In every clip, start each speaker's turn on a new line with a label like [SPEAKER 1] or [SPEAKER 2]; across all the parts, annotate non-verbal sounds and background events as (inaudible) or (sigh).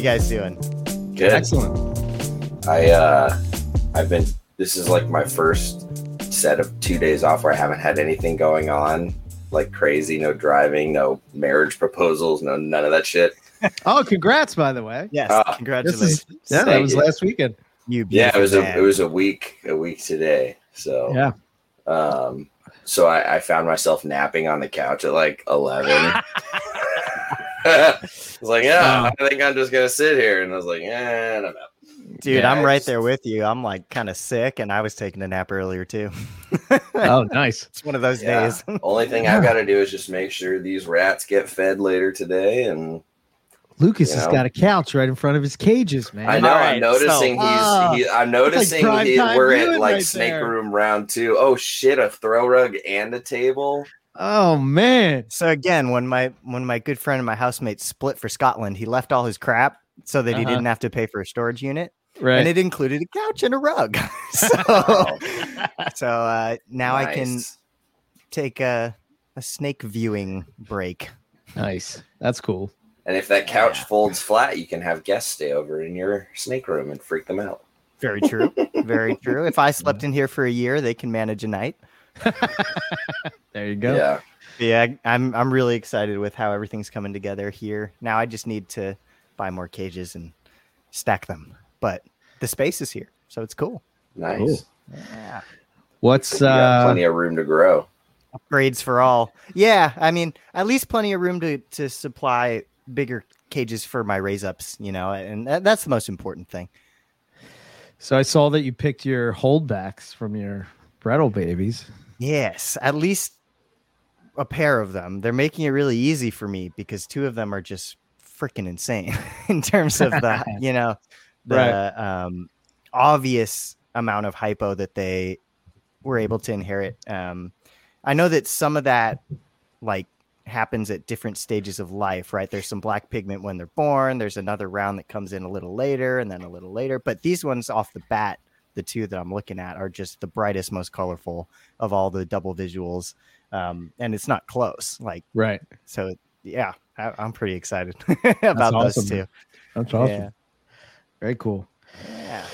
[SPEAKER 1] you guys doing?
[SPEAKER 2] Good.
[SPEAKER 3] Excellent.
[SPEAKER 2] I uh I've been this is like my first set of two days off where I haven't had anything going on like crazy, no driving, no marriage proposals, no none of that shit. (laughs)
[SPEAKER 3] Oh, congrats, by the way.
[SPEAKER 1] Yes.
[SPEAKER 3] This
[SPEAKER 1] congratulations.
[SPEAKER 3] is yeah, that was last weekend.
[SPEAKER 1] you
[SPEAKER 2] Yeah, it was a it was a week a week today. So
[SPEAKER 3] Yeah.
[SPEAKER 2] um so I, I found myself napping on the couch at like eleven. (laughs) I was like, yeah,
[SPEAKER 3] Wow.
[SPEAKER 2] I think I'm just gonna sit here, and I was like, yeah, I don't know.
[SPEAKER 1] Dude,
[SPEAKER 2] Yeah,
[SPEAKER 1] I'm right
[SPEAKER 2] it's-
[SPEAKER 1] there with you. I'm like kind of sick, and I was taking a nap earlier too.
[SPEAKER 3] Oh, (laughs) nice.
[SPEAKER 1] It's one of those
[SPEAKER 2] Yeah.
[SPEAKER 1] days. (laughs)
[SPEAKER 2] Only thing I've got to do is just make sure these rats get fed later today, and
[SPEAKER 3] Lucas
[SPEAKER 2] You
[SPEAKER 3] has
[SPEAKER 2] know.
[SPEAKER 3] got a couch right in front of his cages, man.
[SPEAKER 2] I know
[SPEAKER 1] All
[SPEAKER 2] I'm noticing
[SPEAKER 1] so-
[SPEAKER 2] he's.
[SPEAKER 3] Ah,
[SPEAKER 2] he, I'm noticing
[SPEAKER 3] prime
[SPEAKER 2] he, we're at like
[SPEAKER 3] right
[SPEAKER 2] snake
[SPEAKER 3] there.
[SPEAKER 2] room round two. Oh shit! A throw rug and a table.
[SPEAKER 3] Oh man.
[SPEAKER 1] So again, when my when my good friend and my housemate split for Scotland, he left all his crap so that he
[SPEAKER 3] Uh-huh.
[SPEAKER 1] didn't have to pay for a storage unit,
[SPEAKER 3] Right.
[SPEAKER 1] and it included a couch and a rug. (laughs) so (laughs) so uh, now I can take a a snake viewing break.
[SPEAKER 3] nice. That's cool.
[SPEAKER 2] And if that couch
[SPEAKER 1] Yeah.
[SPEAKER 2] folds flat, you can have guests stay over in your snake room and freak them out.
[SPEAKER 1] Very true. Very true. If I (laughs) slept in here for a year, they can manage a night. (laughs)
[SPEAKER 3] There you go.
[SPEAKER 2] Yeah.
[SPEAKER 1] Yeah, I'm I'm really excited with how everything's coming together here. Now I just need to buy more cages and stack them. But the space is here, so it's cool.
[SPEAKER 2] Nice.
[SPEAKER 3] Cool.
[SPEAKER 1] Yeah.
[SPEAKER 3] What's uh
[SPEAKER 2] plenty of room to grow.
[SPEAKER 1] Upgrades for all. Yeah, I mean, at least plenty of room to to supply bigger cages for my raise ups, you know, and that, that's the most important thing.
[SPEAKER 3] so I saw that you picked your holdbacks from your Bredl babies.
[SPEAKER 1] Yes, at least a pair of them. They're making it really easy for me because two of them are just freaking insane (laughs) in terms of the, (laughs) you know, the
[SPEAKER 3] Right.
[SPEAKER 1] um, obvious amount of hypo that they were able to inherit. Um, I know that some of that like happens at different stages of life, right? There's some black pigment when they're born. There's another round that comes in a little later and then a little later. But these ones off the bat, the two that I'm looking at are just the brightest, most colorful of all the double visuals. Um, and it's not close. Like,
[SPEAKER 3] Right.
[SPEAKER 1] so yeah, I, I'm pretty excited (laughs) about those
[SPEAKER 3] awesome,
[SPEAKER 1] two.
[SPEAKER 3] man. That's awesome.
[SPEAKER 1] Yeah.
[SPEAKER 3] Very cool.
[SPEAKER 1] Yeah.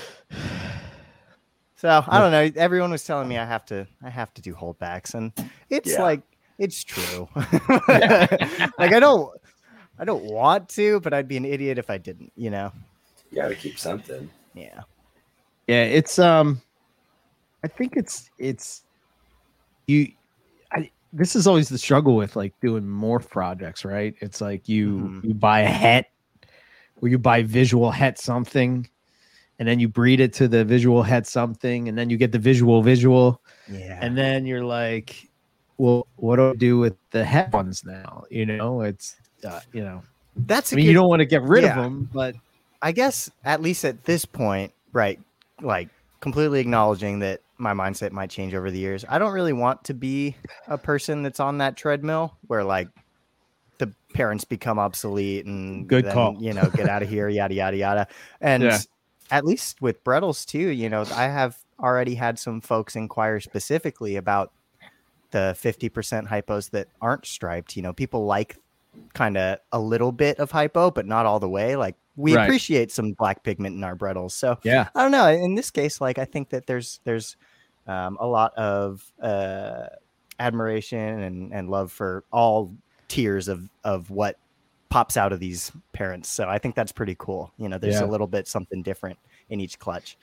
[SPEAKER 1] So I don't know. Everyone was telling me I have to I have to do holdbacks, and it's
[SPEAKER 2] Yeah.
[SPEAKER 1] like it's true. (laughs) like I don't I don't want to, but I'd be an idiot if I didn't. You know?
[SPEAKER 2] You got to keep something.
[SPEAKER 1] Yeah.
[SPEAKER 3] Yeah, it's um I think it's it's you I this is always the struggle with like doing morph projects, right? It's like you
[SPEAKER 1] Mhm.
[SPEAKER 3] you buy a het or you buy visual het something and then you breed it to the visual het something and then you get the visual visual
[SPEAKER 1] Yeah.
[SPEAKER 3] and then you're like well what do I do with the het ones now? You know, it's uh, you know,
[SPEAKER 1] that's
[SPEAKER 3] I mean
[SPEAKER 1] good-
[SPEAKER 3] you don't want to get rid
[SPEAKER 1] yeah.
[SPEAKER 3] of them, but
[SPEAKER 1] I guess at least at this point, right? Like completely acknowledging that my mindset might change over the years. I don't really want to be a person that's on that treadmill where like the parents become obsolete and
[SPEAKER 3] Good
[SPEAKER 1] then,
[SPEAKER 3] call.
[SPEAKER 1] you know, get out of here, yada yada yada. And
[SPEAKER 3] Yeah.
[SPEAKER 1] at least with Bredls too, you know, I have already had some folks inquire specifically about the 50% hypos that aren't striped. You know, people like kind of a little bit of hypo, but not all the way. Like we
[SPEAKER 3] Right.
[SPEAKER 1] appreciate some black pigment in our Bredls. So
[SPEAKER 3] yeah.
[SPEAKER 1] I don't know. In this case, like I think that there's there's um, a lot of uh, admiration and, and love for all tiers of of what pops out of these parents. So I think that's pretty cool. You know, there's
[SPEAKER 3] Yeah.
[SPEAKER 1] a little bit something different in each clutch.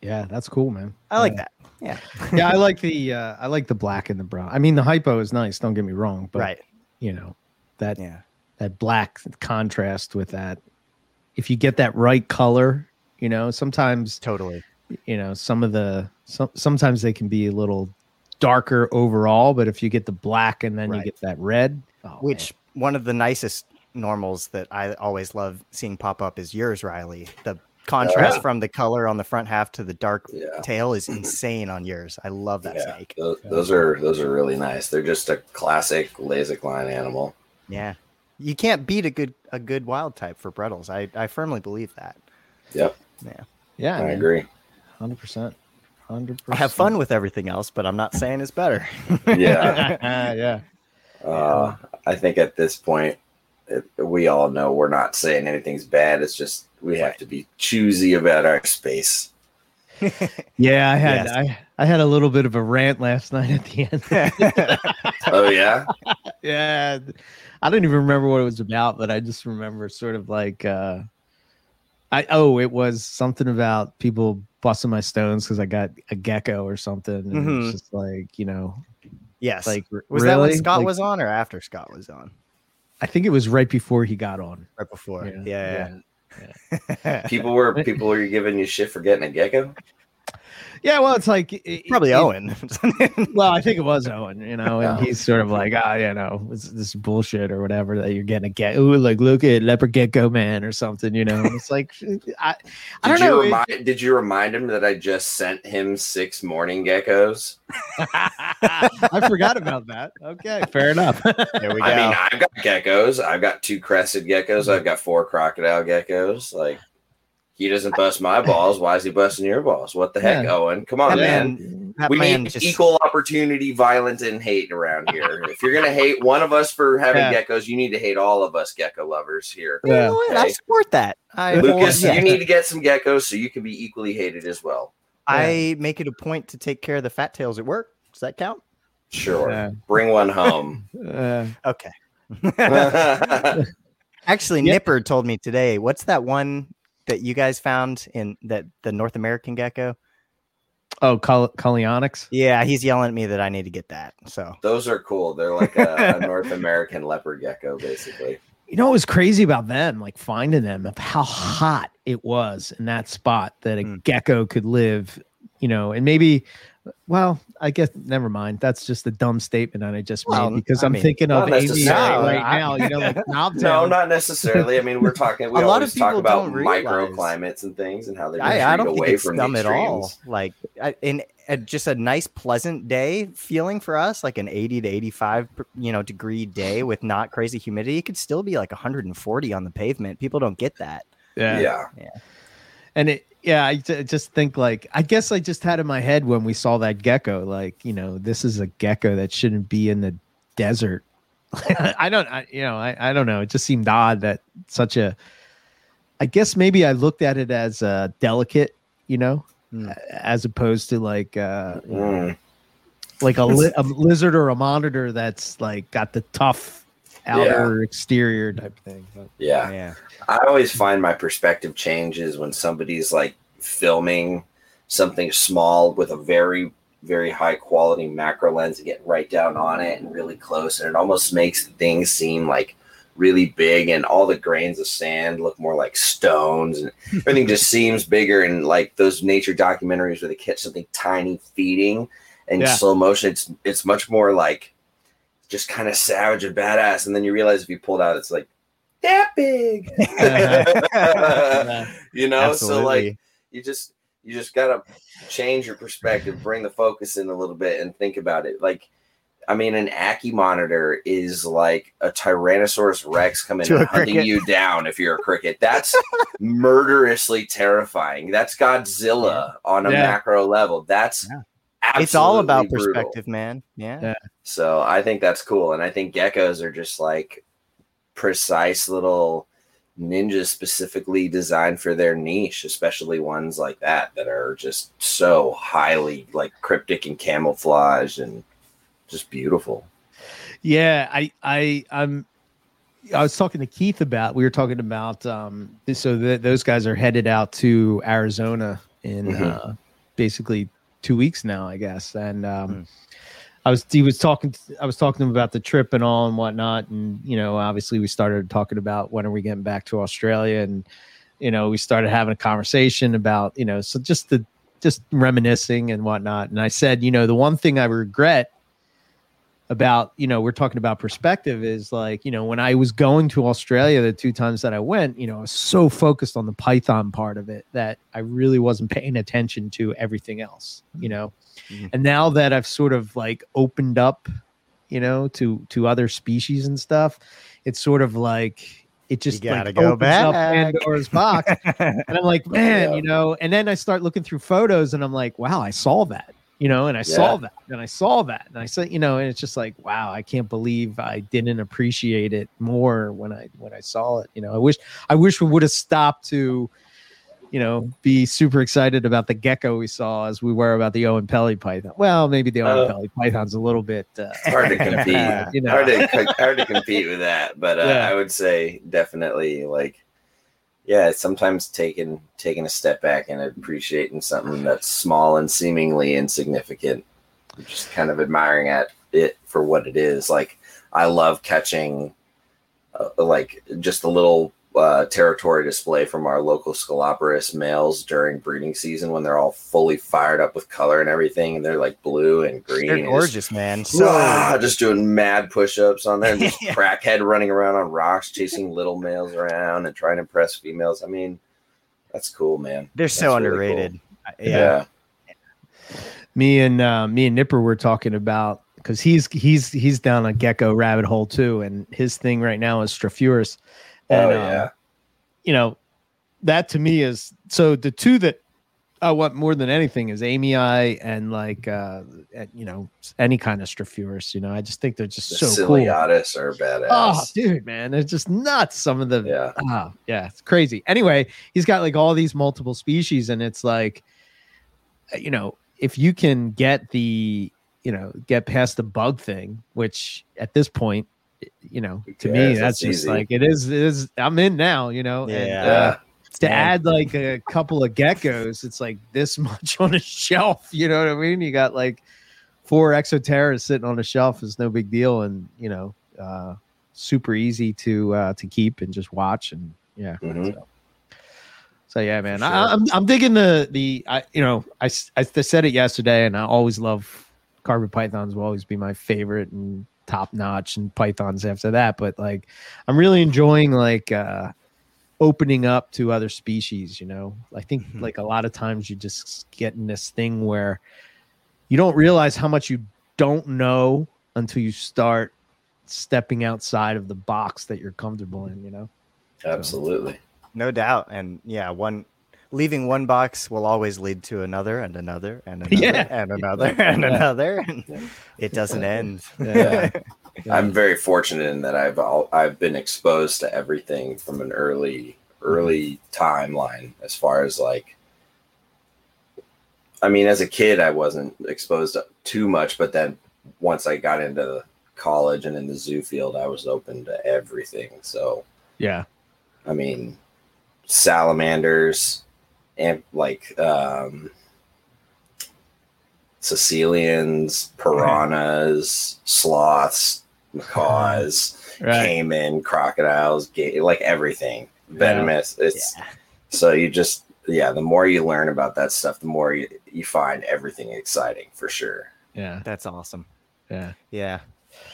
[SPEAKER 3] Yeah, that's cool, man.
[SPEAKER 1] I like
[SPEAKER 3] Yeah.
[SPEAKER 1] that. Yeah.
[SPEAKER 3] yeah, I like the uh, I like the black and the brown. I mean, the hypo is nice. Don't get me wrong, but
[SPEAKER 1] right.
[SPEAKER 3] you know that
[SPEAKER 1] Yeah.
[SPEAKER 3] that black contrast with that. If you get that right color, you know, sometimes
[SPEAKER 1] Totally.
[SPEAKER 3] you know some of the some, sometimes they can be a little darker overall, but if you get the black and then
[SPEAKER 1] Right.
[SPEAKER 3] you get that red, oh,
[SPEAKER 1] Which one of the nicest normals that I always love seeing pop up is yours, Riley. The contrast
[SPEAKER 2] yeah.
[SPEAKER 1] from the color on the front half to the dark
[SPEAKER 2] Yeah.
[SPEAKER 1] tail is insane on yours. I love that
[SPEAKER 2] yeah.
[SPEAKER 1] snake.
[SPEAKER 2] Those, those are those are really nice. They're just a classic LASIK line animal.
[SPEAKER 1] Yeah. You can't beat a good a good wild type for Bredls. I, I firmly believe that.
[SPEAKER 2] Yep,
[SPEAKER 3] yeah, Yeah,
[SPEAKER 2] I
[SPEAKER 3] man,
[SPEAKER 2] agree.
[SPEAKER 3] hundred percent, hundred
[SPEAKER 1] I have fun with everything else, but I'm not saying it's better. (laughs)
[SPEAKER 2] Yeah. (laughs)
[SPEAKER 3] yeah.
[SPEAKER 2] Uh, I think at this point, it, we all know we're not saying anything's bad. It's just we have to be choosy about our space. (laughs)
[SPEAKER 3] Yeah, I had
[SPEAKER 1] Yes.
[SPEAKER 3] I, I had a little bit of a rant last night at the end.
[SPEAKER 2] Oh yeah,
[SPEAKER 3] yeah. I don't even remember what it was about, but I just remember sort of like uh I oh, it was something about people busting my stones because I got a gecko or something. And
[SPEAKER 1] Mhm.
[SPEAKER 3] it's just like, you know,
[SPEAKER 1] yes.
[SPEAKER 3] like r-
[SPEAKER 1] was that when? Scott
[SPEAKER 3] Like,
[SPEAKER 1] was on or after Scott was on?
[SPEAKER 3] I think it was right before he got on.
[SPEAKER 1] Right before.
[SPEAKER 3] Yeah,
[SPEAKER 1] Yeah.
[SPEAKER 3] yeah.
[SPEAKER 1] yeah.
[SPEAKER 2] people were (laughs) people were giving you shit for getting a gecko.
[SPEAKER 3] Yeah, well, it's like it-
[SPEAKER 1] Probably
[SPEAKER 3] it-
[SPEAKER 1] Owen. (laughs)
[SPEAKER 3] Well, I think it was Owen, you know, and he's sort of like, ah, you know, this, this is bullshit or whatever that you're getting a get. Ooh, like look at leopard gecko man or something, you know. It's like (laughs) I, I
[SPEAKER 2] Did
[SPEAKER 3] don't
[SPEAKER 2] you
[SPEAKER 3] know. it-
[SPEAKER 2] remind, did you remind him that I just sent him six mourning geckos? (laughs)
[SPEAKER 3] I forgot about that. Okay, fair enough.
[SPEAKER 1] there we go.
[SPEAKER 2] I mean, I've got geckos. I've got two crested geckos. I've got four crocodile geckos. Like he doesn't bust my (laughs) balls. Why is he busting your balls? What the heck,
[SPEAKER 3] Yeah.
[SPEAKER 2] Owen? Come on,
[SPEAKER 1] That
[SPEAKER 2] man.
[SPEAKER 1] man- that
[SPEAKER 2] we
[SPEAKER 1] man
[SPEAKER 2] need
[SPEAKER 1] just
[SPEAKER 2] equal opportunity violence and hate around here. if you're gonna hate one of us for having
[SPEAKER 3] Yeah.
[SPEAKER 2] geckos, you need to hate all of us gecko lovers here.
[SPEAKER 1] You know
[SPEAKER 3] Yeah.
[SPEAKER 1] what? I support that. I
[SPEAKER 2] Lucas,
[SPEAKER 1] yeah.
[SPEAKER 2] you need to get some geckos so you can be equally hated as well.
[SPEAKER 1] I make it a point to take care of the fat tails at work. Does that count?
[SPEAKER 2] Sure.
[SPEAKER 3] Yeah.
[SPEAKER 2] Bring one home.
[SPEAKER 3] Uh,
[SPEAKER 1] Okay. (laughs) (laughs) Actually,
[SPEAKER 3] Yeah.
[SPEAKER 1] Nipper told me today. What's that one that you guys found in that the North American gecko?
[SPEAKER 3] oh, Col- Coleonyx.
[SPEAKER 1] Yeah, he's yelling at me that I need to get that. So
[SPEAKER 2] Those are cool. They're like a, a (laughs) North American leopard gecko, basically.
[SPEAKER 3] You know what was crazy about them, like finding them, of how hot it was in that spot that a
[SPEAKER 1] Mm.
[SPEAKER 3] gecko could live, you know, and maybe, well, I guess never mind. That's just a dumb statement that I just
[SPEAKER 1] Well,
[SPEAKER 3] made because
[SPEAKER 1] I
[SPEAKER 3] I'm
[SPEAKER 1] mean,
[SPEAKER 3] thinking of
[SPEAKER 2] not
[SPEAKER 3] Amy
[SPEAKER 2] necessarily.
[SPEAKER 3] right now, you know, like (laughs)
[SPEAKER 2] No, not necessarily. I mean, we're talking. (laughs) We
[SPEAKER 1] A lot
[SPEAKER 2] always
[SPEAKER 1] of
[SPEAKER 2] talk
[SPEAKER 1] people
[SPEAKER 2] about microclimates and things and how they're
[SPEAKER 1] I, I don't think
[SPEAKER 2] away
[SPEAKER 1] it's
[SPEAKER 2] from
[SPEAKER 1] dumb at all. Like I, in a, just a nice, pleasant day feeling for us, like an 80 to 85, you know, degree day with not crazy humidity. It could still be like 140 on the pavement. People don't get that.
[SPEAKER 2] Yeah. Yeah.
[SPEAKER 3] and it yeah I just think like i guess i just had in my head when we saw that gecko like you know this is a gecko that shouldn't be in the desert. (laughs) I don't I, you know I, I don't know. It just seemed odd that such a i guess maybe i looked at it as a delicate you know a- as opposed to like uh
[SPEAKER 2] Mm.
[SPEAKER 3] like a, li- a lizard or a monitor that's like got the tough outer exterior type thing but,
[SPEAKER 2] yeah.
[SPEAKER 1] Yeah.
[SPEAKER 2] I always find my perspective changes when somebody's like filming something small with a very, very high quality macro lens and get right down on it and really close. And it almost makes things seem like really big and all the grains of sand look more like stones and (laughs) everything just seems bigger. And like those nature documentaries where they catch something tiny feeding and
[SPEAKER 3] Yeah.
[SPEAKER 2] slow motion, it's, it's much more like just kind of savage and badass. And then you realize if you pulled out, it's like, that big. (laughs) (laughs) you know, so like you just you just gotta change your perspective, bring the focus in a little bit, and think about it. Like, I mean, an Ackie monitor is like a Tyrannosaurus Rex coming
[SPEAKER 1] To
[SPEAKER 2] and hunting
[SPEAKER 1] cricket.
[SPEAKER 2] you down if you're a cricket. That's murderously terrifying. That's Godzilla on a
[SPEAKER 3] Yeah.
[SPEAKER 2] macro level. That's
[SPEAKER 1] Yeah. it's all about
[SPEAKER 2] brutal.
[SPEAKER 1] perspective, man. Yeah.
[SPEAKER 3] Yeah.
[SPEAKER 2] So I think that's cool. And I think geckos are just like precise little ninjas specifically designed for their niche, especially ones like that that are just so highly like cryptic and camouflage and just beautiful.
[SPEAKER 3] Yeah, I I I'm I was talking to Keith about we were talking about um so th- those guys are headed out to Arizona in
[SPEAKER 2] Mhm.
[SPEAKER 3] uh basically 2 weeks now, I guess. And um
[SPEAKER 1] Mm.
[SPEAKER 3] I was he was talking I was talking to him about the trip and all and whatnot. And you know obviously we started talking about when are we getting back to Australia. And you know we started having a conversation about you know so just the just reminiscing and whatnot. And I said you know the one thing I regret about you know we're talking about perspective is like you know when i was going to australia the two times that i went you know i was so focused on the python part of it that i really wasn't paying attention to everything else you know
[SPEAKER 1] Mhm.
[SPEAKER 3] and now that i've sort of like opened up you know to to other species and stuff it's sort of like it just
[SPEAKER 1] gotta
[SPEAKER 3] like
[SPEAKER 1] go back.
[SPEAKER 3] pandora's box (laughs) and i'm like man
[SPEAKER 2] Yeah.
[SPEAKER 3] you know and then i start looking through photos and i'm like wow i saw that you know, and I saw that and I saw that and I said, you know, and it's just like, wow, I can't believe I didn't appreciate it more when I when I saw it. You know, I wish I wish we would have stopped to, you know, be super excited about the gecko we saw as we were about the Oenpelli python. Well, maybe the Owen
[SPEAKER 2] Uh,
[SPEAKER 3] Pelly python's a little bit uh,
[SPEAKER 2] hard to compete. (laughs)
[SPEAKER 3] you know.
[SPEAKER 2] hard to hard to compete with that. But uh,
[SPEAKER 3] Yeah.
[SPEAKER 2] I would say definitely like yeah, sometimes taking taking a step back and appreciating something that's small and seemingly insignificant. Just kind of admiring at it for what it is. Like I love catching uh, like just a little uh, territory display from our local Sceloporus males during breeding season when they're all fully fired up with color and everything, and they're like blue and green.
[SPEAKER 1] They're
[SPEAKER 2] and just-
[SPEAKER 1] gorgeous, man. So
[SPEAKER 2] Ah, just doing mad push-ups on there, and (laughs) just
[SPEAKER 1] Yeah.
[SPEAKER 2] crackhead running around on rocks, chasing little males around and trying to impress females. I mean, that's cool, man.
[SPEAKER 1] they're so
[SPEAKER 2] That's really cool.
[SPEAKER 1] underrated. Yeah.
[SPEAKER 2] Yeah,
[SPEAKER 3] me and uh, me and Nipper were talking about because he's he's he's down a gecko rabbit hole too, and his thing right now is Strophurus. And,
[SPEAKER 2] oh
[SPEAKER 3] um,
[SPEAKER 2] yeah,
[SPEAKER 3] you know, that to me is so the two that I want more than anything is Amy I and like uh you know any kind of Strophurus. You know, I just think they're just
[SPEAKER 2] the
[SPEAKER 3] so cool.
[SPEAKER 2] Ciliatus are badass.
[SPEAKER 3] Oh, dude, man, it's just nuts. Some of the
[SPEAKER 2] Yeah.
[SPEAKER 3] ah, yeah, it's crazy. Anyway, he's got like all these multiple species, and it's like, you know, if you can get the, you know, get past the bug thing, which at this point, you know, to me, that's
[SPEAKER 2] That's
[SPEAKER 3] just like it is. It is I'm in now, you know, and uh, to
[SPEAKER 1] Man.
[SPEAKER 3] add like a couple of geckos, it's like this (laughs) much on a shelf. You know what I mean? You got like four exoterras sitting on a shelf is no big deal, and you know, uh, super easy to uh, to keep and just watch and yeah.
[SPEAKER 2] Mhm.
[SPEAKER 3] So, so yeah, man,
[SPEAKER 2] For
[SPEAKER 3] I,
[SPEAKER 2] sure.
[SPEAKER 3] I'm I'm digging the the I you know I, I said it yesterday, and I always love carpet pythons will always be my favorite and top notch, and pythons after that. But like, I'm really enjoying like. uh opening up to other species you know i think
[SPEAKER 1] Mhm.
[SPEAKER 3] like a lot of times you just get in this thing where you don't realize how much you don't know until you start stepping outside of the box that you're comfortable in you know
[SPEAKER 2] absolutely.
[SPEAKER 1] No doubt. And yeah, one leaving one box will always lead to another and another and (laughs) another
[SPEAKER 3] Yeah.
[SPEAKER 1] and another (laughs) and
[SPEAKER 3] Yeah.
[SPEAKER 1] another. And
[SPEAKER 2] Yeah.
[SPEAKER 1] it doesn't end. (laughs)
[SPEAKER 3] Yeah.
[SPEAKER 2] I'm very fortunate in that I've all, I've been exposed to everything from an early early mm-hmm. timeline as far as like I mean as a kid I wasn't exposed to too much but then once I got into college and in the zoo field I was open to everything so
[SPEAKER 3] yeah
[SPEAKER 2] I mean salamanders and like um caecilians, piranhas, sloths, macaws, (laughs)
[SPEAKER 3] right
[SPEAKER 2] caiman, crocodiles, ga- like everything venomous. It's
[SPEAKER 1] Yeah.
[SPEAKER 2] so you just yeah. The more you learn about that stuff, the more you, you find everything exciting for sure.
[SPEAKER 3] yeah
[SPEAKER 1] That's awesome.
[SPEAKER 3] yeah
[SPEAKER 1] Yeah.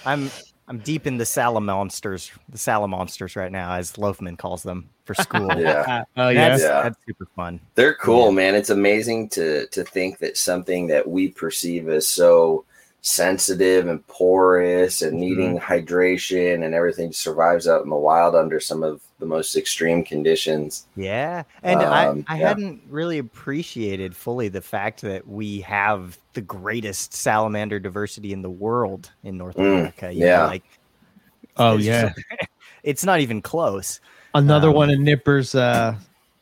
[SPEAKER 1] I'm I'm deep in the salamonsters, the salamonsters right now, as Loafman calls them for school. (laughs)
[SPEAKER 2] Yeah.
[SPEAKER 3] oh yeah
[SPEAKER 1] That's,
[SPEAKER 2] Yeah.
[SPEAKER 1] that's super fun.
[SPEAKER 2] They're cool,
[SPEAKER 1] Yeah.
[SPEAKER 2] man. It's amazing to to think that something that we perceive as so sensitive and porous and needing hydration and everything survives out in the wild under some of the most extreme conditions.
[SPEAKER 1] Yeah. And
[SPEAKER 2] Um,
[SPEAKER 1] I, I
[SPEAKER 2] yeah.
[SPEAKER 1] hadn't really appreciated fully the fact that we have the greatest salamander diversity in the world in North
[SPEAKER 2] Mm,
[SPEAKER 1] America. you know,
[SPEAKER 2] yeah.
[SPEAKER 1] like
[SPEAKER 3] oh
[SPEAKER 1] it's
[SPEAKER 3] yeah
[SPEAKER 1] just- (laughs) it's not even close.
[SPEAKER 3] Another
[SPEAKER 1] Um,
[SPEAKER 3] one of nipper's uh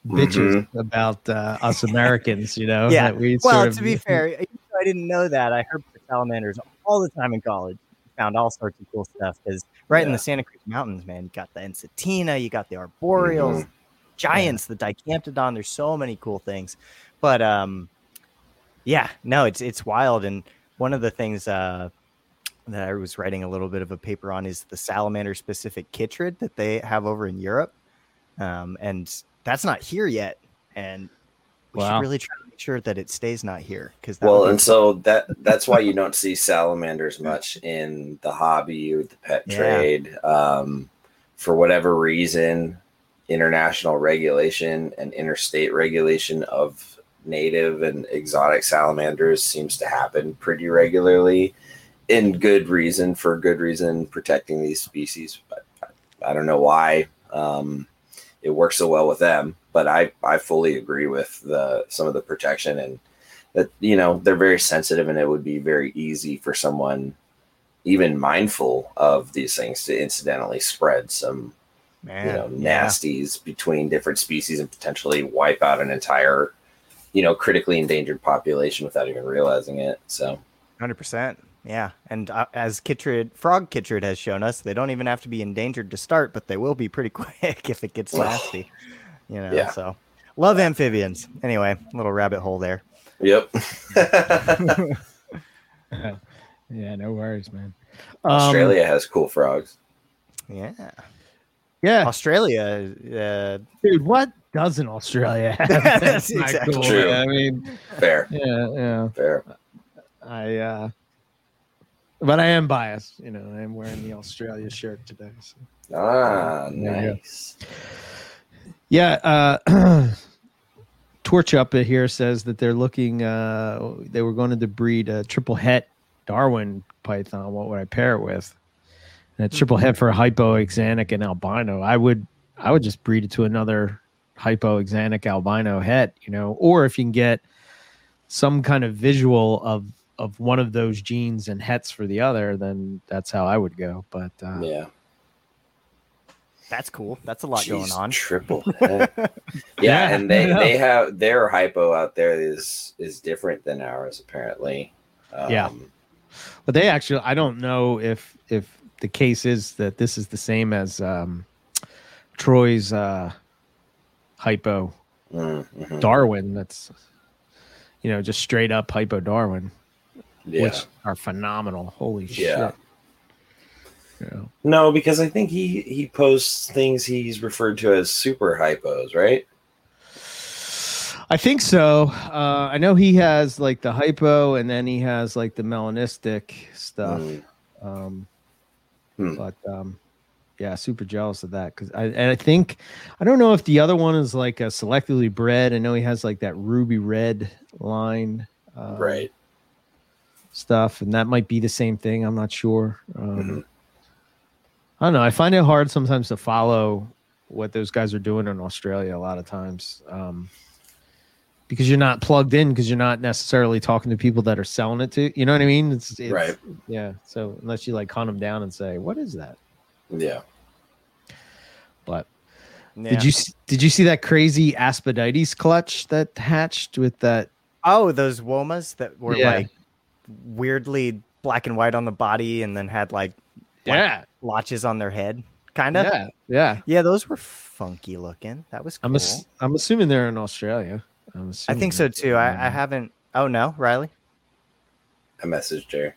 [SPEAKER 3] bitches about uh, us americans you know
[SPEAKER 1] Yeah.
[SPEAKER 3] we
[SPEAKER 1] Well,
[SPEAKER 3] sort of-
[SPEAKER 1] to be (laughs) fair, I didn't know that. I heard the salamanders all the time in college. Found all sorts of cool stuff because right in the Santa Cruz Mountains, man, you got the Ensatina, you got the arboreals,
[SPEAKER 2] Mm-hmm.
[SPEAKER 1] giants, the Dicamptodon. There's so many cool things, but um, yeah, no, it's it's wild. And one of the things uh, that I was writing a little bit of a paper on is the salamander specific chytrid that they have over in Europe, um, and that's not here yet. And we
[SPEAKER 3] Wow.
[SPEAKER 1] should really try to make sure that it stays not here because
[SPEAKER 2] Well, and so that that's why you don't see salamanders (laughs) much in the hobby or the pet
[SPEAKER 1] Yeah.
[SPEAKER 2] trade. Um, for whatever reason, international regulation and interstate regulation of native and exotic salamanders seems to happen pretty regularly in good reason for good reason protecting these species but i, I don't know why um, it works so well with them but i i fully agree with the some of the protection and that you know they're very sensitive, and it would be very easy for someone, even mindful of these things, to incidentally spread some
[SPEAKER 1] Man,
[SPEAKER 2] you know
[SPEAKER 1] yeah.
[SPEAKER 2] nasties between different species and potentially wipe out an entire you know critically endangered population without even realizing it. So
[SPEAKER 1] Hundred percent. Yeah, and uh, as Chytrid Frog Chytrid has shown us, they don't even have to be endangered to start, but they will be pretty (laughs) quick if it gets nasty. You know,
[SPEAKER 2] Yeah.
[SPEAKER 1] so love amphibians. Anyway, little rabbit hole there.
[SPEAKER 2] yep. (laughs) (laughs)
[SPEAKER 3] Yeah, no worries, man. Um,
[SPEAKER 2] Australia has cool frogs.
[SPEAKER 1] Yeah,
[SPEAKER 3] yeah,
[SPEAKER 1] Australia. Uh,
[SPEAKER 3] dude. What doesn't Australia have?
[SPEAKER 1] That's
[SPEAKER 3] not
[SPEAKER 1] exactly
[SPEAKER 3] cool,
[SPEAKER 2] true.
[SPEAKER 3] man. I mean,
[SPEAKER 2] Fair,
[SPEAKER 3] yeah, yeah.
[SPEAKER 2] fair.
[SPEAKER 3] I, uh, but I am biased. You know, I am wearing the Australia shirt today. So.
[SPEAKER 2] Ah,
[SPEAKER 3] There you go.
[SPEAKER 2] nice.
[SPEAKER 3] Yeah, uh, (clears throat) Torch up here says that they're looking. Uh, they were going to breed a triple het Darwin python. What would I pair it with? And a triple het for a hypo axanthic and albino. I would. I would just breed it to another hypo axanthic albino het. You know, or if you can get some kind of visual of of one of those genes and hets for the other, then that's how I would go. But uh,
[SPEAKER 2] Yeah.
[SPEAKER 1] that's cool. That's a lot going on.
[SPEAKER 2] Triple. (laughs) yeah,
[SPEAKER 3] Yeah,
[SPEAKER 2] and they (laughs) they have their hypo out there is is different than ours apparently. Um,
[SPEAKER 3] Yeah. But they actually, I don't know if if the case is that this is the same as um, Troy's uh, hypo
[SPEAKER 2] mm, mhm.
[SPEAKER 3] Darwin. That's you know just straight up hypo Darwin,
[SPEAKER 2] Yeah.
[SPEAKER 3] which are phenomenal. Holy
[SPEAKER 2] Yeah.
[SPEAKER 3] shit! You know.
[SPEAKER 2] No, because I think he he posts things he's referred to as super hypos, right?
[SPEAKER 3] I think so. Uh, I know he has like the hypo, and then he has like the melanistic stuff.
[SPEAKER 2] Mm,
[SPEAKER 3] Um,
[SPEAKER 2] Hmm.
[SPEAKER 3] But um, yeah, super jealous of that because I and I think I don't know if the other one is like a selectively bred. I know he has like that ruby red line, uh,
[SPEAKER 2] right.
[SPEAKER 3] Stuff, and that might be the same thing. I'm not sure. Um,
[SPEAKER 2] Mhm.
[SPEAKER 3] I don't know. I find it hard sometimes to follow what those guys are doing in Australia. A lot of times. Um, because you're not plugged in because you're not necessarily talking to people that are selling it to you You know what i mean it's, it's
[SPEAKER 2] Right.
[SPEAKER 3] yeah so unless you like hunt them down and say what is that
[SPEAKER 2] Yeah.
[SPEAKER 3] but
[SPEAKER 1] Yeah.
[SPEAKER 3] did you did you see that crazy aspidites clutch that hatched with that
[SPEAKER 1] Oh, those womas that were
[SPEAKER 3] Yeah.
[SPEAKER 1] like weirdly black and white on the body, and then had like Black-
[SPEAKER 3] yeah
[SPEAKER 1] blotches on their head, kind of.
[SPEAKER 3] yeah yeah
[SPEAKER 1] Yeah, those were funky looking. That was cool.
[SPEAKER 3] i'm ass- i'm assuming they're in australia I'm
[SPEAKER 1] I think so too. I, I haven't. Oh no, Riley.
[SPEAKER 2] I messaged her.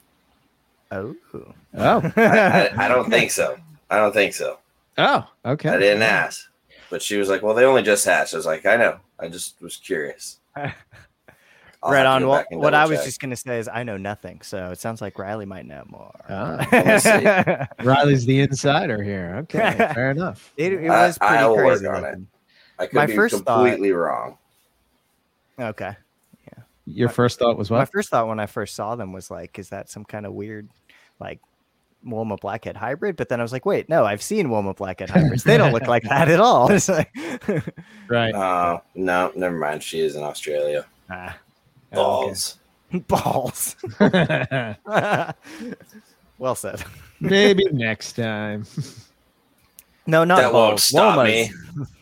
[SPEAKER 1] Oh.
[SPEAKER 3] oh (laughs)
[SPEAKER 2] I, I, I don't think so. I don't think so.
[SPEAKER 3] oh okay
[SPEAKER 2] I didn't ask. But she was like, Well, they only just hatched. I was like, I know. I just was curious. (laughs) I'll
[SPEAKER 1] right on. Well, what I was just gonna say is I know nothing, so it sounds like Riley might know more.
[SPEAKER 3] Ah, (laughs)
[SPEAKER 2] we'll see.
[SPEAKER 3] riley's the insider here okay (laughs) fair enough
[SPEAKER 1] it, it
[SPEAKER 2] I-
[SPEAKER 1] was pretty
[SPEAKER 2] I'll work
[SPEAKER 1] crazy.
[SPEAKER 2] on it. I could
[SPEAKER 1] my
[SPEAKER 2] be
[SPEAKER 1] first thought-
[SPEAKER 2] completely wrong.
[SPEAKER 1] Okay. Yeah.
[SPEAKER 3] Your first thought was what?
[SPEAKER 1] My first thought when I first saw them was like, is that some kind of weird, like, Woma Blackhead hybrid? But then I was like, wait, no, I've seen Woma Blackhead hybrids. They don't look like (laughs) that at all. It's like,
[SPEAKER 3] right
[SPEAKER 2] Uh, no, never mind. She is in Australia.
[SPEAKER 1] ah, okay.
[SPEAKER 2] Balls. (laughs)
[SPEAKER 1] balls. (laughs) well said. (laughs)
[SPEAKER 3] maybe next time
[SPEAKER 1] No, not
[SPEAKER 2] that won't stop
[SPEAKER 1] Womas.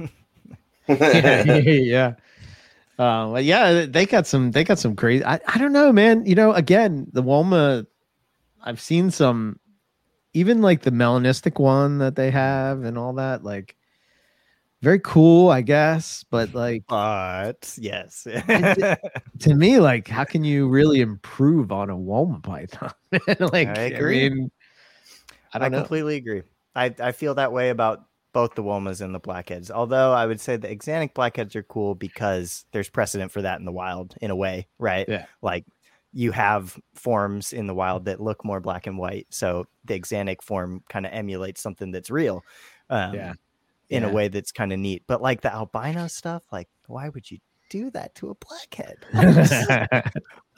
[SPEAKER 2] me.
[SPEAKER 3] yeah. Uh, well, yeah, they got some. They got some crazy. I, I don't know, man. You know, again, the Woma. I've seen some, even like the melanistic one that they have and all that. Like, very cool, I guess. But like
[SPEAKER 1] But yes. (laughs)
[SPEAKER 3] to me, like, how can you really improve on a Woma python? (laughs) like,
[SPEAKER 1] I agree.
[SPEAKER 3] mean, I
[SPEAKER 1] I,
[SPEAKER 3] don't know.
[SPEAKER 1] completely agree. I, I feel that way about both the Womas and the Blackheads. Although I would say the Axanthic Blackheads are cool because there's precedent for that in the wild, in a way, right?
[SPEAKER 3] Yeah.
[SPEAKER 1] Like you have forms in the wild that look more black and white, so the Axanthic form kind of emulates something that's real, um,
[SPEAKER 3] Yeah.
[SPEAKER 1] In
[SPEAKER 3] Yeah.
[SPEAKER 1] a way that's kind of neat. But like the albino stuff, like why would you do that to a blackhead? (laughs) (laughs) I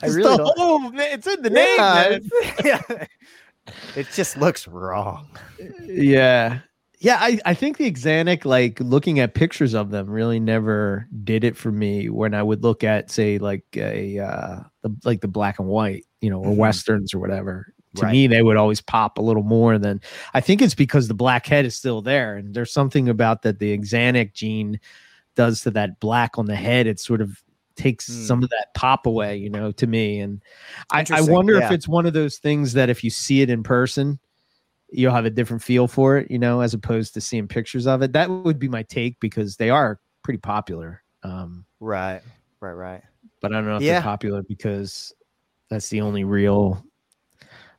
[SPEAKER 3] It's
[SPEAKER 1] really
[SPEAKER 3] the whole- it's in the name.
[SPEAKER 1] Yeah, it's- (laughs) yeah. It just looks wrong.
[SPEAKER 3] yeah yeah, I, I think the Axanthic, like looking at pictures of them, really never did it for me. When I would look at, say, like a uh, the, like the black and white, you know, or
[SPEAKER 1] Mhm.
[SPEAKER 3] westerns or whatever. To
[SPEAKER 1] Right.
[SPEAKER 3] me, they would always pop a little more than. I think it's because the black head is still there, and there's something about that the Axanthic gene does to that black on the head. It sort of takes
[SPEAKER 1] Hmm.
[SPEAKER 3] some of that pop away, you know, to me. And I, I wonder if it's one of those things that if you see it in person, you'll have a different feel for it, you know, as opposed to seeing pictures of it. That would be my take because they are pretty popular. Um,
[SPEAKER 1] Right. Right. Right.
[SPEAKER 3] but I don't know if
[SPEAKER 1] Yeah.
[SPEAKER 3] they're popular because that's the only real.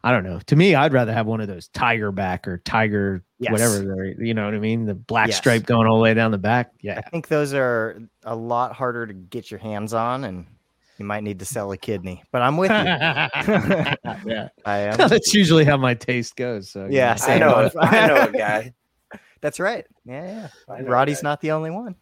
[SPEAKER 3] I don't know. To me, I'd rather have one of those tiger back or tiger
[SPEAKER 1] Yes.
[SPEAKER 3] whatever. You know what I mean? The black
[SPEAKER 1] Yes.
[SPEAKER 3] stripe going all the way down the back. Yeah, I
[SPEAKER 1] think those are a lot harder to get your hands on, and you might need to sell a kidney. But I'm with you. (laughs)
[SPEAKER 3] yeah.
[SPEAKER 1] I am. (laughs)
[SPEAKER 3] That's usually how my taste goes. So
[SPEAKER 1] Yeah,
[SPEAKER 2] I
[SPEAKER 1] same.
[SPEAKER 2] know. I know a (laughs) guy.
[SPEAKER 1] That's right. Yeah, yeah. Roddy's not the only one.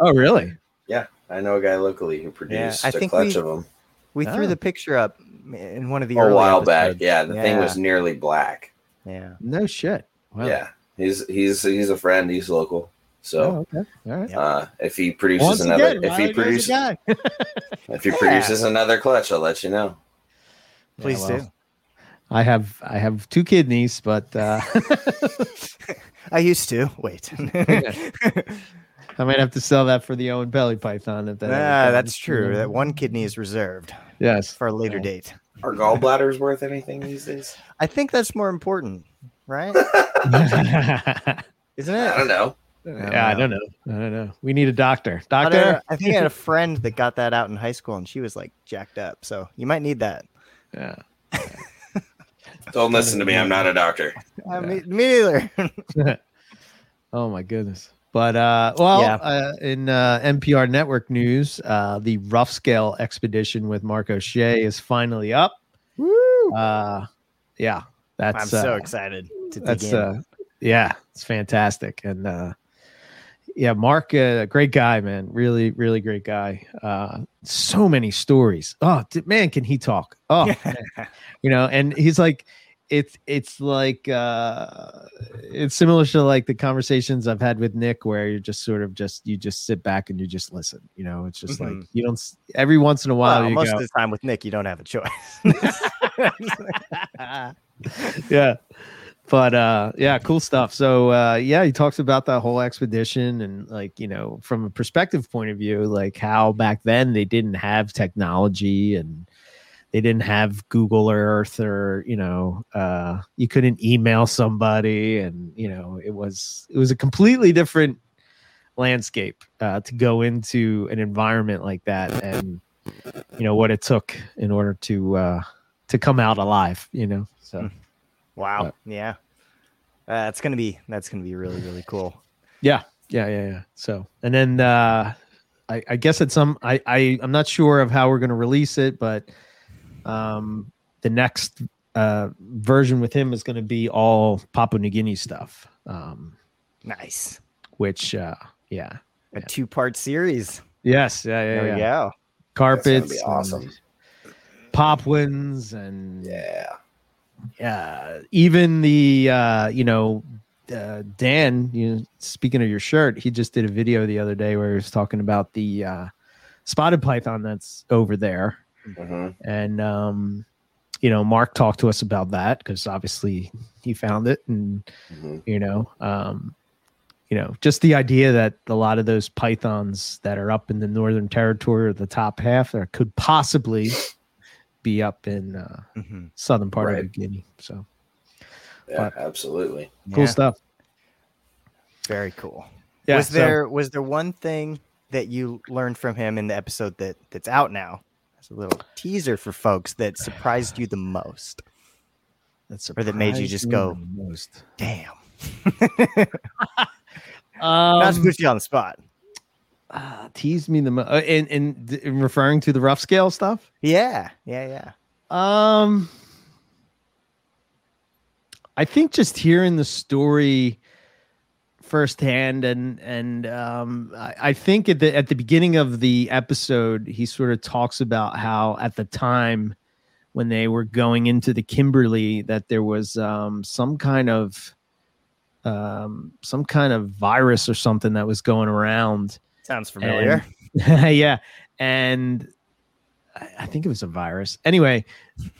[SPEAKER 3] Oh, really?
[SPEAKER 2] Yeah, I know a guy locally who produced
[SPEAKER 1] I
[SPEAKER 2] a
[SPEAKER 1] think
[SPEAKER 2] clutch
[SPEAKER 1] we-
[SPEAKER 2] of them
[SPEAKER 1] We threw
[SPEAKER 3] Oh.
[SPEAKER 1] the picture up in one of the
[SPEAKER 2] a
[SPEAKER 1] early
[SPEAKER 2] while back. Yeah, the thing was nearly black.
[SPEAKER 1] Yeah.
[SPEAKER 3] No shit. Wow.
[SPEAKER 2] Yeah, he's he's he's a friend. He's local. So
[SPEAKER 3] Oh, okay. All right.
[SPEAKER 2] uh, if he produces
[SPEAKER 3] Once
[SPEAKER 2] another,
[SPEAKER 3] again,
[SPEAKER 2] if
[SPEAKER 3] Riley
[SPEAKER 2] he
[SPEAKER 3] knows a
[SPEAKER 2] produces (laughs) if he (laughs)
[SPEAKER 1] Yeah.
[SPEAKER 2] produces another clutch, I'll let you know.
[SPEAKER 1] Please
[SPEAKER 3] well,
[SPEAKER 1] do.
[SPEAKER 3] I have I have two kidneys, but uh, (laughs)
[SPEAKER 1] I used to. Wait.
[SPEAKER 3] I might have to sell that for the Oenpelli Python. If that ever
[SPEAKER 1] Ah, that's true. That one kidney is reserved
[SPEAKER 3] Yes.
[SPEAKER 1] for a later
[SPEAKER 3] Yeah.
[SPEAKER 1] date.
[SPEAKER 2] Are gallbladders worth anything these days?
[SPEAKER 1] I think that's more important, right? (laughs) Isn't it?
[SPEAKER 2] I don't know.
[SPEAKER 3] Yeah, I don't know. I don't know. We need a doctor.
[SPEAKER 1] I.
[SPEAKER 3] Doctor.
[SPEAKER 1] I think I had a (laughs) friend that got that out in high school, and she was like jacked up. So you might need that.
[SPEAKER 3] Yeah. (laughs)
[SPEAKER 2] Don't listen to me. I'm not a doctor.
[SPEAKER 1] Uh, me, me neither.
[SPEAKER 3] Oh my goodness. But uh, well,
[SPEAKER 1] Yeah.
[SPEAKER 3] uh, in uh, NPR network news, uh, the rough scale expedition with Mark O'Shea is finally up.
[SPEAKER 1] Woo!
[SPEAKER 3] Uh, yeah, that's
[SPEAKER 1] I'm so
[SPEAKER 3] uh,
[SPEAKER 1] excited to
[SPEAKER 3] that's yeah, it's fantastic, and uh, yeah, Mark, uh, great guy, man, really, really great guy. Uh, so many stories. Oh, d- man, can he talk? Oh, (laughs) you know, and he's like, it's it's like uh it's similar to like the conversations I've had with Nick where you're just sort of just you just sit back and you just listen. You know, it's just like
[SPEAKER 1] Mhm.
[SPEAKER 3] you don't every once in a while
[SPEAKER 1] Well,
[SPEAKER 3] you
[SPEAKER 1] most
[SPEAKER 3] go,
[SPEAKER 1] of the time with Nick, you don't have a choice. (laughs)
[SPEAKER 3] yeah. But uh yeah, cool stuff. So uh yeah, he talks about that whole expedition and like, you know, from a perspective point of view, like how back then they didn't have technology and they didn't have Google Earth or, you know, uh you couldn't email somebody and, you know, it was it was a completely different landscape uh to go into an environment like that and you know what it took in order to uh to come out alive, you know. So
[SPEAKER 1] wow. Yeah. Uh, that's gonna be that's gonna be really really cool.
[SPEAKER 3] yeah, yeah, yeah, yeah. So and then uh I, I guess at some I, I I'm not sure of how we're gonna release it, but um the next uh version with him is gonna be all Papua New Guinea stuff. Um
[SPEAKER 1] Nice.
[SPEAKER 3] which uh yeah.
[SPEAKER 1] A
[SPEAKER 3] Yeah.
[SPEAKER 1] two part series.
[SPEAKER 3] Yes, yeah, yeah,
[SPEAKER 1] There
[SPEAKER 3] yeah.
[SPEAKER 1] we go.
[SPEAKER 3] Carpets,
[SPEAKER 2] That's be awesome.
[SPEAKER 3] and Papuans and
[SPEAKER 2] Yeah.
[SPEAKER 3] uh, even the uh, you know uh, Dan, you know, speaking of your shirt, he just did a video the other day where he was talking about the uh, spotted python that's over there,
[SPEAKER 2] hmm
[SPEAKER 3] and um, you know Mark talked to us about that because obviously he found it, and
[SPEAKER 2] hmm
[SPEAKER 3] you know, um, you know, just the idea that a lot of those pythons that are up in the northern territory or the top half, there could possibly be up in uh,
[SPEAKER 1] Mhm.
[SPEAKER 3] southern part
[SPEAKER 2] Right.
[SPEAKER 3] of New Guinea. So
[SPEAKER 2] Yeah,
[SPEAKER 3] But-
[SPEAKER 2] absolutely.
[SPEAKER 3] cool
[SPEAKER 1] Yeah,
[SPEAKER 3] stuff.
[SPEAKER 1] Very cool.
[SPEAKER 3] Yeah.
[SPEAKER 1] was
[SPEAKER 3] so-
[SPEAKER 1] there was there one thing that you learned from him in the episode that that's out now? As a little teaser for folks that surprised you the most.
[SPEAKER 3] That's
[SPEAKER 1] or that made you just go-
[SPEAKER 3] most.
[SPEAKER 1] Damn.
[SPEAKER 3] Um, (laughs)
[SPEAKER 1] Not to put you on the spot.
[SPEAKER 3] uh, teased me the most. Uh, in, in in referring to the rough scale stuff.
[SPEAKER 1] Yeah, yeah, yeah.
[SPEAKER 3] Um, I think just hearing the story firsthand, and and um, I, I think at the at the beginning of the episode, he sort of talks about how at the time when they were going into the Kimberley, that there was um, some kind of um, some kind of virus or something that was going around.
[SPEAKER 1] Sounds familiar.
[SPEAKER 3] And, (laughs) yeah, and I, think it was a virus. Anyway,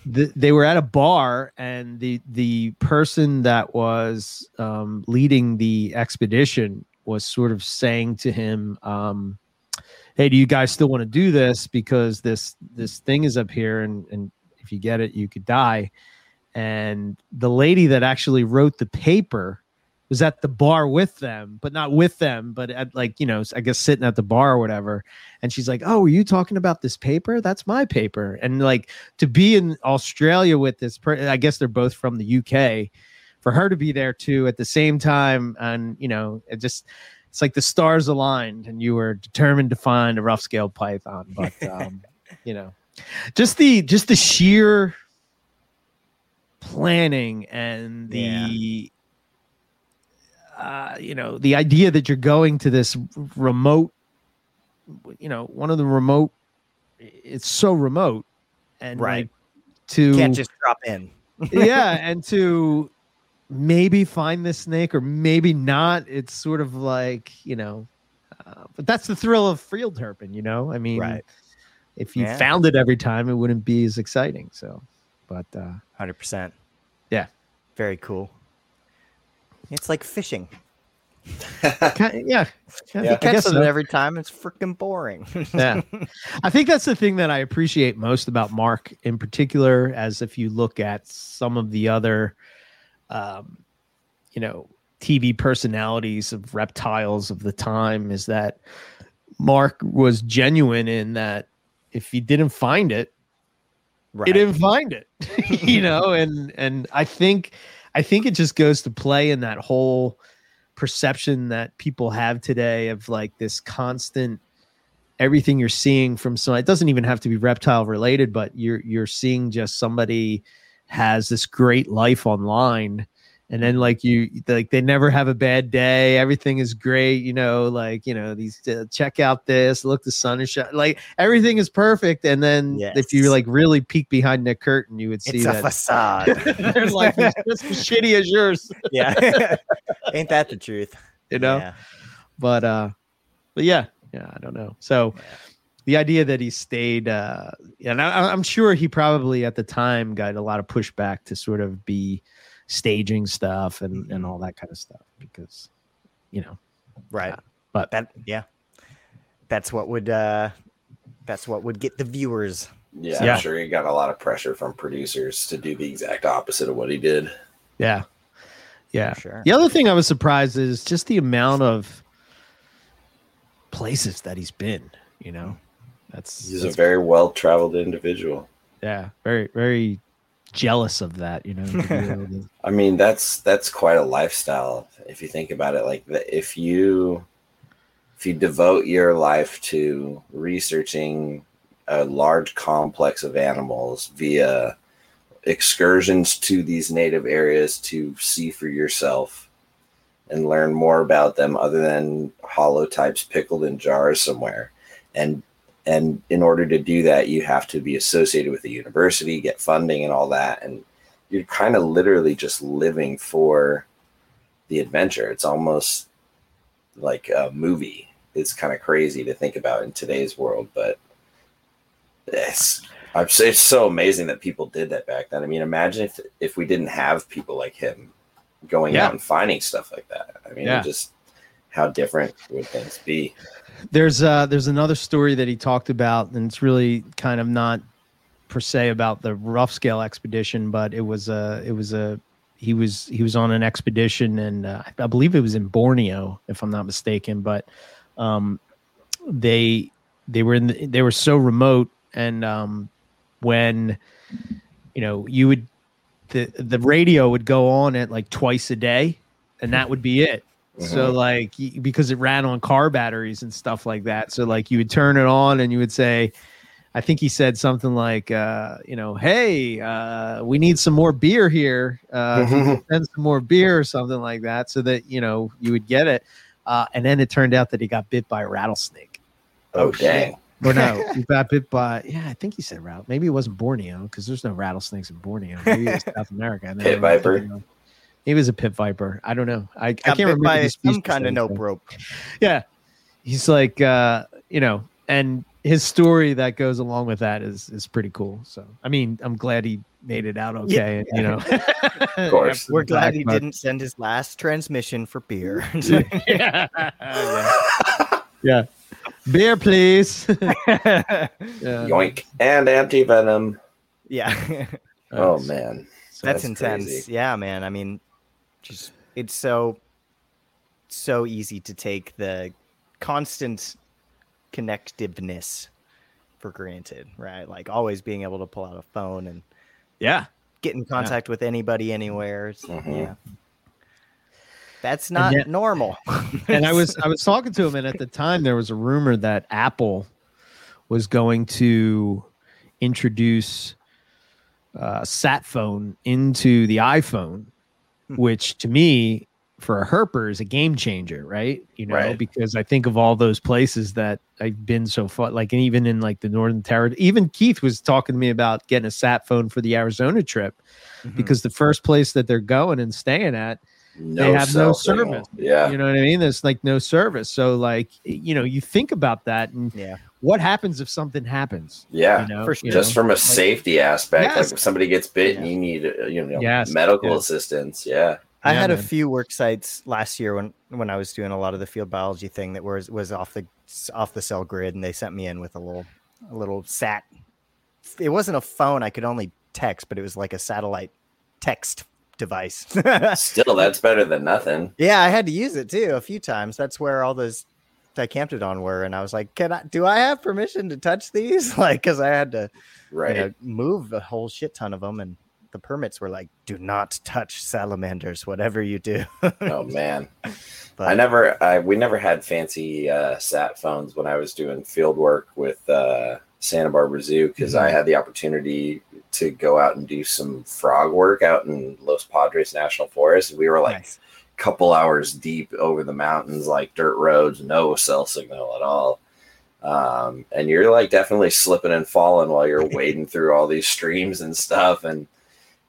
[SPEAKER 3] the, they were at a bar, and the the person that was um, leading the expedition was sort of saying to him, um, "Hey, do you guys still want to do this? Because this this thing is up here, and and if you get it, you could die." And the lady that actually wrote the paper was at the bar with them, but not with them, but at like, you know, I guess sitting at the bar or whatever. And she's like, Oh, are you talking about this paper? That's my paper. And like to be in Australia with this, per- I guess they're both from the UK, for her to be there too at the same time. And, you know, it just, it's like the stars aligned and you were determined to find a rough scale python. But, (laughs) um, you know, just the, just the sheer planning and the,
[SPEAKER 1] Yeah
[SPEAKER 3] uh, you know, the idea that you're going to this remote, you know, one of the remote, it's so remote, and
[SPEAKER 1] Right.
[SPEAKER 3] like to
[SPEAKER 1] Can't just drop in. (laughs)
[SPEAKER 3] yeah, and to maybe find this snake or maybe not. It's sort of like you know, uh, but that's the thrill of field herping. You know, I mean,
[SPEAKER 1] Right.
[SPEAKER 3] if you
[SPEAKER 1] Yeah.
[SPEAKER 3] found it every time, it wouldn't be as exciting. So, but uh,
[SPEAKER 1] Hundred percent.
[SPEAKER 3] Yeah.
[SPEAKER 1] Very cool. It's like fishing.
[SPEAKER 3] yeah,
[SPEAKER 2] Yeah.
[SPEAKER 3] I
[SPEAKER 1] You catch
[SPEAKER 3] guess
[SPEAKER 1] something
[SPEAKER 3] so.
[SPEAKER 1] every time. It's freaking boring. (laughs)
[SPEAKER 3] yeah i think that's the thing that i appreciate most about mark in particular as if you look at some of the other um you know tv personalities of reptiles of the time is that mark was genuine in that if he didn't find it
[SPEAKER 1] right.
[SPEAKER 3] he didn't find it (laughs) you (laughs) know and and i think i think it just goes to play in that whole perception that people have today of like this constant everything you're seeing from some it doesn't even have to be reptile related but you're you're seeing just somebody has this great life online and then like you like they never have a bad day everything is great you know like you know these uh, check out this look the sun is shining like everything is perfect and then if you like really peek behind the curtain you would see
[SPEAKER 1] It's a
[SPEAKER 3] that
[SPEAKER 1] facade. (laughs)
[SPEAKER 3] their life is just as shitty as yours
[SPEAKER 1] yeah. (laughs) Ain't that the truth?
[SPEAKER 3] you know
[SPEAKER 1] Yeah.
[SPEAKER 3] but uh but yeah yeah i don't know so
[SPEAKER 1] Yeah.
[SPEAKER 3] the idea that he stayed uh and I, i'm sure he probably at the time got a lot of pushback to sort of be staging stuff and and all that kind of stuff because you know
[SPEAKER 1] Right.
[SPEAKER 3] Uh, but-
[SPEAKER 1] that yeah. That's what would uh that's what would get the viewers.
[SPEAKER 2] Yeah,
[SPEAKER 3] Yeah.
[SPEAKER 2] I'm sure he got a lot of pressure from producers to do the exact opposite of what he did.
[SPEAKER 3] yeah yeah
[SPEAKER 1] for Sure.
[SPEAKER 3] the other thing i was surprised is just the amount of places that he's been you know that's,
[SPEAKER 2] He's a very well traveled individual.
[SPEAKER 3] yeah very very jealous of that you know to be (laughs) able to-
[SPEAKER 2] I mean, that's that's quite a lifestyle if you think about it. Like that, if you if you devote your life to researching a large complex of animals via excursions to these native areas to see for yourself and learn more about them other than holotypes pickled in jars somewhere and and in order to do that you have to be associated with a university get funding and all that and you're kind of literally just living for the adventure. It's almost like a movie. It's kind of crazy to think about in today's world, but it's I'm so, it's so amazing that people did that back then. I mean, imagine if if we didn't have people like him going
[SPEAKER 3] Yeah.
[SPEAKER 2] out and finding stuff like that. I mean,
[SPEAKER 3] Yeah.
[SPEAKER 2] just how different would things be?
[SPEAKER 3] There's uh there's another story that he talked about and it's really kind of not per se about the rough scale expedition but it was a it was a he was he was on an expedition and uh, i believe it was in borneo if i'm not mistaken but um they they were in the, they were so remote and um when you know you would the the radio would go on at like twice a day and that would be it so like because it ran on car batteries and stuff like that. So like you would turn it on and you would say, I think he said something like, uh, you know, hey, uh, we need some more beer here. Uh, if you (laughs) send some more beer or something like that, so that you know you would get it. Uh, and then it turned out that he got bit by a rattlesnake.
[SPEAKER 2] Oh,
[SPEAKER 1] Oh, shit.
[SPEAKER 2] dang! (laughs)
[SPEAKER 3] Or no, (laughs) he got bit by yeah, I think he said rattle. Maybe it wasn't Borneo because there's no rattlesnakes in Borneo. Maybe it was South America.
[SPEAKER 2] Pit
[SPEAKER 3] I was
[SPEAKER 2] viper.
[SPEAKER 3] Thinking of- He was a pit viper. I don't know. I, I can't remember
[SPEAKER 1] by some kind of
[SPEAKER 3] that he
[SPEAKER 1] nope
[SPEAKER 3] said.
[SPEAKER 1] rope.
[SPEAKER 3] Yeah, he's like, uh, you know, and his story that goes along with that is is pretty cool. So, I mean, I'm glad he made it out okay. You know, (laughs) of
[SPEAKER 2] course.
[SPEAKER 1] We're glad he didn't send his last transmission for beer.
[SPEAKER 3] yeah. (laughs) (laughs) yeah. Yeah. Beer, please. yeah.
[SPEAKER 2] Yoink and anti venom.
[SPEAKER 1] yeah.
[SPEAKER 2] Oh man,
[SPEAKER 3] So
[SPEAKER 1] That's,
[SPEAKER 2] That's
[SPEAKER 1] intense.
[SPEAKER 2] crazy.
[SPEAKER 1] Yeah, man. I mean, just it's so so easy to take the constant connectiveness for granted, right? Like always being able to pull out a phone and
[SPEAKER 3] yeah.
[SPEAKER 1] get in contact with anybody anywhere. It's-
[SPEAKER 2] Mhm.
[SPEAKER 1] Yeah. That's not
[SPEAKER 3] yet-
[SPEAKER 1] normal. (laughs) (laughs)
[SPEAKER 3] and I was I was talking to him, and at the time there was a rumor that Apple was going to introduce uh, sat phone into the iPhone. Which to me, for a herper, is a game changer, right? You know,
[SPEAKER 2] Right.
[SPEAKER 3] because I think of all those places that I've been so far, like and even in like the Northern Territory. Even Keith was talking to me about getting a sat phone for the Arizona trip
[SPEAKER 1] Mhm.
[SPEAKER 3] because the first place that they're going and staying at
[SPEAKER 2] no
[SPEAKER 3] have no service.
[SPEAKER 2] Yeah,
[SPEAKER 3] you know what I mean? There's like no service. So like you know, you think about that and
[SPEAKER 1] yeah.
[SPEAKER 3] What happens if something happens?
[SPEAKER 2] yeah.
[SPEAKER 3] You know,
[SPEAKER 1] For sure.
[SPEAKER 2] Just
[SPEAKER 3] know?
[SPEAKER 2] from a safety aspect,
[SPEAKER 3] Yes.
[SPEAKER 2] like if somebody gets bit and
[SPEAKER 1] Yeah.
[SPEAKER 2] you need, uh, you know,
[SPEAKER 3] Yes,
[SPEAKER 2] medical
[SPEAKER 3] yes.
[SPEAKER 2] assistance. Yeah,
[SPEAKER 1] I
[SPEAKER 3] Yeah,
[SPEAKER 1] had a few work sites last year when when I was doing a lot of the field biology thing that was was off the off the cell grid, and they sent me in with a little a little sat. It wasn't a phone; I could only text, but it was like a satellite text device. (laughs)
[SPEAKER 2] still that's better than nothing.
[SPEAKER 1] yeah, I had to use it too a few times. That's where all those dicamptodon were, and I was like, "Can I? Do I have permission to touch these?" (laughs) Like, because I had to
[SPEAKER 2] Right.
[SPEAKER 1] you know, move a whole shit ton of them, and the permits were like, "Do not touch salamanders, whatever you do." (laughs)
[SPEAKER 2] oh man.
[SPEAKER 1] But
[SPEAKER 2] I never, I we never had fancy uh, sat phones when I was doing field work with uh, Santa Barbara Zoo because I
[SPEAKER 1] Mm-hmm.
[SPEAKER 2] had the opportunity to go out and do some frog work out in Los Padres National Forest. We were like
[SPEAKER 1] Nice.
[SPEAKER 2] Couple hours deep over the mountains, like dirt roads, no cell signal at all. Um, and you're like definitely slipping and falling while you're (laughs) wading through all these streams and stuff, and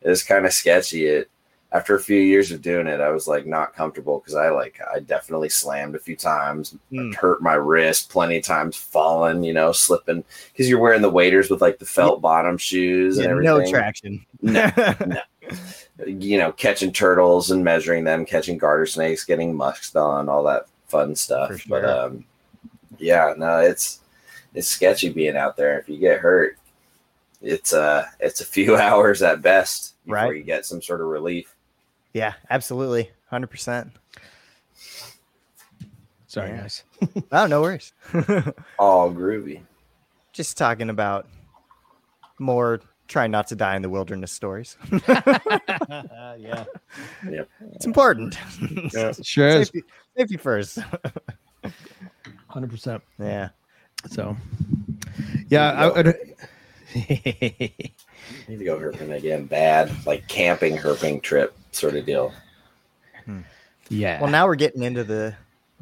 [SPEAKER 2] it's kind of sketchy. It after a few years of doing it, I was like not comfortable because I like I definitely slammed a few times,
[SPEAKER 1] Mm.
[SPEAKER 2] hurt my wrist plenty of times, falling, you know, slipping because you're wearing the waders with like the felt bottom shoes and everything.
[SPEAKER 1] no traction.
[SPEAKER 2] No, (laughs) you know, catching turtles and measuring them, catching garter snakes, getting musked on, all that fun stuff.
[SPEAKER 1] For
[SPEAKER 2] But um, yeah, no, it's it's sketchy being out there. If you get hurt, it's uh it's a few (laughs) hours at best before
[SPEAKER 1] Right.
[SPEAKER 2] you get some sort of relief.
[SPEAKER 1] yeah, absolutely, hundred percent.
[SPEAKER 3] Sorry,
[SPEAKER 1] Yeah.
[SPEAKER 3] guys. (laughs)
[SPEAKER 1] Oh, no worries. (laughs)
[SPEAKER 2] All groovy.
[SPEAKER 1] Just talking about more trying not to die in the wilderness stories. (laughs) (laughs)
[SPEAKER 3] yeah,
[SPEAKER 1] it's important.
[SPEAKER 2] Yeah. (laughs)
[SPEAKER 3] sure is
[SPEAKER 1] safety, safety first.
[SPEAKER 3] hundred percent.
[SPEAKER 1] yeah.
[SPEAKER 3] So, yeah, I would.
[SPEAKER 2] Need to go herping again. Bad, like camping herping trip sort of deal. Hmm.
[SPEAKER 3] yeah.
[SPEAKER 1] Well, now we're getting into the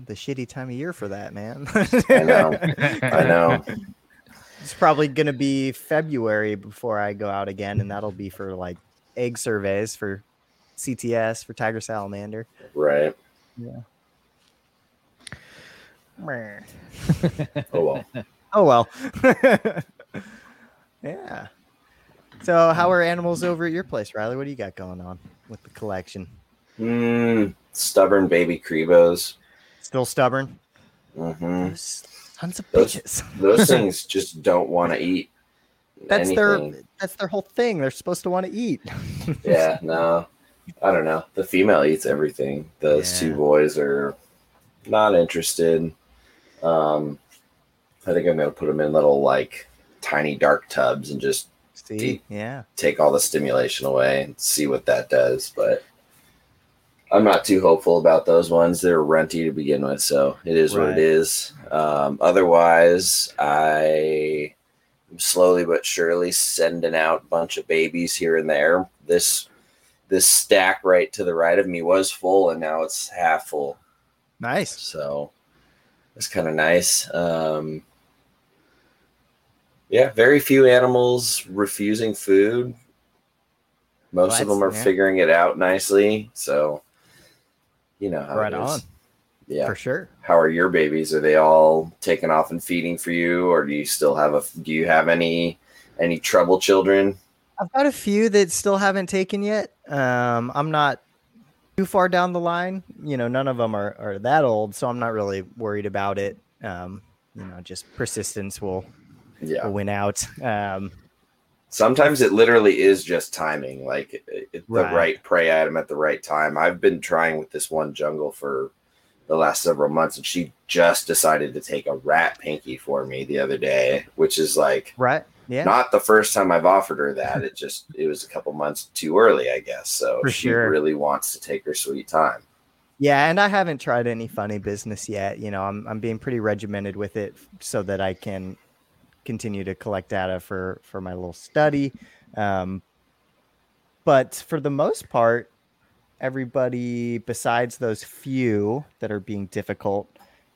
[SPEAKER 1] the shitty time of year for that, man.
[SPEAKER 2] I know. I know.
[SPEAKER 1] It's probably going to be February before I go out again, and that'll be for like egg surveys for CTS for tiger salamander.
[SPEAKER 2] Right. Yeah. oh well. (laughs)
[SPEAKER 1] Oh well. (laughs) yeah. So, how are animals over at your place, Riley? What do you got going on with the collection?
[SPEAKER 2] Mm, stubborn baby Crebos.
[SPEAKER 1] Still stubborn?
[SPEAKER 2] hmm
[SPEAKER 1] Sons of
[SPEAKER 2] Those-
[SPEAKER 1] bitches. (laughs)
[SPEAKER 2] Those things just don't want to eat.
[SPEAKER 1] That's
[SPEAKER 2] anything.
[SPEAKER 1] their that's their whole thing. They're supposed to want to eat. (laughs)
[SPEAKER 2] yeah, no, I don't know. The female eats everything. Those
[SPEAKER 1] Yeah.
[SPEAKER 2] two boys are not interested. Um, I think I'm gonna put them in little like tiny dark tubs and just
[SPEAKER 1] See? Yeah.
[SPEAKER 2] take all the stimulation away and see what that does. But I'm not too hopeful about those ones. They're renty to begin with, so it is what it is. Um, otherwise, I am slowly but surely sending out a bunch of babies here and there. This this stack right to the right of me was full, and now it's half full.
[SPEAKER 1] Nice.
[SPEAKER 2] So it's kind of nice. Um, yeah, very few animals refusing food. Most
[SPEAKER 1] Well,
[SPEAKER 2] of them are
[SPEAKER 1] yeah.
[SPEAKER 2] figuring it out nicely. So, you know how
[SPEAKER 1] Right
[SPEAKER 2] it is.
[SPEAKER 1] on.
[SPEAKER 2] Yeah.
[SPEAKER 1] For sure.
[SPEAKER 2] How are your babies? Are they all taking off and feeding for you, or do you still have a? Do you have any any trouble children?
[SPEAKER 1] I've got a few that still haven't taken yet. Um, I'm not too far down the line. You know, none of them are, are that old, so I'm not really worried about it. Um, you know, just persistence will,
[SPEAKER 2] Yeah.
[SPEAKER 1] will win out. Um,
[SPEAKER 2] Sometimes it literally is just timing, like it, it- the
[SPEAKER 1] Right.
[SPEAKER 2] right prey item at the right time. I've been trying with this one jungle for the last several months, and she just decided to take a rat pinky for me the other day, which is like
[SPEAKER 1] right? Yeah.
[SPEAKER 2] not the first time I've offered her that. It just it was a couple months too early, I guess. So
[SPEAKER 1] For
[SPEAKER 2] she
[SPEAKER 1] sure.
[SPEAKER 2] really wants to take her sweet time.
[SPEAKER 1] Yeah, and I haven't tried any funny business yet. You know, I'm I'm being pretty regimented with it so that I can continue to collect data for for my little study. Um, but for the most part, everybody besides those few that are being difficult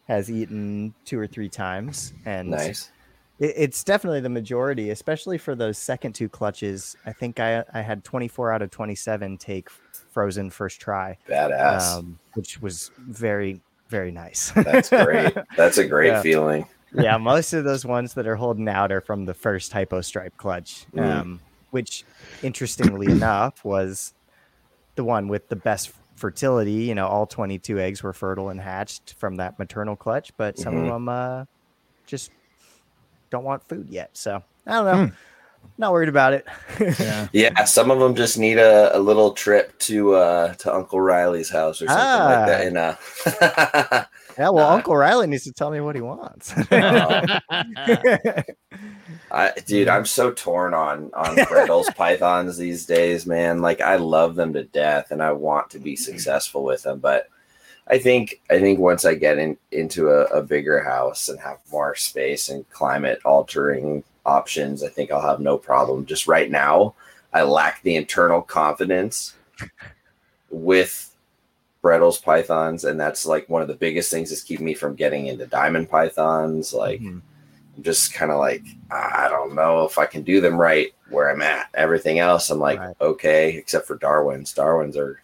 [SPEAKER 1] has eaten two or three times, and
[SPEAKER 2] Nice.
[SPEAKER 1] it, it's definitely the majority, especially for those second two clutches. I think I I had 24 out of 27 take frozen first try
[SPEAKER 2] Badass.
[SPEAKER 1] um, which was very very nice.
[SPEAKER 2] That's great. (laughs) That's a great
[SPEAKER 1] Yeah.
[SPEAKER 2] feeling.
[SPEAKER 1] Yeah, most of those ones that are holding out are from the first hypo stripe clutch,
[SPEAKER 2] Mhm.
[SPEAKER 1] um, which interestingly enough was the one with the best fertility. You know, all 22 eggs were fertile and hatched from that maternal clutch, but some
[SPEAKER 2] Mhm.
[SPEAKER 1] of them uh, just don't want food yet. So I don't know. Not worried about it.
[SPEAKER 3] Yeah. (laughs)
[SPEAKER 2] Yeah, some of them just need a, a little trip to uh to Uncle Riley's house or something like that. In uh (laughs)
[SPEAKER 1] yeah, well,
[SPEAKER 2] Nah.
[SPEAKER 1] Uncle Riley needs to tell me what he wants. (laughs)
[SPEAKER 2] I, dude, I'm so torn on on Bredl's pythons these days, man. Like I love them to death, and I want to be successful with them. But I think I think once I get in into a, a bigger house and have more space and climate altering options, I think I'll have no problem. Just right now, I lack the internal confidence with Bredl's pythons, and that's like one of the biggest things that's keeping me from getting into diamond pythons. Like.
[SPEAKER 1] Mhm.
[SPEAKER 2] I'm just kind of like, I don't know if I can do them right where I'm at. Everything else, I'm like,
[SPEAKER 1] Right.
[SPEAKER 2] okay, except for Darwin's. Darwin's are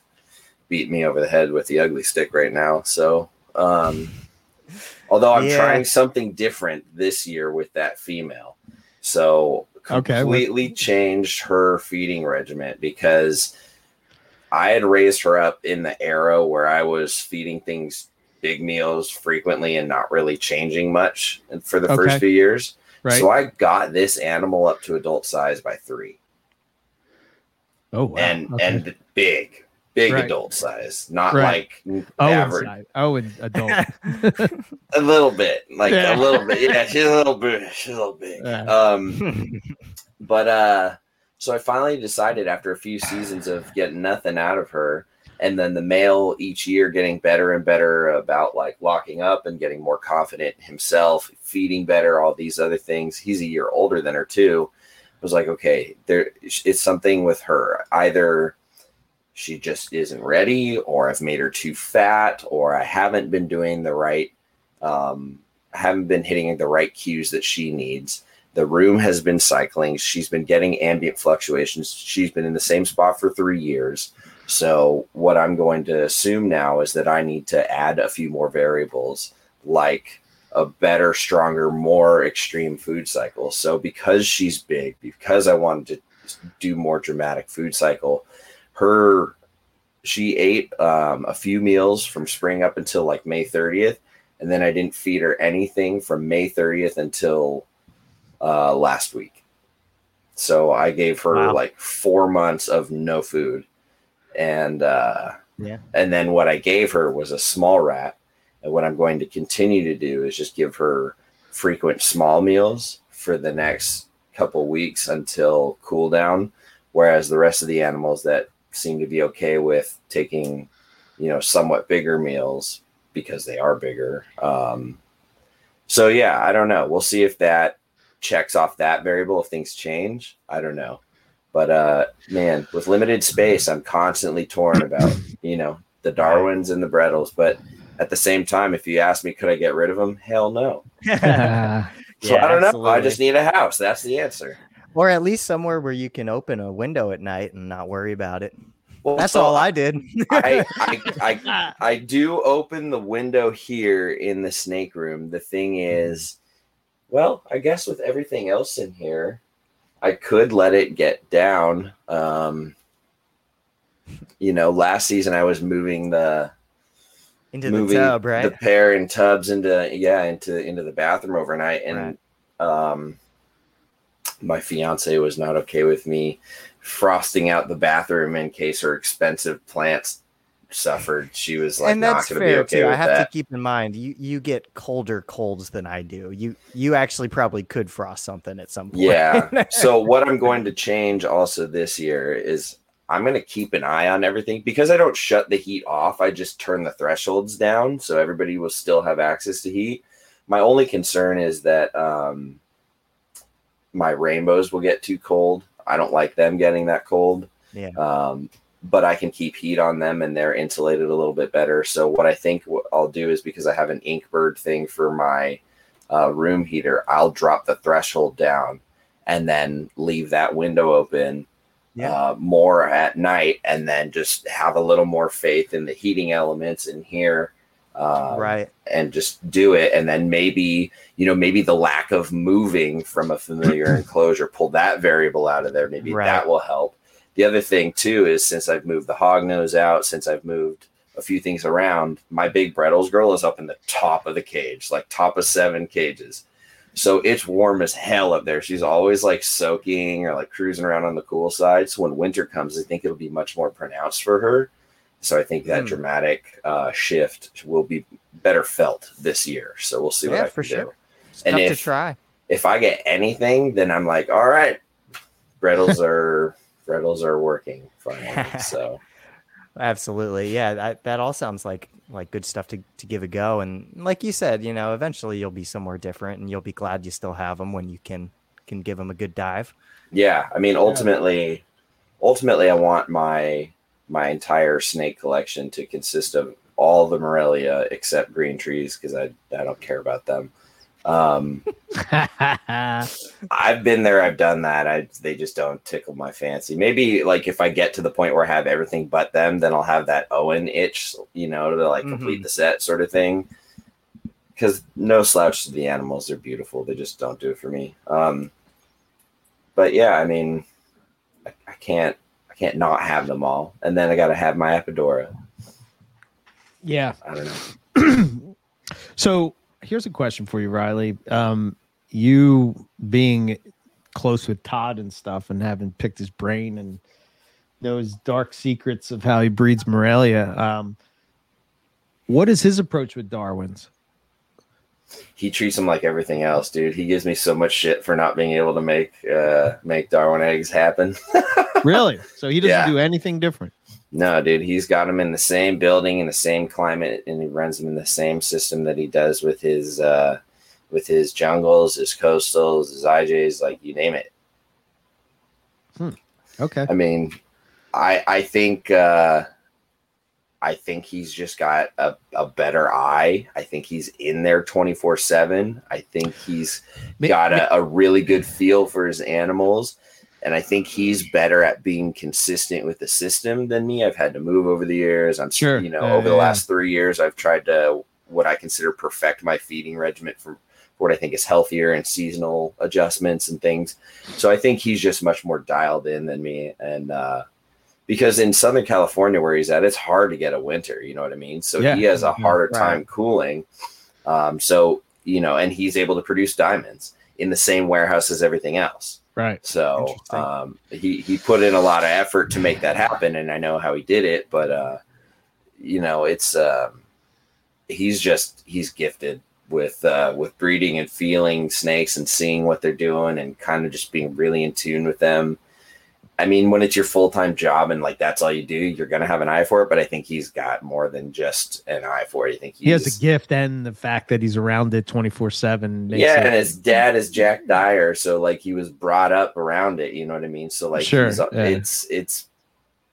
[SPEAKER 2] beating me over the head with the ugly stick right now. So, um, although I'm
[SPEAKER 1] Yeah.
[SPEAKER 2] trying something different this year with that female. So,
[SPEAKER 3] Okay,
[SPEAKER 2] completely changed her feeding regimen because I had raised her up in the era where I was feeding things big meals frequently and not really changing much for the
[SPEAKER 3] Okay.
[SPEAKER 2] first few years.
[SPEAKER 3] Right.
[SPEAKER 2] So I got this animal up to adult size by three,
[SPEAKER 3] oh, wow.
[SPEAKER 2] and
[SPEAKER 3] Okay.
[SPEAKER 2] and big, big
[SPEAKER 3] Right.
[SPEAKER 2] adult size, not
[SPEAKER 3] Right.
[SPEAKER 2] like
[SPEAKER 3] oh,
[SPEAKER 2] average.
[SPEAKER 3] inside. oh, and adult. (laughs)
[SPEAKER 2] A little bit, like
[SPEAKER 3] Yeah.
[SPEAKER 2] a little bit. Yeah, she's a little bit. She's a little big.
[SPEAKER 3] Yeah.
[SPEAKER 2] Um, (laughs) but uh so i finally decided after a few seasons of getting nothing out of her and then the male each year getting better and better about like locking up and getting more confident himself feeding better all these other things he's a year older than her too I was like okay there it's something with her either she just isn't ready or i've made her too fat or i haven't been doing the right um haven't been hitting the right cues that she needs the room has been cycling. She's been getting ambient fluctuations. She's been in the same spot for three years. So, what I'm going to assume now is that I need to add a few more variables like a better, stronger, more extreme food cycle. So, because she's big, because I wanted to do more dramatic food cycle, her she ate um, a few meals from spring up until like May 30th. And then I didn't feed her anything from May 30th until uh, last week. So I gave her
[SPEAKER 1] Wow.
[SPEAKER 2] like four months of no food. And uh,
[SPEAKER 1] Yeah.
[SPEAKER 2] and then what I gave her was a small rat. And what I'm going to continue to do is just give her frequent small meals for the next couple weeks until cool down. Whereas the rest of the animals that seem to be okay with taking, you know, somewhat bigger meals because they are bigger. Um, so yeah, I don't know. We'll see if that checks off that variable. If things change, I don't know. But uh, man, with limited space, I'm constantly torn about you know the Darwins and the Bredls. But at the same time, if you ask me, could I get rid of them? Hell no. (laughs) (laughs) So
[SPEAKER 3] Ah,
[SPEAKER 2] I don't know. I just need a house. That's the answer.
[SPEAKER 1] Or at least somewhere where you can open a window at night and not worry about it.
[SPEAKER 2] Well,
[SPEAKER 1] That's
[SPEAKER 2] so
[SPEAKER 1] all I did.
[SPEAKER 2] I, (laughs) I, I, I do open the window here in the snake room. The thing is, well, I guess with everything else in here, I could let it get down. Um, you know, last season I was moving the
[SPEAKER 1] Into
[SPEAKER 2] moving
[SPEAKER 1] the tub, right?
[SPEAKER 2] the pair in tubs into yeah into into the bathroom overnight, and
[SPEAKER 1] Right.
[SPEAKER 2] um, my fiance was not okay with me frosting out the bathroom in case her expensive plants suffered. She was like
[SPEAKER 1] and
[SPEAKER 2] not
[SPEAKER 1] that's
[SPEAKER 2] going to be
[SPEAKER 1] fair
[SPEAKER 2] okay
[SPEAKER 1] too. I have
[SPEAKER 2] that.
[SPEAKER 1] to keep in mind you you get colder colds than I do. You you actually probably could frost something at some point.
[SPEAKER 2] Yeah. (laughs) so what I'm going to change also this year is I'm going to keep an eye on everything because I don't shut the heat off. I just turn the thresholds down so everybody will still have access to heat. My only concern is that um, my rainbows will get too cold. I don't like them getting that cold.
[SPEAKER 1] Yeah.
[SPEAKER 2] Um, but I can keep heat on them and they're insulated a little bit better. So what I think I'll do is because I have an Inkbird thing for my uh, room heater, I'll drop the threshold down and then leave that window open
[SPEAKER 1] Yeah.
[SPEAKER 2] uh, more at night, and then just have a little more faith in the heating elements in here, uh,
[SPEAKER 1] right.
[SPEAKER 2] and just do it. And then maybe you know maybe the lack of moving from a familiar (clears throat) enclosure, pull that variable out of there. Maybe
[SPEAKER 1] Right.
[SPEAKER 2] that will help. The other thing too is since I've moved the hog nose out, since I've moved a few things around, my big Bredls girl is up in the top of the cage, like top of seven cages. So it's warm as hell up there. She's always like soaking or like cruising around on the cool side. So when winter comes, I think it'll be much more pronounced for her. So I think that
[SPEAKER 1] Hmm.
[SPEAKER 2] dramatic uh, shift will be better felt this year. So we'll see what
[SPEAKER 1] Yeah,
[SPEAKER 2] I can
[SPEAKER 1] for
[SPEAKER 2] do.
[SPEAKER 1] sure. It's
[SPEAKER 2] And
[SPEAKER 1] tough to
[SPEAKER 2] if-
[SPEAKER 1] try.
[SPEAKER 2] If I get anything, then I'm like, all right, Bredls (laughs) are Bredls are working finally. (laughs) So
[SPEAKER 1] Absolutely. Yeah, that, that all sounds like like good stuff to, to give a go. And like you said, you know, eventually you'll be somewhere different and you'll be glad you still have them when you can can give them a good dive.
[SPEAKER 2] yeah, I mean, ultimately, ultimately, I want my my entire snake collection to consist of all the Morelia except green trees because I I don't care about them. Um, (laughs) I've been there, I've done that. I they just don't tickle my fancy. Maybe like if I get to the point where I have everything but them, then I'll have that Owen itch, you know, to like complete
[SPEAKER 1] Mhm.
[SPEAKER 2] the set sort of thing. Because no slouch to the animals, they're beautiful. They just don't do it for me. Um, but yeah, I mean, I, I can't, I can't not have them all, and then I got to have my Apodora.
[SPEAKER 3] yeah.
[SPEAKER 2] I don't know. (clears throat)
[SPEAKER 3] so here's a question for you, Riley. Um, you being close with Todd and stuff, and having picked his brain and those dark secrets of how he breeds Morelia. Um, what is his approach with Darwin's?
[SPEAKER 2] He treats them like everything else, dude. He gives me so much shit for not being able to make uh make Darwin eggs happen. (laughs)
[SPEAKER 3] Really? So he doesn't
[SPEAKER 2] Yeah.
[SPEAKER 3] do anything different.
[SPEAKER 2] no, dude, he's got them in the same building in the same climate, and he runs them in the same system that he does with his uh with his jungles, his coastals, his IJs, like you name it. Hmm.
[SPEAKER 3] Okay.
[SPEAKER 2] I mean, I I think uh I think he's just got a, a better eye. I think he's in there 24 7. I think he's got a, a really good feel for his animals. And I think he's better at being consistent with the system than me. I've had to move over the years. I'm
[SPEAKER 3] Sure.
[SPEAKER 2] you know,
[SPEAKER 3] Yeah,
[SPEAKER 2] over the last three years, I've tried to what I consider perfect my feeding regimen for what I think is healthier and seasonal adjustments and things. So I think he's just much more dialed in than me. And uh because in Southern California where he's at, it's hard to get a winter, you know what I mean? So
[SPEAKER 3] Yeah.
[SPEAKER 2] he has a harder
[SPEAKER 1] Right.
[SPEAKER 2] time cooling. Um, so you know, and he's able to produce diamonds in the same warehouse as everything else.
[SPEAKER 3] Right.
[SPEAKER 2] So um, he he put in a lot of effort to make that happen, and I know how he did it. But uh, you know, it's um, he's just he's gifted with uh, with breeding and feeling snakes and seeing what they're doing and kind of just being really in tune with them. I mean, when it's your full time job and like that's all you do, you're gonna have an eye for it. But I think he's got more than just an eye for it. I think
[SPEAKER 3] He has a gift and the fact that he's around it 24 7.
[SPEAKER 2] yeah, and his dad is Jack Dyer, so like he was brought up around it. You know what I mean? So like,
[SPEAKER 3] Sure,
[SPEAKER 2] he's,
[SPEAKER 3] yeah.
[SPEAKER 2] it's it's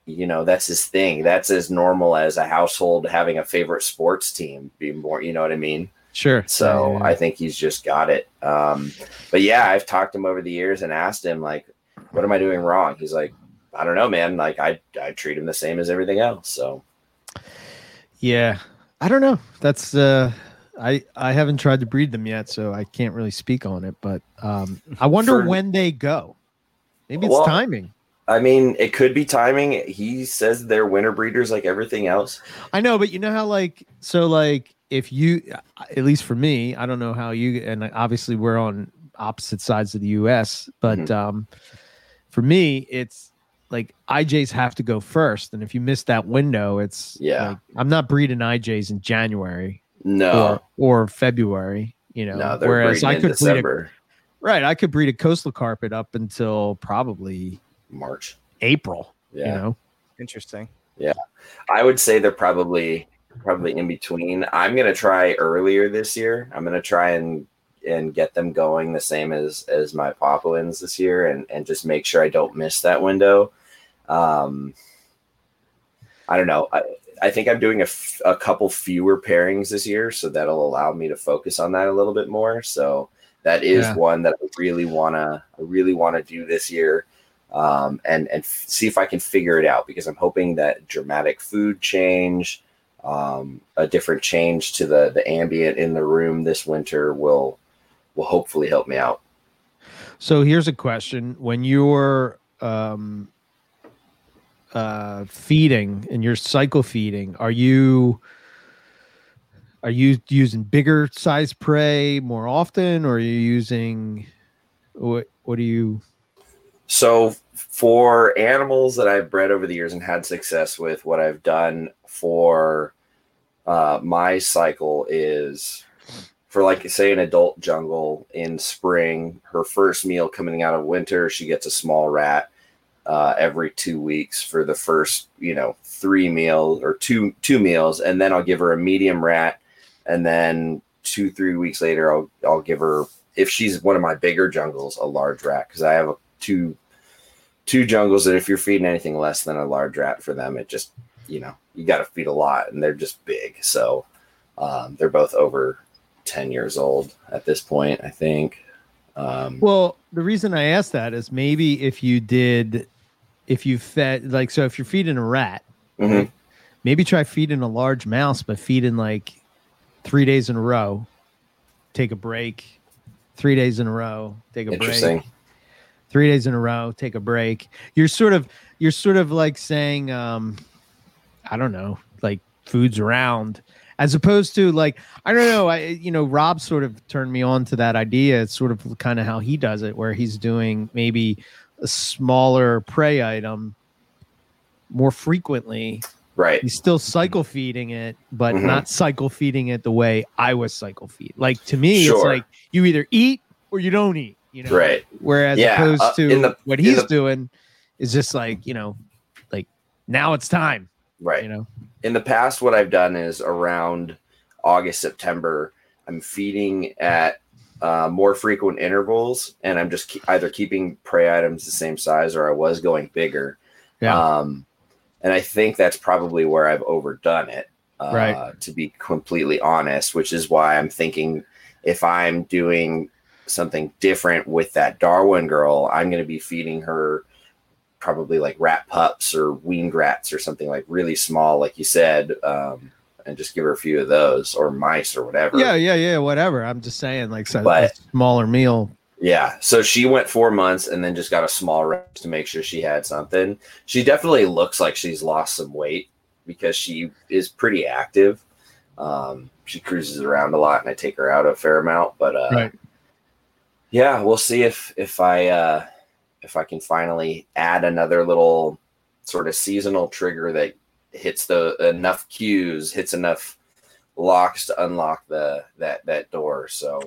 [SPEAKER 2] you know that's his thing. That's as normal as a household having a favorite sports team. Being more, you know what I mean?
[SPEAKER 3] Sure.
[SPEAKER 2] So
[SPEAKER 3] Yeah, yeah,
[SPEAKER 2] I think he's just got it. Um, but yeah, I've talked to him over the years and asked him like, what am I doing wrong? He's like, I don't know, man. Like I I treat him the same as everything else. So
[SPEAKER 3] Yeah, I don't know. That's uh, I I haven't tried to breed them yet, so I can't really speak on it. But um, I wonder
[SPEAKER 2] For-
[SPEAKER 3] when they go. Maybe it's
[SPEAKER 2] Well-
[SPEAKER 3] timing.
[SPEAKER 2] I mean, it could be timing. He says they're winter breeders like everything else.
[SPEAKER 3] I know, but you know how like so like if you at least for me, I don't know how you and obviously we're on opposite sides of the US, but
[SPEAKER 2] Mhm.
[SPEAKER 3] um for me it's like IJs have to go first and if you miss that window it's
[SPEAKER 2] Yeah.
[SPEAKER 3] like, I'm not breeding IJs in January
[SPEAKER 2] No,
[SPEAKER 3] or or February, you know.
[SPEAKER 2] no, they're
[SPEAKER 3] whereas
[SPEAKER 2] breeding
[SPEAKER 3] I
[SPEAKER 2] in
[SPEAKER 3] could breed a,
[SPEAKER 2] December,
[SPEAKER 3] right, I could breed a coastal carpet up until probably
[SPEAKER 2] March.
[SPEAKER 3] April,
[SPEAKER 2] Yeah,
[SPEAKER 3] you know.
[SPEAKER 1] Interesting.
[SPEAKER 2] Yeah, I would say they're probably probably in between. I'm gonna try earlier this year. I'm gonna try and and get them going the same as as my Papuans this year, and and just make sure I don't miss that window. Um, I don't know. I I think I'm doing a, f- a couple fewer pairings this year, so that'll allow me to focus on that a little bit more. So that is
[SPEAKER 3] Yeah.
[SPEAKER 2] one that I really wanna I really wanna do this year um, and and f- see if I can figure it out because I'm hoping that dramatic food change, um, a different change to the the ambient in the room this winter will will hopefully help me out.
[SPEAKER 3] So here's a question: When you're um, uh, feeding and you're cycle feeding, are you are you using bigger size prey more often, or are you using what? What do you?
[SPEAKER 2] So for animals that I've bred over the years and had success with, what I've done for uh, my cycle is for like say an adult jungle in spring, her first meal coming out of winter, she gets a small rat uh, every two weeks for the first you know three meals or two two meals, and then I'll give her a medium rat, and then two three weeks later I'll I'll give her if she's one of my bigger jungles a large rat because I have a, two two jungles that if you're feeding anything less than a large rat for them, it just you know you got to feed a lot and they're just big. So um, they're both over ten years old at this point, I think. Um,
[SPEAKER 3] Well, the reason I asked that is maybe if you did, if you fed like so, if you're feeding a rat,
[SPEAKER 2] mhm.
[SPEAKER 3] maybe try feeding a large mouse, but feeding like three days in a row. Take a break. Three days in a row. Take a break. Three days in a row. Take a break. You're sort of you're sort of like saying, um, I don't know, like foods around, as opposed to like I don't know. I you know Rob sort of turned me on to that idea. It's sort of kind of how he does it, where he's doing maybe a smaller prey item more frequently
[SPEAKER 2] Right.
[SPEAKER 3] he's still cycle feeding it, but
[SPEAKER 2] Mhm.
[SPEAKER 3] not cycle feeding it the way I was cycle feed. Like to me, it's like you either eat or you don't eat. You know,
[SPEAKER 2] Right.
[SPEAKER 3] Whereas
[SPEAKER 2] Yeah,
[SPEAKER 3] opposed
[SPEAKER 2] uh,
[SPEAKER 3] to
[SPEAKER 2] the-
[SPEAKER 3] what he's
[SPEAKER 2] the-
[SPEAKER 3] doing is just like you know, like now it's time.
[SPEAKER 2] Right.
[SPEAKER 3] You know,
[SPEAKER 2] in the past what i've done is around august september i'm feeding at uh, more frequent intervals and i'm just ke- either keeping prey items the same size or i was going bigger
[SPEAKER 3] Yeah.
[SPEAKER 2] um, and i think that's probably where i've overdone it uh,
[SPEAKER 3] Right.
[SPEAKER 2] to be completely honest which is why i'm thinking if i'm doing something different with that darwin girl i'm going to be feeding her probably like rat pups or weaned rats or something like really small, like you said, um, and just give her a few of those or mice or whatever.
[SPEAKER 3] yeah, yeah, yeah, whatever. I'm just saying, like so,
[SPEAKER 2] But-
[SPEAKER 3] smaller meal.
[SPEAKER 2] Yeah. So she went four months and then just got a small rat to make sure she had something. She definitely looks like she's lost some weight because she is pretty active. Um, she cruises around a lot and I take her out a fair amount, but uh,
[SPEAKER 3] Right.
[SPEAKER 2] yeah, we'll see if if I uh, if I can finally add another little sort of seasonal trigger that hits the enough cues, hits enough locks to unlock the that that door. So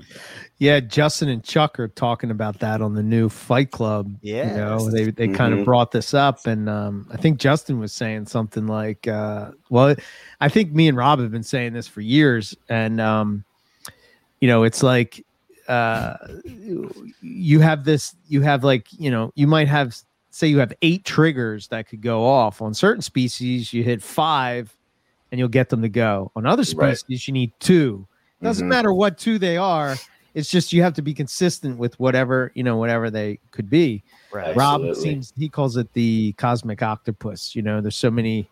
[SPEAKER 3] Yeah, Justin and Chuck are talking about that on the new Fight Club. you know,
[SPEAKER 1] Yes.
[SPEAKER 3] they they kind of
[SPEAKER 2] Mhm.
[SPEAKER 3] brought this up, and um, I think Justin was saying something like, uh, "Well, I think me and Rob have been saying this for years, and um, you know, it's like uh, you have this, you have like, you know, you might have, say, you have eight triggers that could go off on certain species. You hit five, and you'll get them to go. On other
[SPEAKER 2] Right.
[SPEAKER 3] species, you need two. Doesn't
[SPEAKER 2] Mhm.
[SPEAKER 3] matter what two they are. It's just you have to be consistent with whatever you know, whatever they could be.
[SPEAKER 1] Right.
[SPEAKER 3] Rob
[SPEAKER 2] Absolutely.
[SPEAKER 3] seems he calls it the cosmic octopus. You know, there's so many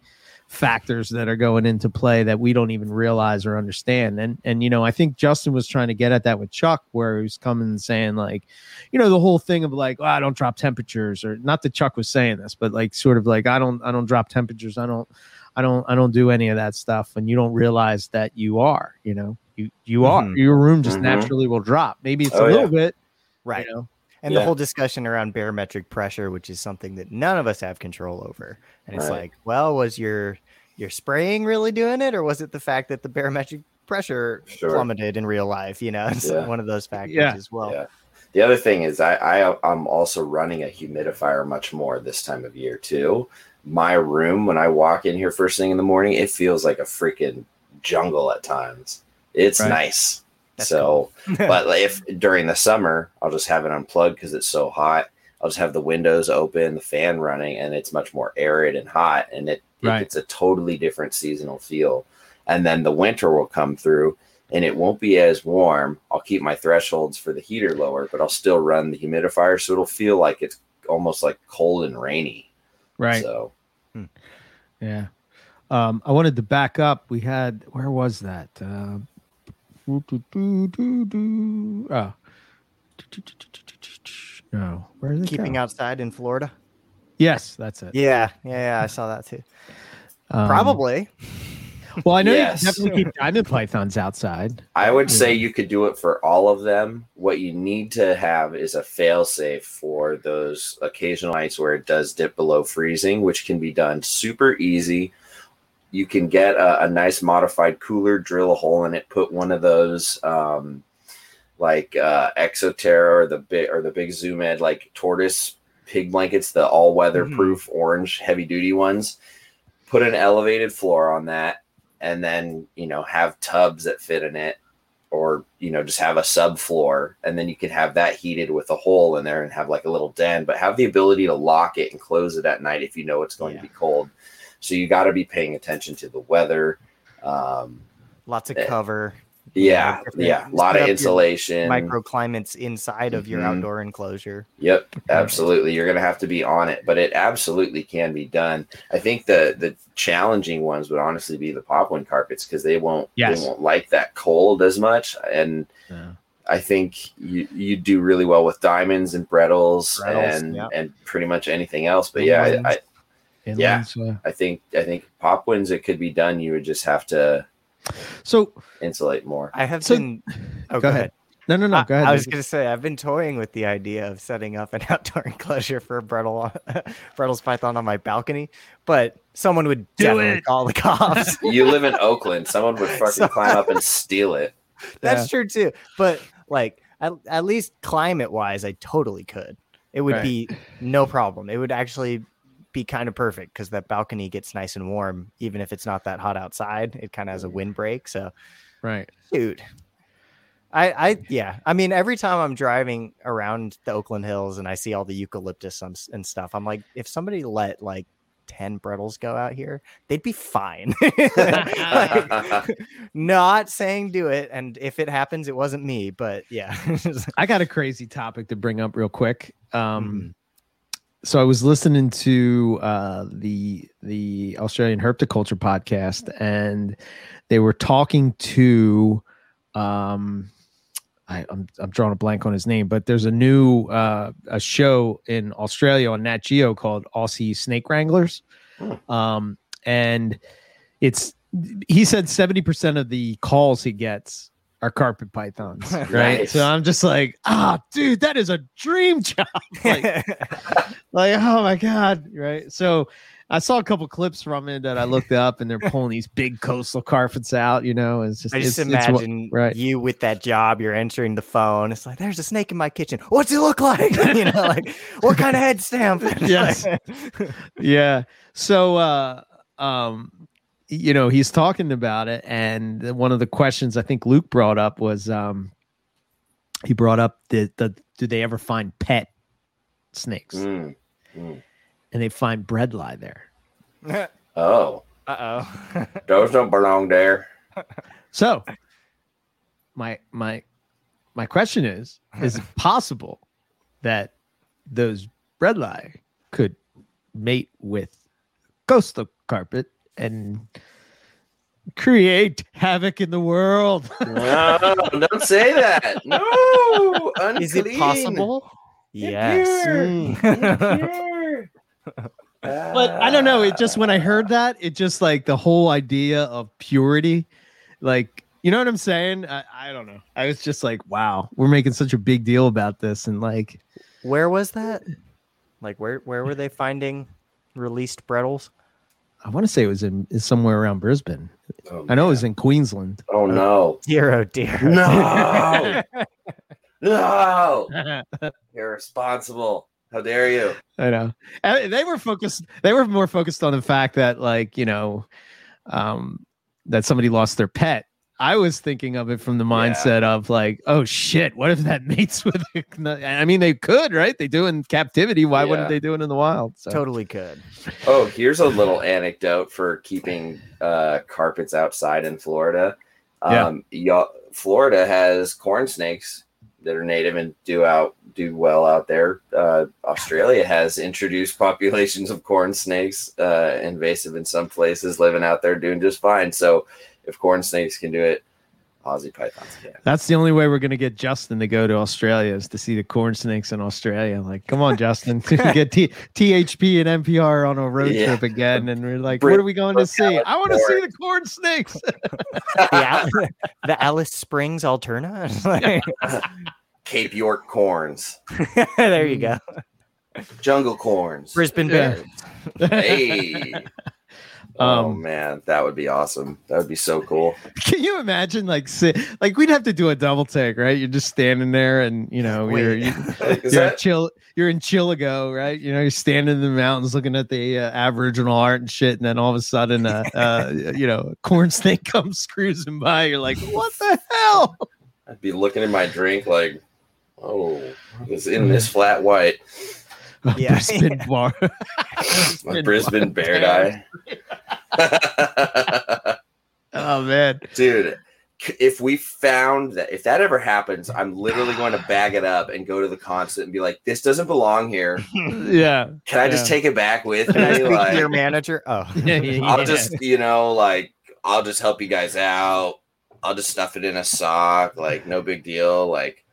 [SPEAKER 3] factors that are going into play that we don't even realize or understand. And and you know, I think Justin was trying to get at that with Chuck, where he was coming and saying like, you know, the whole thing of like, oh, I don't drop temperatures, or not that Chuck was saying this, but like sort of like I don't I don't drop temperatures. I don't I don't I don't do any of that stuff. And you don't realize that you are, you know, you you are
[SPEAKER 1] Mhm.
[SPEAKER 3] your room just
[SPEAKER 2] Mhm.
[SPEAKER 3] naturally will drop. Maybe it's
[SPEAKER 2] Oh,
[SPEAKER 3] a little
[SPEAKER 2] yeah.
[SPEAKER 3] bit,
[SPEAKER 1] Right.
[SPEAKER 3] You know,
[SPEAKER 1] And
[SPEAKER 2] Yeah.
[SPEAKER 1] the whole discussion around barometric pressure, which is something that none of us have control over. And it's like, well, was your your spraying really doing it, or was it the fact that the barometric pressure
[SPEAKER 2] Sure.
[SPEAKER 1] plummeted in real life? You know, (laughs) it's
[SPEAKER 2] Yeah.
[SPEAKER 1] one of those factors
[SPEAKER 3] Yeah.
[SPEAKER 1] as well.
[SPEAKER 2] Yeah. The other thing is I, I I'm also running a humidifier much more this time of year too. My room when I walk in here first thing in the morning, it feels like a freaking jungle at times. It's
[SPEAKER 3] Right.
[SPEAKER 2] nice.
[SPEAKER 1] That's
[SPEAKER 2] so, (laughs) but if during the summer, I'll just have it unplugged because it's so hot. I'll just have the windows open, the fan running, and it's much more arid and hot, and it, it
[SPEAKER 3] Right.
[SPEAKER 2] gets a totally different seasonal feel. And then the winter will come through, and it won't be as warm. I'll keep my thresholds for the heater lower, but I'll still run the humidifier, so it'll feel like it's almost like cold and rainy.
[SPEAKER 3] right?
[SPEAKER 2] So
[SPEAKER 3] Yeah. Um, I wanted to back up. We had where was that? Uh, oh. No, where is it?
[SPEAKER 1] Keeping
[SPEAKER 3] go?
[SPEAKER 1] outside in Florida.
[SPEAKER 3] Yes, that's it.
[SPEAKER 1] Yeah, yeah, yeah, I saw that too.
[SPEAKER 3] Um,
[SPEAKER 1] Probably.
[SPEAKER 3] Well, I know
[SPEAKER 2] Yes.
[SPEAKER 3] you can definitely keep diamond pythons outside.
[SPEAKER 2] I would say you could do it for all of them. What you need to have is a fail safe for those occasional nights where it does dip below freezing, which can be done super easy. You can get a, a nice modified cooler, drill a hole in it, put one of those um, like uh, Exo Terra or the big or the big Zoo Med like tortoise pig blankets, the all weather proof orange heavy duty ones. Put an elevated floor on that and then you know have tubs that fit in it or you know just have a subfloor and then you can have that heated with a hole in there and have like a little den but have the ability to lock it and close it at night if you know it's going
[SPEAKER 1] Yeah.
[SPEAKER 2] to be cold so you got to be paying attention to the weather um
[SPEAKER 1] Lots of
[SPEAKER 2] eh,
[SPEAKER 1] cover.
[SPEAKER 2] Yeah yeah a lot of insulation
[SPEAKER 1] Microclimates inside of your
[SPEAKER 2] Mhm.
[SPEAKER 1] outdoor enclosure.
[SPEAKER 2] Yep, (laughs) absolutely. You're going to have to be on it, but it absolutely can be done. I think the the challenging ones would honestly be the Papuan carpets because they won't
[SPEAKER 3] Yes.
[SPEAKER 2] they won't like that cold as much. And I think you you do really well with diamonds and bredls,
[SPEAKER 1] Bredls,
[SPEAKER 2] and
[SPEAKER 1] yeah.
[SPEAKER 2] and pretty much anything else. But yeah, I, I Yeah. I think I think Papuans it could be done. You would just have to
[SPEAKER 3] so
[SPEAKER 2] insulate more.
[SPEAKER 1] I have
[SPEAKER 3] So-
[SPEAKER 1] been. Oh, (laughs)
[SPEAKER 3] go ahead. No, no, no.
[SPEAKER 1] I,
[SPEAKER 3] Go ahead.
[SPEAKER 1] I was going to say I've been toying with the idea of setting up an (laughs) outdoor enclosure for a Bredl, (laughs) Bredl's python on my balcony, but someone would
[SPEAKER 3] Do
[SPEAKER 1] definitely
[SPEAKER 3] it.
[SPEAKER 1] call the cops.
[SPEAKER 2] you live in Oakland. Someone would fucking
[SPEAKER 1] So-
[SPEAKER 2] climb up and steal it.
[SPEAKER 1] That's true too. But like at, at least climate wise, I totally could. It would
[SPEAKER 3] Right.
[SPEAKER 1] be no problem. It would actually be kind of perfect because that balcony gets nice and warm, even if it's not that hot outside. It kind of has a windbreak. So
[SPEAKER 3] right.
[SPEAKER 1] dude I, I yeah i mean every time i'm driving around the oakland hills and i see all the eucalyptus and stuff i'm like if somebody let like 10 bredls go out here they'd be fine (laughs) Like, (laughs) not saying do it and if it happens it wasn't me but yeah (laughs)
[SPEAKER 3] I got a crazy topic to bring up real quick. Um,
[SPEAKER 1] Mm-hmm.
[SPEAKER 3] So I was listening to uh, the the Australian Herpetoculture podcast, and they were talking to um, I, I'm I'm drawing a blank on his name, but there's a new uh, a show in Australia on Nat Geo called Aussie Snake Wranglers,
[SPEAKER 2] Hmm.
[SPEAKER 3] um, and it's he said 70 percent of the calls he gets are carpet pythons, (laughs) right?
[SPEAKER 2] Nice.
[SPEAKER 3] So I'm just like, ah, dude, that is a dream job. (laughs) like, (laughs) like, oh my god, right? So I saw a couple clips from it that I looked up, and they're pulling these big coastal carpets out. You know, it's just
[SPEAKER 1] I just
[SPEAKER 3] it's, it's what-
[SPEAKER 1] imagine
[SPEAKER 3] right.
[SPEAKER 1] you with that job. You're entering the phone. It's like there's a snake in my kitchen. What's he look like? you know, like what kind of head stamp?
[SPEAKER 3] Yes. yeah. So, uh, um, you know, he's talking about it, and one of the questions I think Luke brought up was, um, he brought up the the do they ever find pet snakes,
[SPEAKER 2] Mm, mm.
[SPEAKER 3] and they find bredli there. (laughs)
[SPEAKER 2] Oh,
[SPEAKER 1] Uh oh. (laughs)
[SPEAKER 2] those don't belong there. (laughs)
[SPEAKER 3] So, my my my question is: Is it possible that those bredli could mate with coastal carpet and create havoc in the world? (laughs)
[SPEAKER 2] No, don't say that. No, (laughs)
[SPEAKER 1] Is it possible? Yes.
[SPEAKER 2] Impure.
[SPEAKER 3] but I don't know. It just when I heard that, it just like the whole idea of purity, like you know what I'm saying. I, I don't know. I was just like, wow, we're making such a big deal about this, and like,
[SPEAKER 1] Where was that? Like where where were they finding released Bredls?
[SPEAKER 3] I want to say it was in is somewhere around Brisbane.
[SPEAKER 2] Oh,
[SPEAKER 3] I know it was in Queensland.
[SPEAKER 2] Oh no!
[SPEAKER 1] Dear oh dear.
[SPEAKER 2] No! (laughs) No! (laughs) Irresponsible! How dare you?
[SPEAKER 3] I know. And they were focused. They were more focused on the fact that, like, you know, um, that somebody lost their pet. I was thinking of it from the mindset of like, oh shit, what if that (laughs) mates with? A, (laughs) I mean, they could, right? They do in captivity. Why wouldn't they do it in the wild? So,
[SPEAKER 1] Totally could.
[SPEAKER 2] Oh, here's a little anecdote for keeping uh, carpets outside in Florida.
[SPEAKER 3] Yeah.
[SPEAKER 2] Um, y'all, Florida has corn snakes that are native and do out do well out there. Uh, Australia has introduced populations of corn snakes, uh, invasive in some places, living out there doing just fine. So, if corn snakes can do it, Aussie pythons can.
[SPEAKER 3] That's the only way we're gonna get Justin to go to Australia is to see the corn snakes in Australia. Like, come on, Justin, (laughs) get T- THP and NPR on a road
[SPEAKER 2] Yeah.
[SPEAKER 3] trip again, and we're like,
[SPEAKER 2] Bring-
[SPEAKER 3] what are we going to see?
[SPEAKER 2] Alice
[SPEAKER 3] I want to see the corn snakes. (laughs) (laughs)
[SPEAKER 1] The, Al- the Alice Springs Alterna.
[SPEAKER 2] Cape York corns,
[SPEAKER 1] there you go.
[SPEAKER 2] jungle corns.
[SPEAKER 1] Brisbane
[SPEAKER 3] Yeah.
[SPEAKER 1] Bears.
[SPEAKER 2] Hey. Oh
[SPEAKER 3] Um,
[SPEAKER 2] man, that would be awesome. That would be so cool. (laughs)
[SPEAKER 3] Can you imagine, like, sit, like we'd have to do a double take, right? You're just standing there, and you know, you're
[SPEAKER 1] Wait.
[SPEAKER 3] you, (laughs)
[SPEAKER 2] Is
[SPEAKER 3] you're
[SPEAKER 2] that
[SPEAKER 3] chill, you're in Chillagoe, right? You know, you're standing in the mountains, looking at the uh, Aboriginal art and shit, and then all of a sudden, uh, (laughs) uh, you know, a corn snake comes cruising by. You're like, what the hell?
[SPEAKER 2] I'd be looking at my drink like, oh, it's in this flat white.
[SPEAKER 1] Yeah.
[SPEAKER 3] Brisbane (laughs) bar.
[SPEAKER 2] My Brisbane bear die. (laughs)
[SPEAKER 3] oh man,
[SPEAKER 2] Dude, if we found that, if that ever happens, I'm literally going to bag it up and go to the concert and be like, this doesn't belong here. (laughs)
[SPEAKER 3] yeah.
[SPEAKER 2] Can I just take it back with me? Like,
[SPEAKER 1] your manager? Oh.
[SPEAKER 3] Yeah, yeah,
[SPEAKER 2] I'll
[SPEAKER 3] yeah.
[SPEAKER 2] just, you know, like, I'll just help you guys out. I'll just stuff it in a sock. Like, no big deal. Like,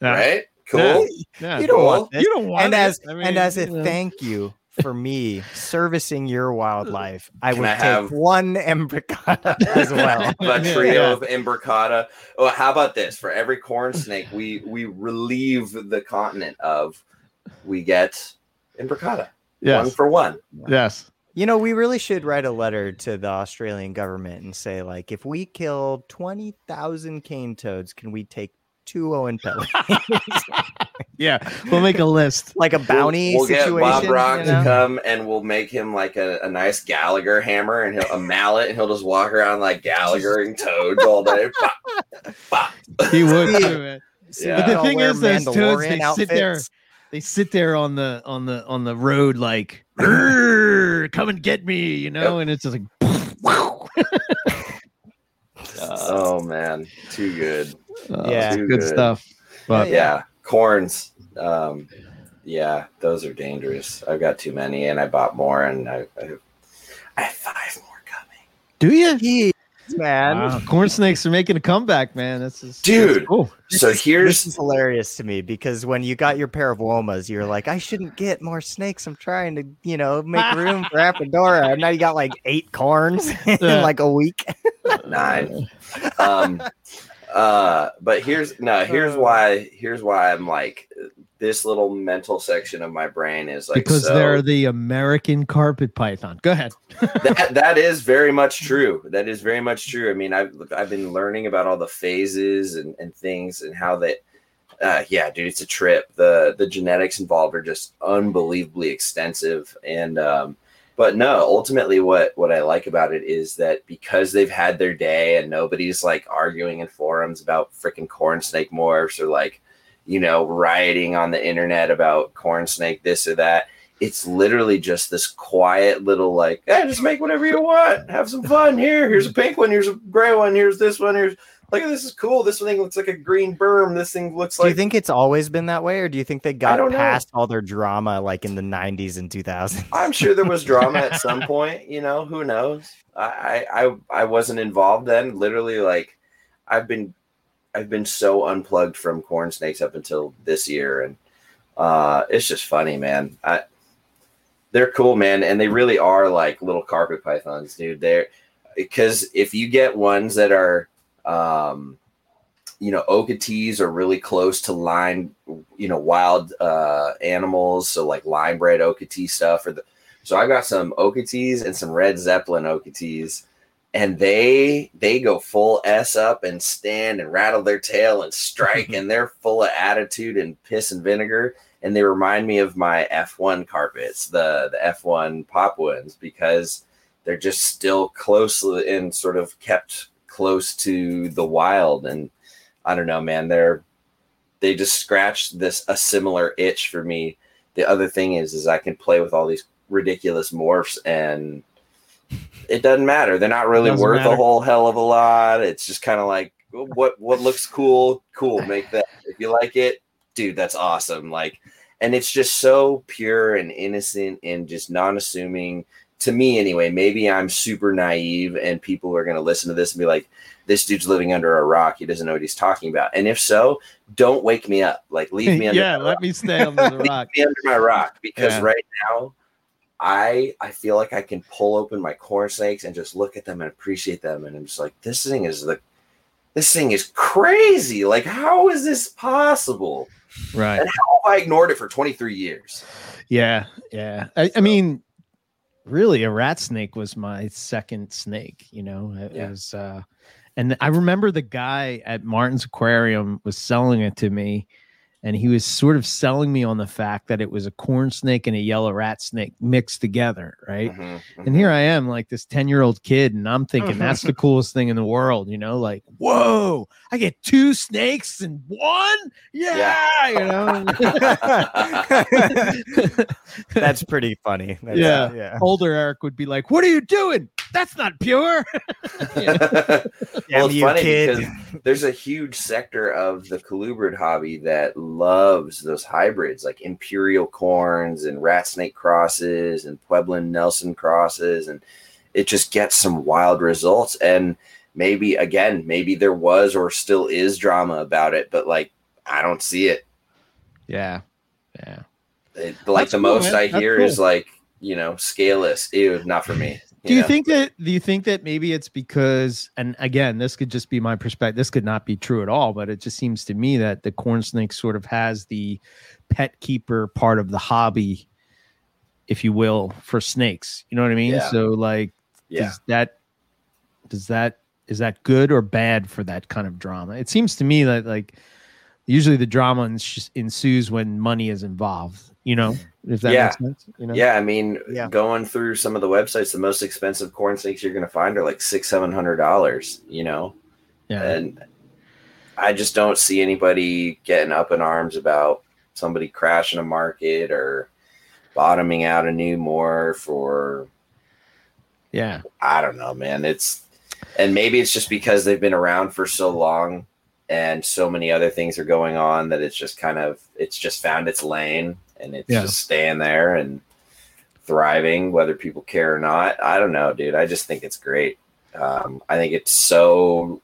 [SPEAKER 3] Yeah.
[SPEAKER 2] right? Cool.
[SPEAKER 3] Yeah.
[SPEAKER 1] You don't want
[SPEAKER 3] You don't want
[SPEAKER 1] and
[SPEAKER 3] it.
[SPEAKER 1] as
[SPEAKER 3] I mean,
[SPEAKER 1] and as a
[SPEAKER 3] you know.
[SPEAKER 1] thank you for me servicing your wildlife, I
[SPEAKER 2] Can
[SPEAKER 1] would
[SPEAKER 2] I
[SPEAKER 1] take
[SPEAKER 2] have-
[SPEAKER 1] one imbricata (laughs) as well. (laughs)
[SPEAKER 2] a trio
[SPEAKER 3] yeah.
[SPEAKER 2] of imbricata. Oh, how about this? For every corn snake, we we relieve the continent of. We get imbricata. One
[SPEAKER 3] Yes.
[SPEAKER 2] for one.
[SPEAKER 3] Yes.
[SPEAKER 1] You know, we really should write a letter to the Australian government and say, like, if we kill twenty thousand cane toads, can we take two Oenpelli? (laughs)
[SPEAKER 3] Yeah. We'll make a list.
[SPEAKER 1] like a bounty
[SPEAKER 2] We'll, we'll get. Bob Rock
[SPEAKER 1] you
[SPEAKER 2] to come, and we'll make him like a, a nice Gallagher hammer and he'll, a mallet, and he'll just walk around like Gallagher and toads all day. (laughs) Pop, pop.
[SPEAKER 3] He would too, man.
[SPEAKER 1] See,
[SPEAKER 2] Yeah. But the
[SPEAKER 1] all
[SPEAKER 3] thing is, those toads, they
[SPEAKER 1] Mandalorian
[SPEAKER 3] sit there- They sit there on the on the on the road like, come and get me, you know, and it's just like, (laughs)
[SPEAKER 2] Oh man, too good.
[SPEAKER 3] uh,
[SPEAKER 1] Yeah.
[SPEAKER 3] good,
[SPEAKER 2] Good.
[SPEAKER 3] stuff. But
[SPEAKER 2] yeah, corns. Um, yeah, those are dangerous. I've got too many, and I bought more, and I, I, I have five more coming.
[SPEAKER 3] do you?
[SPEAKER 1] Jeez, man.
[SPEAKER 3] Wow, corn snakes are making a comeback, man. That's just,
[SPEAKER 2] Dude.
[SPEAKER 3] that's cool.
[SPEAKER 2] So here's
[SPEAKER 1] this is hilarious to me because when you got your pair of womas, you're like, I shouldn't get more snakes. I'm trying to, you know, make room for Apodora. And now you got like eight corns (laughs) in
[SPEAKER 3] Yeah.
[SPEAKER 1] like a week. (laughs)
[SPEAKER 2] nine. Um, uh, but here's no. Here's
[SPEAKER 1] Uh.
[SPEAKER 2] why. Here's why I'm like this little mental section of my brain is like
[SPEAKER 3] because
[SPEAKER 2] so,
[SPEAKER 3] they're the American carpet python. Go ahead. (laughs)
[SPEAKER 2] that that is very much true. That is very much true. I mean, I've I've been learning about all the phases and, and things and how that. Uh, yeah, dude, it's a trip. the The genetics involved are just unbelievably extensive, and um, but no, ultimately, what what I like about it is that because they've had their day and nobody's like arguing in forums about freaking corn snake morphs or like, you know, rioting on the internet about corn snake this or that it's literally just this quiet little like, hey, just make whatever you want, have some fun. Here, here's a pink one, here's a gray one, here's this one, here's look at this is cool. This thing looks like a green berm. This thing looks like.
[SPEAKER 1] Do you think it's always been that way, or do you think they got
[SPEAKER 2] don't know.
[SPEAKER 1] past all their drama like in the '90s and 2000s?
[SPEAKER 2] I'm sure there was drama at (laughs) some point. You know, who knows? I I I wasn't involved then. Literally, like I've been I've been so unplugged from corn snakes up until this year, and uh, it's just funny, man. I they're cool, man, and they really are like little carpet pythons, dude. They're because if you get ones that are um you know Okeetees are really close to line you know wild uh animals so like line bred Okeetee stuff or the so i got some Okeetees and some red zeppelin Okeetees and they they go full s up and stand and rattle their tail and strike (laughs) and they're full of attitude and piss and vinegar. And they remind me of my f1 carpets the the f1 papuans because they're just still closely and sort of kept close to the wild. And i don't know man they're they just scratched this a similar itch for me. The other thing is is i can play with all these ridiculous morphs and it doesn't matter. They're not really worth
[SPEAKER 3] matter.
[SPEAKER 2] a whole hell of a lot. It's just kind of like what what looks cool cool make that. If you like it dude that's awesome. Like and it's just so pure and innocent and just non-assuming. To me anyway maybe i'm super naive and people are going to listen to this and be like this dude's living under a rock. He doesn't know what he's talking about. And if so don't wake me up. Like leave (laughs) me under
[SPEAKER 3] yeah,
[SPEAKER 2] my
[SPEAKER 3] let me stay under the (laughs) rock.
[SPEAKER 2] me under my rock because
[SPEAKER 3] Yeah.
[SPEAKER 2] right now I I feel like I can pull open my corn snakes and just look at them and appreciate them and I'm just like this thing is the this thing is crazy like how is this possible
[SPEAKER 3] Right.
[SPEAKER 2] and how have I ignored it for 23 years
[SPEAKER 3] Yeah, yeah. I, I mean, really, a rat snake was my second snake. You know, it
[SPEAKER 2] Yeah.
[SPEAKER 3] was, uh, and I remember the guy at Martin's Aquarium was selling it to me, and he was sort of selling me on the fact that it was a corn snake and a yellow rat snake mixed together, right?
[SPEAKER 2] Mhm,
[SPEAKER 3] And here I am, like this 10 year old kid, and I'm thinking (laughs) that's the coolest thing in the world, you know, like, whoa, I get two snakes and one. Yeah, you know. (laughs) (laughs)
[SPEAKER 1] That's pretty funny. That's,
[SPEAKER 3] Yeah.
[SPEAKER 1] yeah.
[SPEAKER 3] older Eric would be like, "What are you doing? That's not pure."
[SPEAKER 1] Damn
[SPEAKER 2] well, it's funny
[SPEAKER 1] kid.
[SPEAKER 2] because there's a huge sector of the colubrid hobby that loves those hybrids, like imperial corns and rat snake crosses and Pueblan Nelson crosses, and it just gets some wild results. And maybe again, maybe there was or still is drama about it, but like I don't see it.
[SPEAKER 3] yeah, yeah.
[SPEAKER 2] It- like
[SPEAKER 3] That's
[SPEAKER 2] the
[SPEAKER 3] cool,
[SPEAKER 2] most
[SPEAKER 3] man.
[SPEAKER 2] I
[SPEAKER 3] That's
[SPEAKER 2] hear
[SPEAKER 3] cool.
[SPEAKER 2] is like you know scaleless. Ew, not for me.
[SPEAKER 3] Do you
[SPEAKER 2] know?
[SPEAKER 3] think that? Do you think that maybe it's because? And again, this could just be my perspective. This could not be true at all. But it just seems to me that the corn snake sort of has the pet keeper part of the hobby, if you will, for snakes. You know what I mean?
[SPEAKER 2] Yeah.
[SPEAKER 3] So like,
[SPEAKER 2] Yeah.
[SPEAKER 3] does that does that is that good or bad for that kind of drama? It seems to me that like usually the drama ensues when money is involved. You know, if that
[SPEAKER 2] Yeah.
[SPEAKER 3] makes sense. You know,
[SPEAKER 2] Yeah, I mean,
[SPEAKER 1] Yeah.
[SPEAKER 2] going through some of the websites, the most expensive corn snakes you're going to find are like six, seven hundred dollars. You know,
[SPEAKER 3] yeah,
[SPEAKER 2] and I just don't see anybody getting up in arms about somebody crashing a market or bottoming out a new morph.
[SPEAKER 3] yeah.
[SPEAKER 2] I don't know, man. It's and maybe it's just because they've been around for so long and so many other things are going on that it's just kind of it's just found its lane and it's
[SPEAKER 3] Yeah.
[SPEAKER 2] just staying there and thriving whether people care or not. I don't know, dude. I just think it's great. Um, I think it's so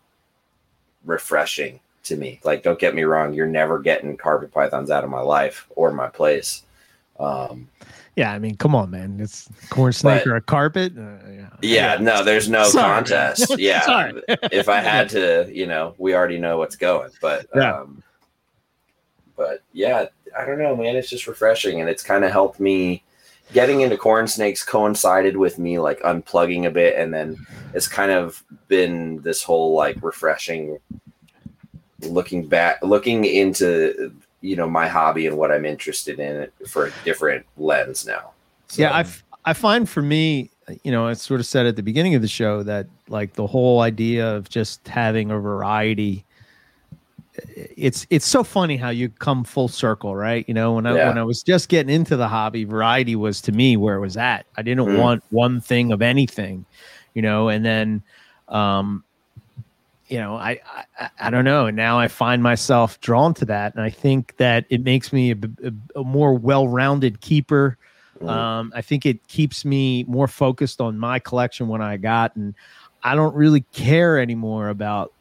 [SPEAKER 2] refreshing to me. Like, don't get me wrong, you're never getting carpet pythons out of my life or my place. Um,
[SPEAKER 3] Yeah, I mean, come on, man. It's corn snake
[SPEAKER 2] But-
[SPEAKER 3] or a carpet. Uh, yeah.
[SPEAKER 2] yeah, no, there's no
[SPEAKER 3] Sorry,
[SPEAKER 2] contest. (laughs) Yeah,
[SPEAKER 3] Sorry.
[SPEAKER 2] if I had (laughs) to, you know, we already know what's going. But
[SPEAKER 3] Yeah.
[SPEAKER 2] um, but yeah, I don't know, man. It's just refreshing, and it's kind of helped me. Getting into corn snakes coincided with me like unplugging a bit, and then it's kind of been this whole like refreshing looking back, looking into you know my hobby and what I'm interested in for a different lens now.
[SPEAKER 3] Yeah, I I find for me, you know, I sort of said at the beginning of the show that like the whole idea of just having a variety. It's it's so funny how you come full circle, right? You know, when I
[SPEAKER 2] Yeah.
[SPEAKER 3] when I was just getting into the hobby, variety was to me where it was at. I didn't
[SPEAKER 2] Mm.
[SPEAKER 3] want one thing of anything, you know, and then um you know, I, I I don't know. And now I find myself drawn to that, and I think that it makes me a, a, a more well-rounded keeper.
[SPEAKER 2] Mm.
[SPEAKER 3] Um, I think it keeps me more focused on my collection when I got, and I don't really care anymore about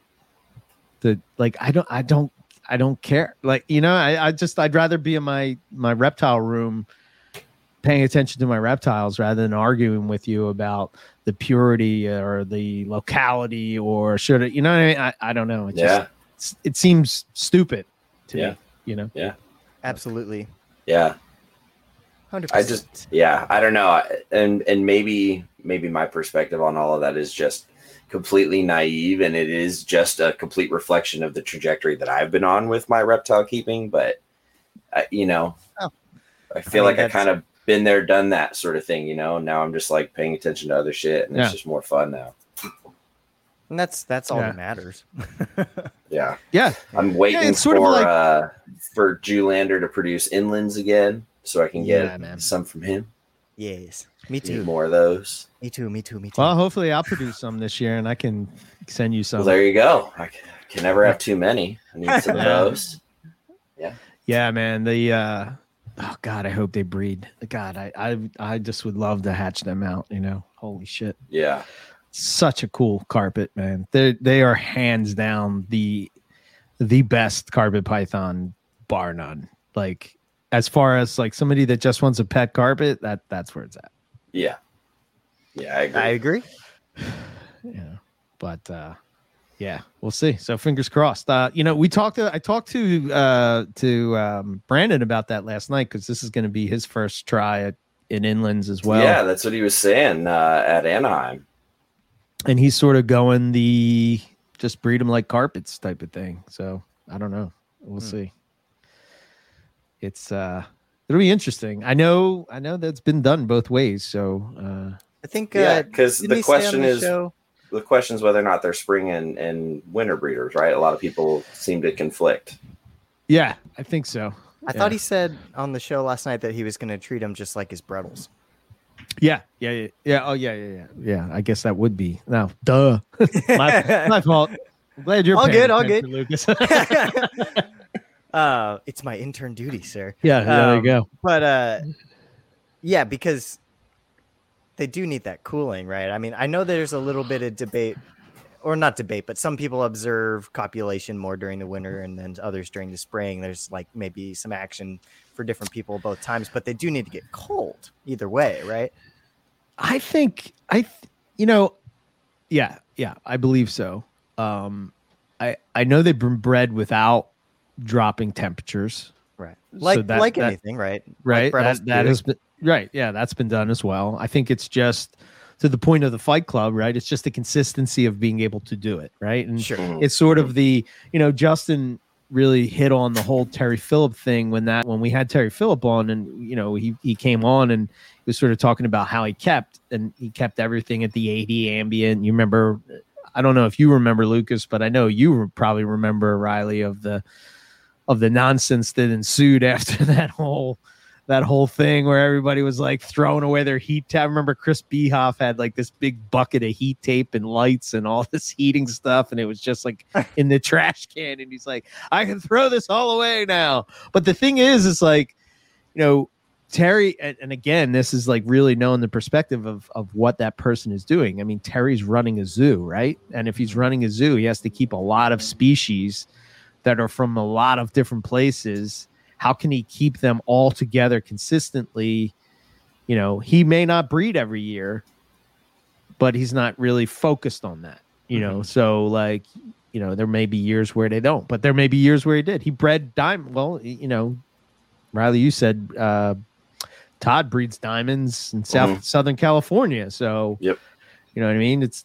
[SPEAKER 3] the like. I don't. I don't. I don't care. Like you know, I, I just I'd rather be in my my reptile room, paying attention to my reptiles rather than arguing with you about the purity or the locality or should it. You know what I mean? I, I don't know. It
[SPEAKER 2] yeah,
[SPEAKER 3] just it seems stupid to
[SPEAKER 2] Yeah.
[SPEAKER 3] me. You know. Yeah.
[SPEAKER 1] Absolutely.
[SPEAKER 2] yeah.
[SPEAKER 1] 100%.
[SPEAKER 2] I just yeah, I don't know. And and maybe maybe my perspective on all of that is just completely naive and it is just a complete reflection of the trajectory that I've been on with my reptile keeping, but I, you know,
[SPEAKER 1] Oh.
[SPEAKER 2] I feel
[SPEAKER 1] I
[SPEAKER 2] like I kind of been there done that sort of thing, you know. Now I'm just like paying attention to other shit and
[SPEAKER 3] Yeah.
[SPEAKER 2] it's just more fun now.
[SPEAKER 1] and that's that's all
[SPEAKER 3] Yeah.
[SPEAKER 1] that matters. (laughs)
[SPEAKER 2] Yeah.
[SPEAKER 3] Yeah.
[SPEAKER 2] I'm waiting
[SPEAKER 3] it's sort of
[SPEAKER 2] for
[SPEAKER 3] like-
[SPEAKER 2] uh for Julander to produce inlands again so I can get
[SPEAKER 3] Yeah,
[SPEAKER 2] some from him.
[SPEAKER 1] Yes. Me
[SPEAKER 2] Need
[SPEAKER 1] too.
[SPEAKER 2] more of those.
[SPEAKER 1] Me too. Me too. Me too.
[SPEAKER 3] Well, hopefully I'll produce some this year, and I can send you some.
[SPEAKER 2] Well, there you go. I can never have too many. I need some of (laughs) those.
[SPEAKER 3] Yeah. Yeah, man. The uh oh god, I hope they breed. God, I I I just would love to hatch them out, you know. Holy shit.
[SPEAKER 2] Yeah.
[SPEAKER 3] Such a cool carpet, man. They they are hands down the the best carpet python bar none. Like as far as like somebody that just wants a pet carpet, that that's where it's at.
[SPEAKER 2] Yeah. Yeah, I agree.
[SPEAKER 1] I agree. (sighs)
[SPEAKER 3] Yeah. But uh yeah, we'll see. So fingers crossed. Uh, you know, we talked to I talked to uh to um Brandon about that last night because this is gonna be his first try at in inlands as well.
[SPEAKER 2] yeah, that's what he was saying uh, at Anaheim.
[SPEAKER 3] and he's sort of going the just breed them like carpets type of thing. So I don't know. We'll
[SPEAKER 1] Hmm.
[SPEAKER 3] see. It's uh it'll be interesting. I know I know that's been done both ways. So uh
[SPEAKER 1] I think.
[SPEAKER 2] Yeah,
[SPEAKER 1] Uh,
[SPEAKER 2] because
[SPEAKER 1] didn't
[SPEAKER 2] the
[SPEAKER 1] he say on
[SPEAKER 2] question
[SPEAKER 1] the
[SPEAKER 2] is
[SPEAKER 1] show-
[SPEAKER 2] the question is whether or not they're spring and, and winter breeders, right? A lot of people seem to conflict.
[SPEAKER 3] yeah, I think so.
[SPEAKER 1] I
[SPEAKER 3] Yeah.
[SPEAKER 1] thought he said on the show last night that he was going to treat him just like his Bredls.
[SPEAKER 3] Yeah, yeah, yeah, yeah. Oh yeah, yeah, yeah. Yeah, I guess that would be. No, duh. (laughs) my, my fault. I'm glad you're
[SPEAKER 1] All
[SPEAKER 3] paying
[SPEAKER 1] good, all
[SPEAKER 3] attention, Lucas. (laughs) (laughs)
[SPEAKER 1] uh, it's my intern duty, sir.
[SPEAKER 3] yeah, yeah, there you
[SPEAKER 1] Um,
[SPEAKER 3] go.
[SPEAKER 1] But uh, yeah, because they do need that cooling, right? I mean, I know there's a little bit of debate, or not debate, but some people observe copulation more during the winter and then others during the spring. There's like maybe some action for different people both times, but they do need to get cold either way, right?
[SPEAKER 3] I think I, th- you know, yeah, yeah, I believe so. Um, I I know they've been bred without dropping temperatures,
[SPEAKER 1] Right.
[SPEAKER 3] So
[SPEAKER 1] Like
[SPEAKER 3] that-
[SPEAKER 1] like
[SPEAKER 3] that-
[SPEAKER 1] anything, right?
[SPEAKER 3] right?
[SPEAKER 1] Like
[SPEAKER 3] that that has been right. Yeah, that's been done as well. I think it's just to the point of the Fight Club, right? It's just the consistency of being able to do it, right? And
[SPEAKER 1] Sure.
[SPEAKER 2] Mhm.
[SPEAKER 3] it's sort of the you know Justin really hit on the whole Terry Phillip thing when that when we had Terry Phillip on and you know he he came on and he was sort of talking about how he kept and he kept everything at the 80 ambient. You remember I don't know if you remember Lucas, but I know you probably remember Riley of the of the nonsense that ensued (laughs) after that whole that whole thing where everybody was like throwing away their heat tape. I remember Chris Behoff had like this big bucket of heat tape and lights and all (laughs) this heating stuff, and it was just like (laughs) in the trash can. And he's like, I can throw this all away now. But the thing is, it's like, you know, Terry, and, and again, this is like really knowing the perspective of of what that person is doing. I mean, Terry's running a zoo, right? And if he's running a zoo, he has to keep a lot of species that are from a lot of different places. How can he keep them all together consistently? You know, he may not breed every year, but he's not really focused on that. You know, so like, you know, there may be years where they don't, but there may be years where he did. He bred diamond. Well, you know, Riley, you said uh, Todd breeds diamonds in South Southern California. So,
[SPEAKER 2] Yep.
[SPEAKER 3] you know what I mean? It's,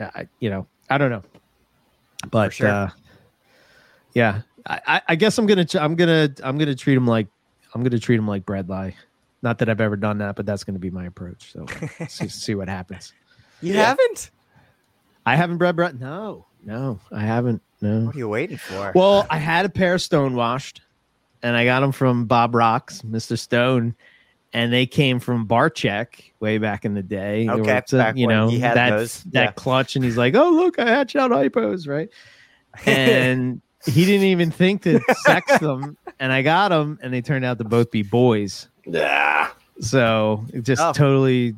[SPEAKER 3] uh, you know, I don't know, but
[SPEAKER 1] sure.
[SPEAKER 3] uh, yeah, I, I- I guess I'm gonna, I'm gonna, I'm gonna treat him like, I'm gonna treat him like bredli. Not that I've ever done that, but that's gonna be my approach. So uh, (laughs) see, see what happens.
[SPEAKER 1] You
[SPEAKER 2] Yeah.
[SPEAKER 1] haven't?
[SPEAKER 3] I haven't bred bread. No, no, I haven't. No.
[SPEAKER 1] What are you waiting for?
[SPEAKER 3] Well, I had a pair of stone washed, and I got them from Bob Rocks, Mr. Stone, and they came from Barchek way back in the day.
[SPEAKER 1] Okay,
[SPEAKER 3] was a-
[SPEAKER 1] back
[SPEAKER 3] you
[SPEAKER 1] when
[SPEAKER 3] know
[SPEAKER 1] he had
[SPEAKER 3] that
[SPEAKER 1] those,
[SPEAKER 3] that
[SPEAKER 1] yeah.
[SPEAKER 3] clutch, and he's like, "Oh, look, I hatched out hypos, right?" (laughs) And he didn't even think to sex them, and I got them, and they turned out to both be boys.
[SPEAKER 2] Yeah.
[SPEAKER 3] So it just
[SPEAKER 1] Oh.
[SPEAKER 3] totally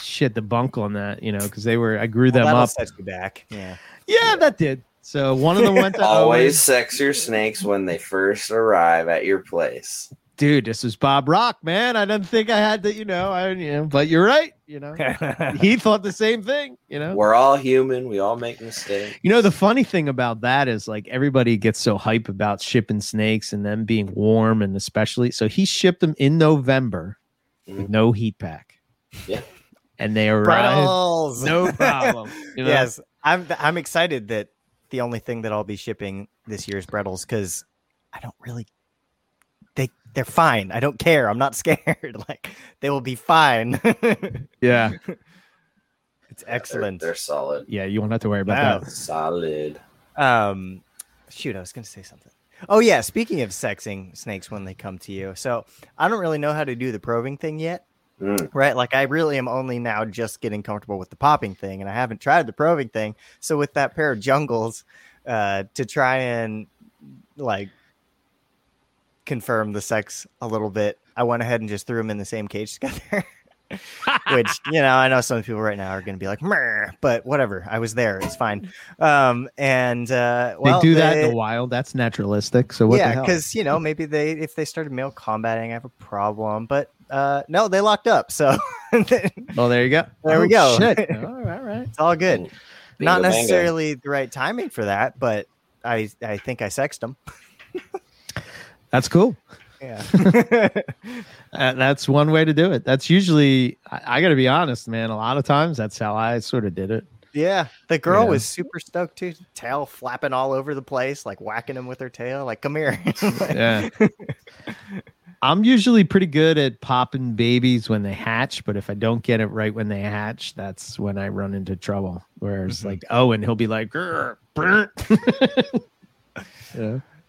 [SPEAKER 3] shit the bunk on that, you know, because they were I grew them up.
[SPEAKER 1] set you back. Yeah.
[SPEAKER 3] Yeah, that did. So one of them went to (laughs)
[SPEAKER 2] Always
[SPEAKER 3] Owen.
[SPEAKER 2] sex your snakes when they first arrive at your place.
[SPEAKER 3] Dude. This was Bob Rock, man. I didn't think I had to, you know, I you know, but you're right, you know. (laughs) he thought the same thing, you know.
[SPEAKER 2] We're all human. We all make mistakes.
[SPEAKER 3] You know, the funny thing about that is like everybody gets so hype about shipping snakes and them being warm and especially so he shipped them in November with
[SPEAKER 2] Mhm.
[SPEAKER 3] no heat pack.
[SPEAKER 2] Yeah.
[SPEAKER 3] And they arrived
[SPEAKER 1] Bredls.
[SPEAKER 3] no problem. you know?
[SPEAKER 1] Yes, I'm. I'm excited that the only thing that I'll be shipping this year is Bredls because I don't really. They they're fine. I don't care. I'm not (laughs) scared. Like they will be fine.
[SPEAKER 3] Yeah. (laughs)
[SPEAKER 1] it's
[SPEAKER 2] They're-
[SPEAKER 1] excellent.
[SPEAKER 2] They're, solid.
[SPEAKER 3] Yeah, you won't have to worry about
[SPEAKER 1] Wow.
[SPEAKER 3] that.
[SPEAKER 2] Solid.
[SPEAKER 1] Um, shoot, I was going to say something. Oh yeah, speaking of sexing snakes when they come to you, so I don't really know how to do the probing thing yet,
[SPEAKER 2] Mm.
[SPEAKER 1] right? Like I really am only now just getting comfortable with the popping thing, and I haven't tried the probing thing. So with that pair of jungles, uh, to try and like confirm the sex a little bit, I went ahead and just threw them in the same cage (laughs) together. Which you know, I know some people right now are going to be like, "Meh," but whatever. I was there; it's fine. Um, and uh, well,
[SPEAKER 3] they do that in the wild. That's naturalistic. So what
[SPEAKER 1] yeah, because you know maybe they if they started male combating, I have a problem. But uh, no, they locked up, so (laughs) it's
[SPEAKER 3] Oh, there you go.
[SPEAKER 1] There we
[SPEAKER 3] Oh,
[SPEAKER 1] go.
[SPEAKER 3] Shit. (laughs) all right, all right.
[SPEAKER 1] all good.
[SPEAKER 2] Bingo,
[SPEAKER 1] Not
[SPEAKER 2] bango.
[SPEAKER 1] necessarily the right timing for that, but I I think I sexed them.
[SPEAKER 3] That's cool.
[SPEAKER 1] Yeah, (laughs)
[SPEAKER 3] Uh, that's one way to do it. That's usually, I, I got to be honest, man. A lot of times that's how I sort of did it.
[SPEAKER 1] yeah. The girl
[SPEAKER 3] Yeah.
[SPEAKER 1] was super stoked too. Tail flapping all over the place, like whacking him with her tail. Like, come here. (laughs)
[SPEAKER 3] Yeah. I'm usually pretty good at popping babies when they hatch, but if I don't get it right when they hatch, that's when I run into trouble. Whereas,
[SPEAKER 1] Mhm.
[SPEAKER 3] like, oh, and he'll be like, (laughs) yeah.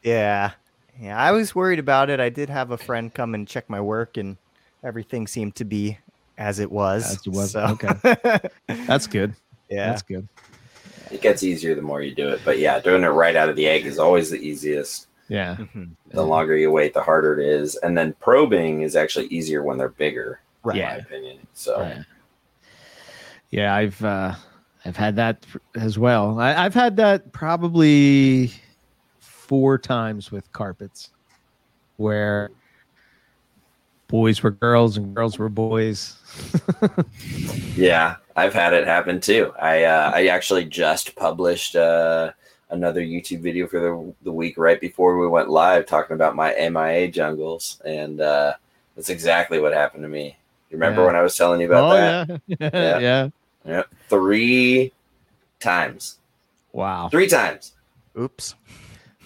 [SPEAKER 1] Yeah. Yeah. I was worried about it. I did have a friend come and check my work and everything seemed to be as it was.
[SPEAKER 3] As it was,
[SPEAKER 1] So-
[SPEAKER 3] okay. (laughs) That's good.
[SPEAKER 1] yeah.
[SPEAKER 3] That's good.
[SPEAKER 2] It gets easier the more you do it. But yeah, doing it right out of the egg is always the easiest.
[SPEAKER 3] Yeah.
[SPEAKER 1] Mhm.
[SPEAKER 2] The longer you wait, the harder it is. And then probing is actually easier when they're bigger,
[SPEAKER 1] Right.
[SPEAKER 2] in
[SPEAKER 3] Yeah.
[SPEAKER 2] my opinion. So
[SPEAKER 3] Right. Yeah, I've uh, I've had that as well. I, I've had that probably four times with carpets, where boys were girls and girls were boys. (laughs)
[SPEAKER 2] yeah, I've had it happen too. I uh, I actually just published uh, another YouTube video for the the week right before we went live talking about my MIA jungles, and uh, that's exactly what happened to me. You remember
[SPEAKER 3] Yeah.
[SPEAKER 2] when I was telling you about that?
[SPEAKER 3] oh (laughs) yeah,
[SPEAKER 2] Yeah.
[SPEAKER 3] yeah.
[SPEAKER 2] Yeah, three times.
[SPEAKER 3] Wow,
[SPEAKER 2] Three times.
[SPEAKER 1] Oops.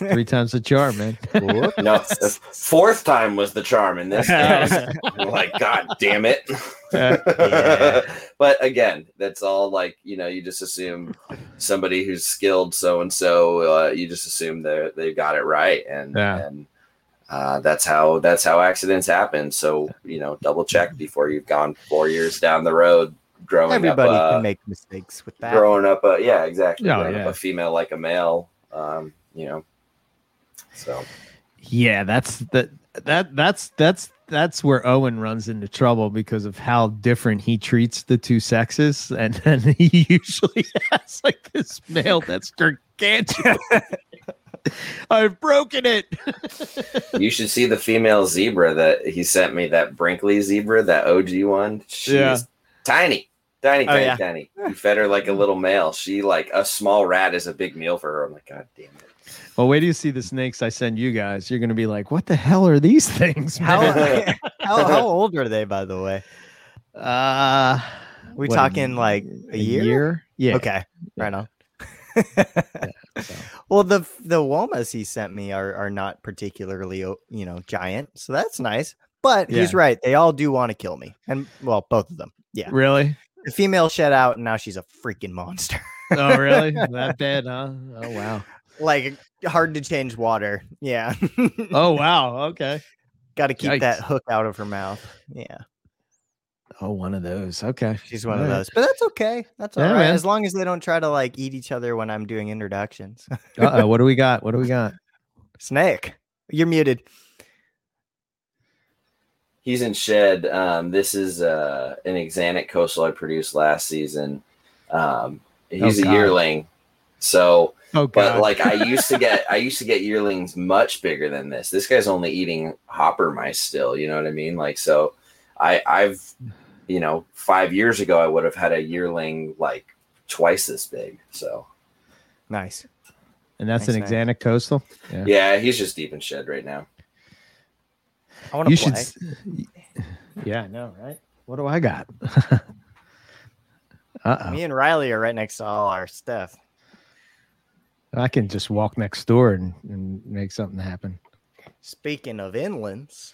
[SPEAKER 3] Three times the charm, man.
[SPEAKER 2] No, the fourth time was the charm in this case. (laughs) Like, God damn it.
[SPEAKER 1] Yeah. (laughs)
[SPEAKER 2] but again, that's all like, you know, you just assume somebody who's skilled so and so, you just assume they they got it right. And,
[SPEAKER 3] Yeah.
[SPEAKER 2] and uh, that's how that's how accidents happen. So, you know, double check before you've gone four years down the road growing
[SPEAKER 1] Everybody
[SPEAKER 2] up. uh,
[SPEAKER 1] can make mistakes with that.
[SPEAKER 2] growing up uh, yeah exactly
[SPEAKER 3] Oh,
[SPEAKER 2] growing up a female like a male um you know so
[SPEAKER 3] Yeah, that's that that that's that's that's where Owen runs into trouble because of how different he treats the two sexes, and then (laughs) he usually has like this male that's gargantuan. (laughs) I've broken it.
[SPEAKER 2] you should see the female zebra that he sent me that brinkley zebra that og one she's
[SPEAKER 3] Yeah.
[SPEAKER 2] tiny tiny
[SPEAKER 1] Oh,
[SPEAKER 2] tiny
[SPEAKER 1] yeah.
[SPEAKER 2] tiny you fed her like a little male she like a small rat is a big meal for her i'm like god damn it
[SPEAKER 3] well, wait till you see the snakes I send you guys. You're gonna be like, "What the hell are these (laughs) things?"
[SPEAKER 1] How, (laughs) how how old are they, by the way?
[SPEAKER 3] uh,
[SPEAKER 1] We
[SPEAKER 3] what,
[SPEAKER 1] talking like a year?
[SPEAKER 3] Yeah.
[SPEAKER 1] Okay, right on.
[SPEAKER 3] so. (laughs)
[SPEAKER 1] Well, the the womas he sent me are are not particularly you know giant, so that's nice. But he's right; they all do want to kill me, and well, both of them. Yeah,
[SPEAKER 3] Really?
[SPEAKER 1] the female shed out, and now she's a freaking monster.
[SPEAKER 3] Oh, really? that bad, huh? Oh, wow.
[SPEAKER 1] Like hard to change water. Yeah.
[SPEAKER 3] Oh, (laughs) wow. Okay.
[SPEAKER 1] Got to keep that hook out of her mouth. Yeah,
[SPEAKER 3] Oh, one of those. Okay.
[SPEAKER 1] she's one of
[SPEAKER 3] Alright.
[SPEAKER 1] those. But that's okay. That's all
[SPEAKER 3] Yeah,
[SPEAKER 1] right.
[SPEAKER 3] man.
[SPEAKER 1] As long as they don't try to like eat each other when I'm doing introductions.
[SPEAKER 3] Uh-oh, what do we got? What do we (laughs) got?
[SPEAKER 1] Snake, you're muted.
[SPEAKER 2] He's in shed. Um, this is uh, an Axanthic coastal I produced last season. Um, he's
[SPEAKER 3] Oh,
[SPEAKER 2] a yearling, so
[SPEAKER 3] Oh,
[SPEAKER 2] but like I used to get, (laughs) I used to get yearlings much bigger than this. This guy's only eating hopper mice still. You know what I mean? Like so, I I've you know five years ago I would have had a yearling like twice this big. So
[SPEAKER 1] Nice.
[SPEAKER 3] and that's an
[SPEAKER 1] Thanks, man.
[SPEAKER 3] Axanthic coastal. Yeah.
[SPEAKER 2] yeah, he's just deep in shed right now.
[SPEAKER 1] I want
[SPEAKER 3] You
[SPEAKER 1] to
[SPEAKER 3] should.
[SPEAKER 1] play.
[SPEAKER 3] s- Yeah, I know, right? What do I got? (laughs) uh oh.
[SPEAKER 1] Me and Riley are right next to all our stuff.
[SPEAKER 3] I can just walk next door and, and make something happen.
[SPEAKER 1] Speaking of inlands,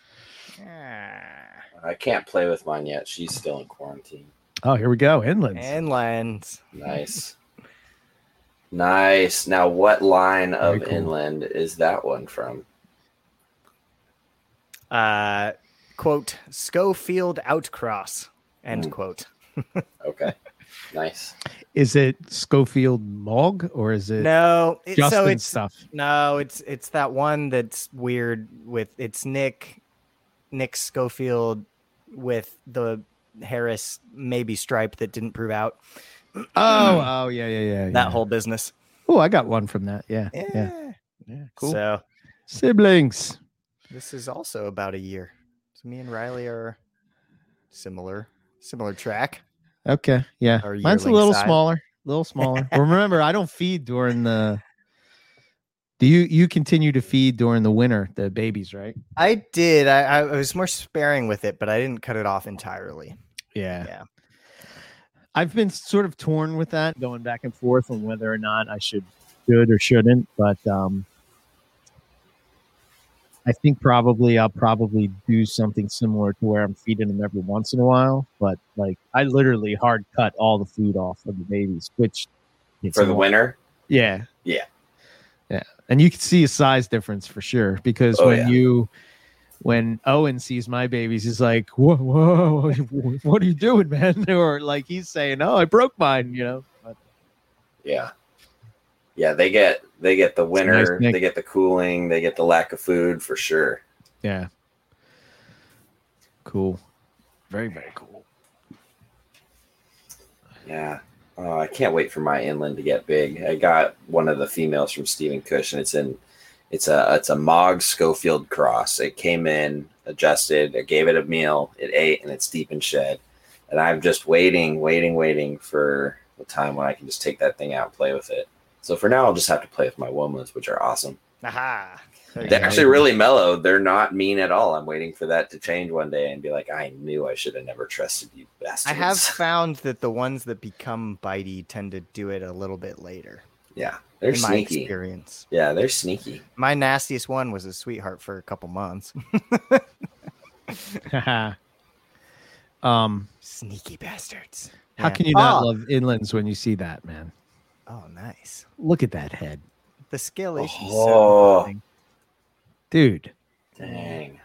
[SPEAKER 2] I can't play with mine yet. She's still in quarantine.
[SPEAKER 3] Oh, here we go. Inlands.
[SPEAKER 1] inlands.
[SPEAKER 2] Nice. nice. Now, what line of
[SPEAKER 3] cool.
[SPEAKER 2] inland is that one from?
[SPEAKER 1] Uh, quote Schofield Outcross. End
[SPEAKER 2] Ooh.
[SPEAKER 1] quote. (laughs)
[SPEAKER 2] Okay. Nice.
[SPEAKER 3] Is it Schofield Mog or is it
[SPEAKER 1] No, it,
[SPEAKER 3] Justin
[SPEAKER 1] so it's
[SPEAKER 3] stuff?
[SPEAKER 1] no, it's it's that one that's weird with it's Nick Nick Schofield with the Harris maybe stripe that didn't prove out
[SPEAKER 3] Oh, (clears throat) oh, yeah, yeah, yeah.
[SPEAKER 1] that
[SPEAKER 3] yeah.
[SPEAKER 1] whole business.
[SPEAKER 3] Oh, I got one from that. Yeah, yeah,
[SPEAKER 1] Yeah.
[SPEAKER 3] yeah. Cool.
[SPEAKER 1] So
[SPEAKER 3] Siblings.
[SPEAKER 1] this is also about a year. So me and Riley are similar, similar track.
[SPEAKER 3] Okay, yeah. Mine's a little
[SPEAKER 1] size.
[SPEAKER 3] smaller. A little smaller. (laughs) but remember, I don't feed during the. Do you you continue to feed during the winter the babies, right?
[SPEAKER 1] I did. I, I was more sparing with it, but I didn't cut it off entirely.
[SPEAKER 3] Yeah.
[SPEAKER 1] Yeah.
[SPEAKER 3] I've been sort of torn with that, going back and forth on whether or not I should should or shouldn't. But um I think probably I'll probably do something similar to where I'm feeding them every once in a while. But like I literally hard cut all the food off of the babies, which
[SPEAKER 2] For the
[SPEAKER 3] annoying.
[SPEAKER 2] winter?
[SPEAKER 3] Yeah.
[SPEAKER 2] Yeah.
[SPEAKER 3] Yeah. And you can see a size difference for sure because
[SPEAKER 2] Oh,
[SPEAKER 3] when
[SPEAKER 2] yeah.
[SPEAKER 3] you when Owen sees my babies, he's like, whoa, whoa, (laughs) what are you doing, man? (laughs) Or like he's saying, Oh, I broke mine, you know. But
[SPEAKER 2] Yeah. Yeah, they get they get the
[SPEAKER 3] a nice
[SPEAKER 2] winter, they get the cooling, they get the lack of food for sure.
[SPEAKER 3] yeah. Cool. Very, very cool.
[SPEAKER 2] Yeah. Oh, I can't wait for my inland to get big. I got one of the females from Stephen Cush, and it's in it's a it's a Mog Schofield cross. It came in, adjusted, I gave it a meal, it ate, and it's deep in shed. And I'm just waiting, waiting, waiting for the time when I can just take that thing out and play with it. So for now I'll just have to play with my womas, which are awesome.
[SPEAKER 1] Aha.
[SPEAKER 2] They're
[SPEAKER 1] go.
[SPEAKER 2] actually really mellow. They're not mean at all. I'm waiting for that to change one day and be like, I knew I should have never trusted you bastards.
[SPEAKER 1] I have (laughs) found that the ones that become bitey tend to do it a little bit later.
[SPEAKER 2] Yeah, they're
[SPEAKER 1] in my
[SPEAKER 2] sneaky.
[SPEAKER 1] experience.
[SPEAKER 2] Yeah, they're sneaky.
[SPEAKER 1] My nastiest one was a sweetheart for a couple months. (laughs) (laughs)
[SPEAKER 3] um,
[SPEAKER 1] Sneaky bastards.
[SPEAKER 3] how
[SPEAKER 1] Yeah.
[SPEAKER 3] can you not
[SPEAKER 1] Ah,
[SPEAKER 3] love inlands when you see that, man?
[SPEAKER 1] Oh, nice.
[SPEAKER 3] Look at that head.
[SPEAKER 1] The scale issue.
[SPEAKER 2] Oh.
[SPEAKER 3] Dude.
[SPEAKER 2] Dang.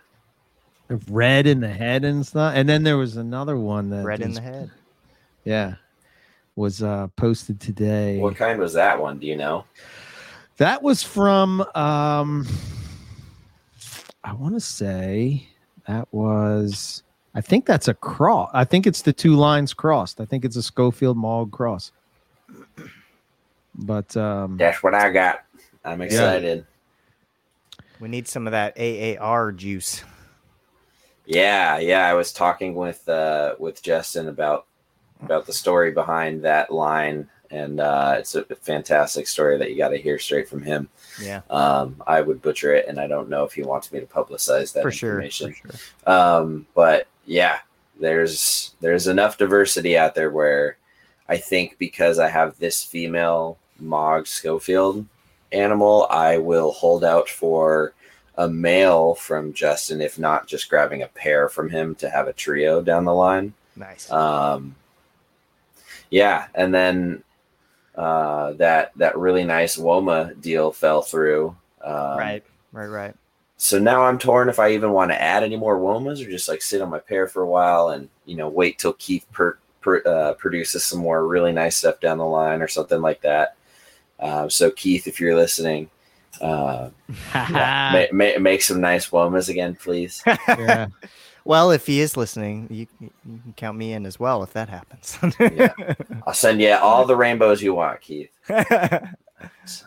[SPEAKER 3] The red in the head and stuff. And then there was another one that
[SPEAKER 1] Red in the head.
[SPEAKER 3] Yeah. Was uh posted today.
[SPEAKER 2] What kind was that one? Do you know?
[SPEAKER 3] That was from um I want to say that was I think that's a cross. I think it's the two lines crossed. I think it's a Schofield Mog cross. But um
[SPEAKER 2] That's what I got. I'm excited.
[SPEAKER 1] We need some of that AAR juice.
[SPEAKER 2] Yeah, yeah. I was talking with uh with Justin about about the story behind that line, and uh it's a fantastic story that you got to hear straight from him.
[SPEAKER 1] Yeah,
[SPEAKER 2] Um, I would butcher it, and I don't know if he wants me to publicize that
[SPEAKER 1] for sure. For
[SPEAKER 2] information.
[SPEAKER 1] sure.
[SPEAKER 2] um but yeah there's there's enough diversity out there where i think because i have this female mog schofield animal i will hold out for a male from justin if not just grabbing a pair from him to have a trio down the line
[SPEAKER 1] Nice.
[SPEAKER 2] um yeah and then uh that that really nice woma deal fell through um,
[SPEAKER 1] right, right, right.
[SPEAKER 2] so now I'm torn if I even want to add any more womas or just like sit on my pair for a while and you know wait till Keith per, per, uh, produces some more really nice stuff down the line or something like that. Uh, so Keith, if you're listening, uh, (laughs) ma- ma- make some nice womas again, please. (laughs)
[SPEAKER 1] yeah. Well, if he is listening, you, you, can count me in as well if that happens.
[SPEAKER 2] yeah. (laughs) I'll send you all the rainbows you want, Keith.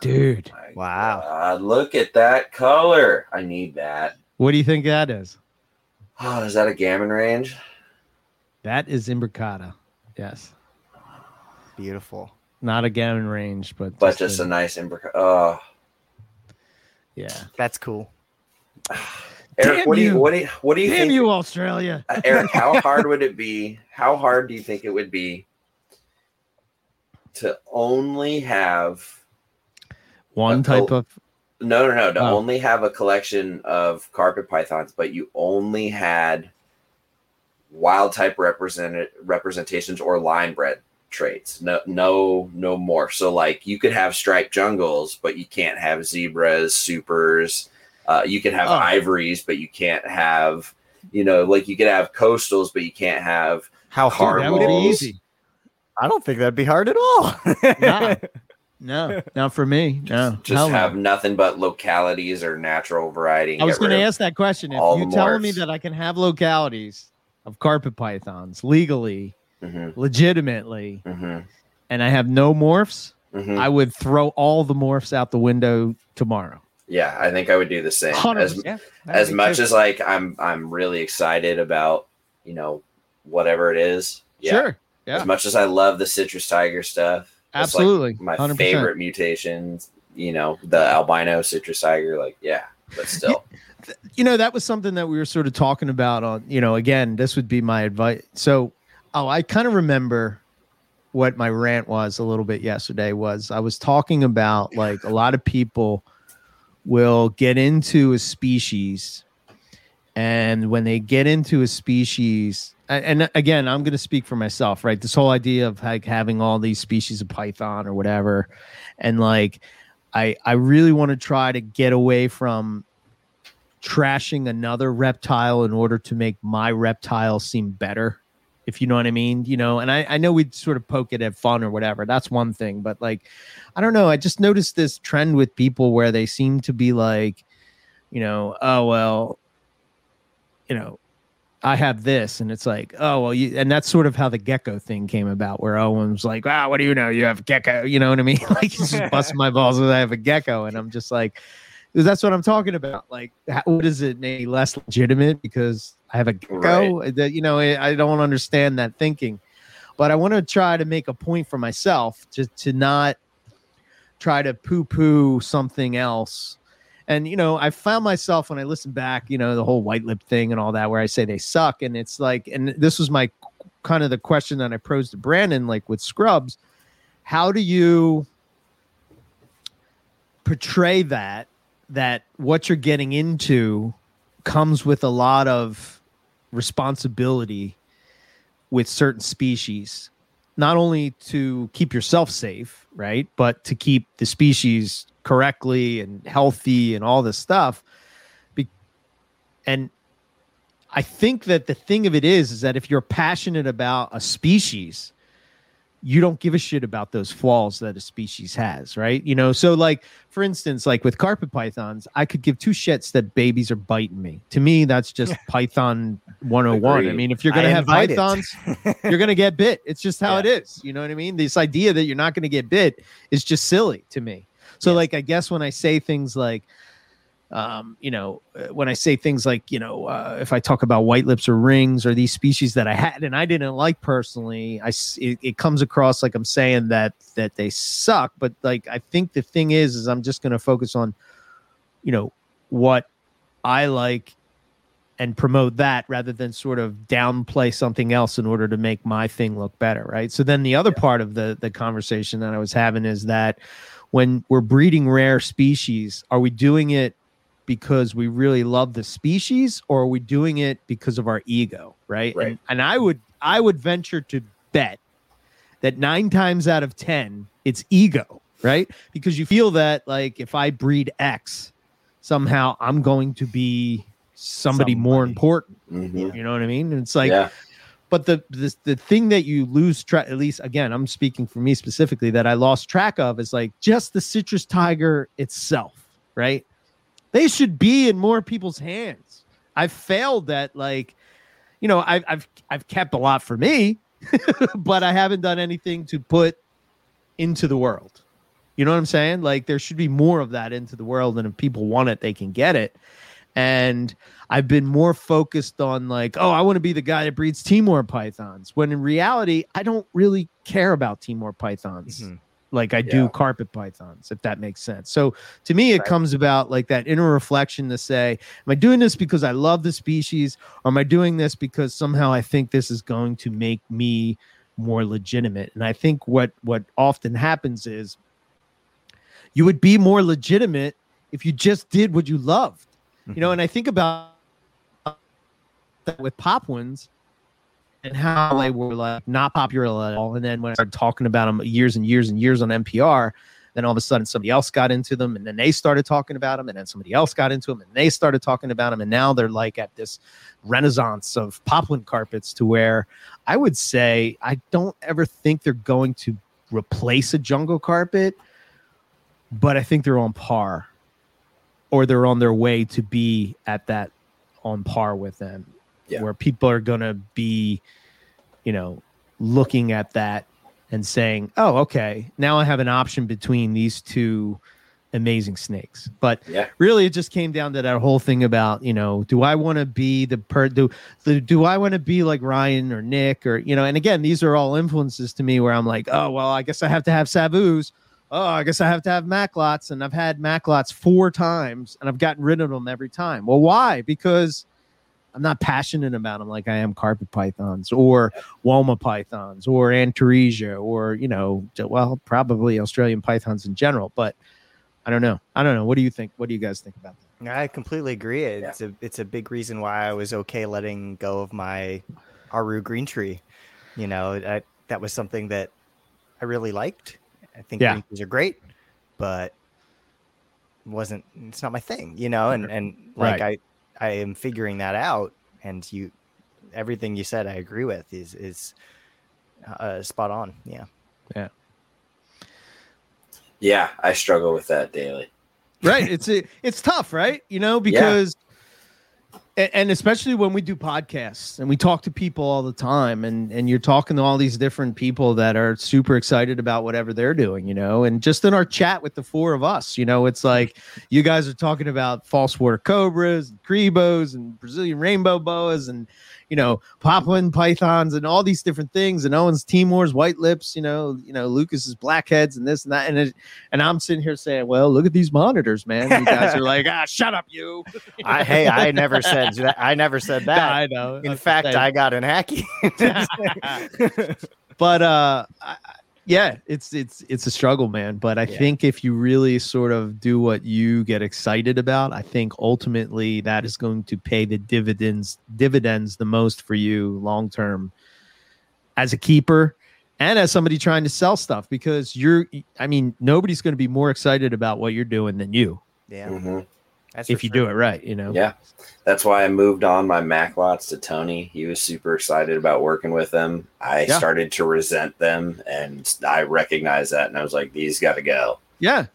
[SPEAKER 3] Dude.
[SPEAKER 1] Oh wow.
[SPEAKER 2] God, look at that color. I need that.
[SPEAKER 3] What do you think that is?
[SPEAKER 2] Oh, is that a gammon range?
[SPEAKER 3] That is imbricata. Yes.
[SPEAKER 1] Beautiful.
[SPEAKER 3] Not a gammon range, but
[SPEAKER 2] but just, just a, a, nice imbricata. Oh.
[SPEAKER 3] Yeah.
[SPEAKER 1] That's cool. (sighs)
[SPEAKER 2] Eric, Damn what do you what do you what do you
[SPEAKER 3] Damn
[SPEAKER 2] think?
[SPEAKER 3] you, Australia.
[SPEAKER 2] Uh, Eric, how (laughs) hard would it be? How hard do you think it would be to only have
[SPEAKER 3] one type of
[SPEAKER 2] no no no to oh. only have a collection of carpet pythons but you only had wild type represented representations or line bred traits no no no more so like you could have striped jungles but you can't have zebras supers uh, you can have oh. ivories but you can't have you know like you could have coastals but you can't have
[SPEAKER 1] how hard that would be easy i don't think that'd be hard at all
[SPEAKER 3] nah. (laughs) No, not for me. No,
[SPEAKER 2] just have no. nothing but localities or natural variety.
[SPEAKER 3] I was going to ask that question. If you tell me that I can have localities of carpet pythons legally, mm-hmm. legitimately, mm-hmm. and I have no morphs, mm-hmm. I would throw all the morphs out the window tomorrow.
[SPEAKER 2] Yeah, I think I would do the same. As, yeah, as much too. as like I'm, I'm really excited about you know whatever it is. Yeah. Sure. Yeah. As much as I love the citrus tiger stuff
[SPEAKER 3] Absolutely.
[SPEAKER 2] Like my 100%. favorite mutations, you know, the albino citrus tiger, like, yeah, but (laughs) still.
[SPEAKER 3] You know, that was something that we were sort of talking about on, you know, again, this would be my advice. So, oh, I kind of remember what my rant was a little bit yesterday was I was talking about like a lot of people will get into a species and when they get into a species and again, I'm going to speak for myself, right? This whole idea of like having all these species of python or whatever, and like, I I really want to try to get away from trashing another reptile in order to make my reptile seem better, if you know what I mean. You know, and I I know we'd sort of poke it at fun or whatever. That's one thing, but like, I don't know. I just noticed this trend with people where they seem to be like, you know, oh well, you know I have this, and it's like, oh well, you, and that's sort of how the gecko thing came about, where Owen's like, wow, what do you know? You have gecko, you know what I mean? (laughs) like he's just (laughs) busting my balls with I have a gecko, and I'm just like, that's what I'm talking about. Like, how, what is it any less legitimate because I have a gecko? Right. That you know, I don't understand that thinking, but I want to try to make a point for myself to to not try to poo poo something else and you know, I found myself when I listen back, you know, the whole white lip thing and all that, where I say they suck, and it's like, and this was my kind of the question that I posed to Brandon, like with Scrubs, how do you portray that that what you're getting into comes with a lot of responsibility with certain species not only to keep yourself safe right but to keep the species correctly and healthy and all this stuff. Be- and I think that the thing of it is, is that if you're passionate about a species, you don't give a shit about those flaws that a species has, right? You know, so like for instance, like with carpet pythons, I could give two shits that babies are biting me. To me, that's just (laughs) Python 101. Agreed. I mean, if you're gonna I have pythons, (laughs) you're gonna get bit. It's just how yeah. it is. You know what I mean? This idea that you're not gonna get bit is just silly to me. So yes. like I guess when I say things like um, you know, uh, when I say things like, you know, uh, if I talk about white lips or rings or these species that I had and I didn't like personally, I it, it comes across like I'm saying that that they suck. But like I think the thing is, is I'm just going to focus on, you know, what I like and promote that rather than sort of downplay something else in order to make my thing look better, right? So then the other yeah. part of the the conversation that I was having is that when we're breeding rare species, are we doing it because we really love the species or are we doing it because of our ego, right?
[SPEAKER 2] right.
[SPEAKER 3] And, and I would I would venture to bet that 9 times out of 10 it's ego, right? Because you feel that like if I breed X, somehow I'm going to be somebody, more
[SPEAKER 1] Somebody.
[SPEAKER 3] important.
[SPEAKER 2] Mhm.
[SPEAKER 3] You know what I mean? And it's like,
[SPEAKER 2] yeah,
[SPEAKER 3] but the the, the thing that you lose track at least again i'm speaking for me specifically that i lost track of is like just the citrus tiger itself right they should be in more people's hands i've failed that like you know i've i've, I've kept a lot for me (laughs) but i haven't done anything to put into the world you know what i'm saying like there should be more of that into the world and if people want it they can get it and I've been more focused on like, oh, I want to be the guy that breeds Timor pythons. When in reality, I don't really care about Timor pythons
[SPEAKER 1] Mhm.
[SPEAKER 3] Like I do carpet pythons, if that makes sense. So to me, it
[SPEAKER 2] Right.
[SPEAKER 3] comes about like that inner reflection to say, am I doing this because I love the species, or am I doing this because somehow I think this is going to make me more legitimate? And I think what what often happens is you would be more legitimate if you just did what you loved you know mm-hmm. and i think about that with Papuans and how they were like not popular at all. And then when i started talking about them years and years and years on npr then all of a sudden somebody else got into them and then they started talking about them and then somebody else got into them and they started talking about them and now they're like at this renaissance of Papuan carpets to where i would say i don't ever think they're going to replace a jungle carpet but i think they're on par or they're on their way to be at that on par with them
[SPEAKER 2] Yeah.
[SPEAKER 3] where people are going to be you know looking at that and saying oh okay now i have an option between these two amazing snakes. But
[SPEAKER 2] yeah,
[SPEAKER 3] really it just came down to that whole thing about you know do i want to be the per do, the, do i want to be like ryan or nick or you know and again these are all influences to me where i'm like oh well i guess i have to have savus oh i guess i have to have Macklots and i've had Macklots four times and i've gotten rid of them every time. Well why? Because i'm not passionate about them like i am carpet pythons or woma pythons or antaresia or you know well probably australian pythons in general but I don't know. I don't know. What do you think? What do you guys think about that?
[SPEAKER 1] I completely agree. It's a it's a big reason why I was okay letting go of my Aru green tree. You know, I, that was something that I really liked. I think
[SPEAKER 3] Yeah.
[SPEAKER 1] green trees are great, but wasn't it's not my thing. You know, and and like I I am figuring that out. And you, everything you said, I agree with. Is is uh, spot on. Yeah.
[SPEAKER 2] yeah. Yeah, I struggle with that daily.
[SPEAKER 3] Right. It's a, it's tough, right? You know, because a- and especially when we do podcasts and we talk to people all the time and and you're talking to all these different people that are super excited about whatever they're doing, you know, and just in our chat with the four of us, you know, it's like you guys are talking about false water cobras, and cribos, and Brazilian rainbow boas, and you know, Papuan pythons, and all these different things, and Owen's Timor's white lips, you know, you know, Lucas's blackheads, and this and that, and it, and I'm sitting here saying, well, look at these monitors, man. You guys are like, ah, shut up, you. (laughs)
[SPEAKER 1] I, hey, I never said that. I never said (laughs) that.
[SPEAKER 3] I know.
[SPEAKER 1] In
[SPEAKER 3] I'm
[SPEAKER 1] fact. I got an Ackie. (laughs)
[SPEAKER 3] but uh I- yeah it's it's it's a struggle man but i
[SPEAKER 1] Yeah.
[SPEAKER 3] think if you really sort of do what you get excited about i think ultimately that is going to pay the dividends dividends the most for you long term as a keeper and as somebody trying to sell stuff because you're i mean nobody's going to be more excited about what you're doing than you
[SPEAKER 1] yeah,
[SPEAKER 2] Mhm.
[SPEAKER 1] That's
[SPEAKER 3] if you do it right you know
[SPEAKER 2] Yeah. That's why I moved on my Macklots to Tony. He was super excited about working with them. I
[SPEAKER 3] Yeah.
[SPEAKER 2] started to resent them and I recognized that and I was like, these got to go.
[SPEAKER 3] yeah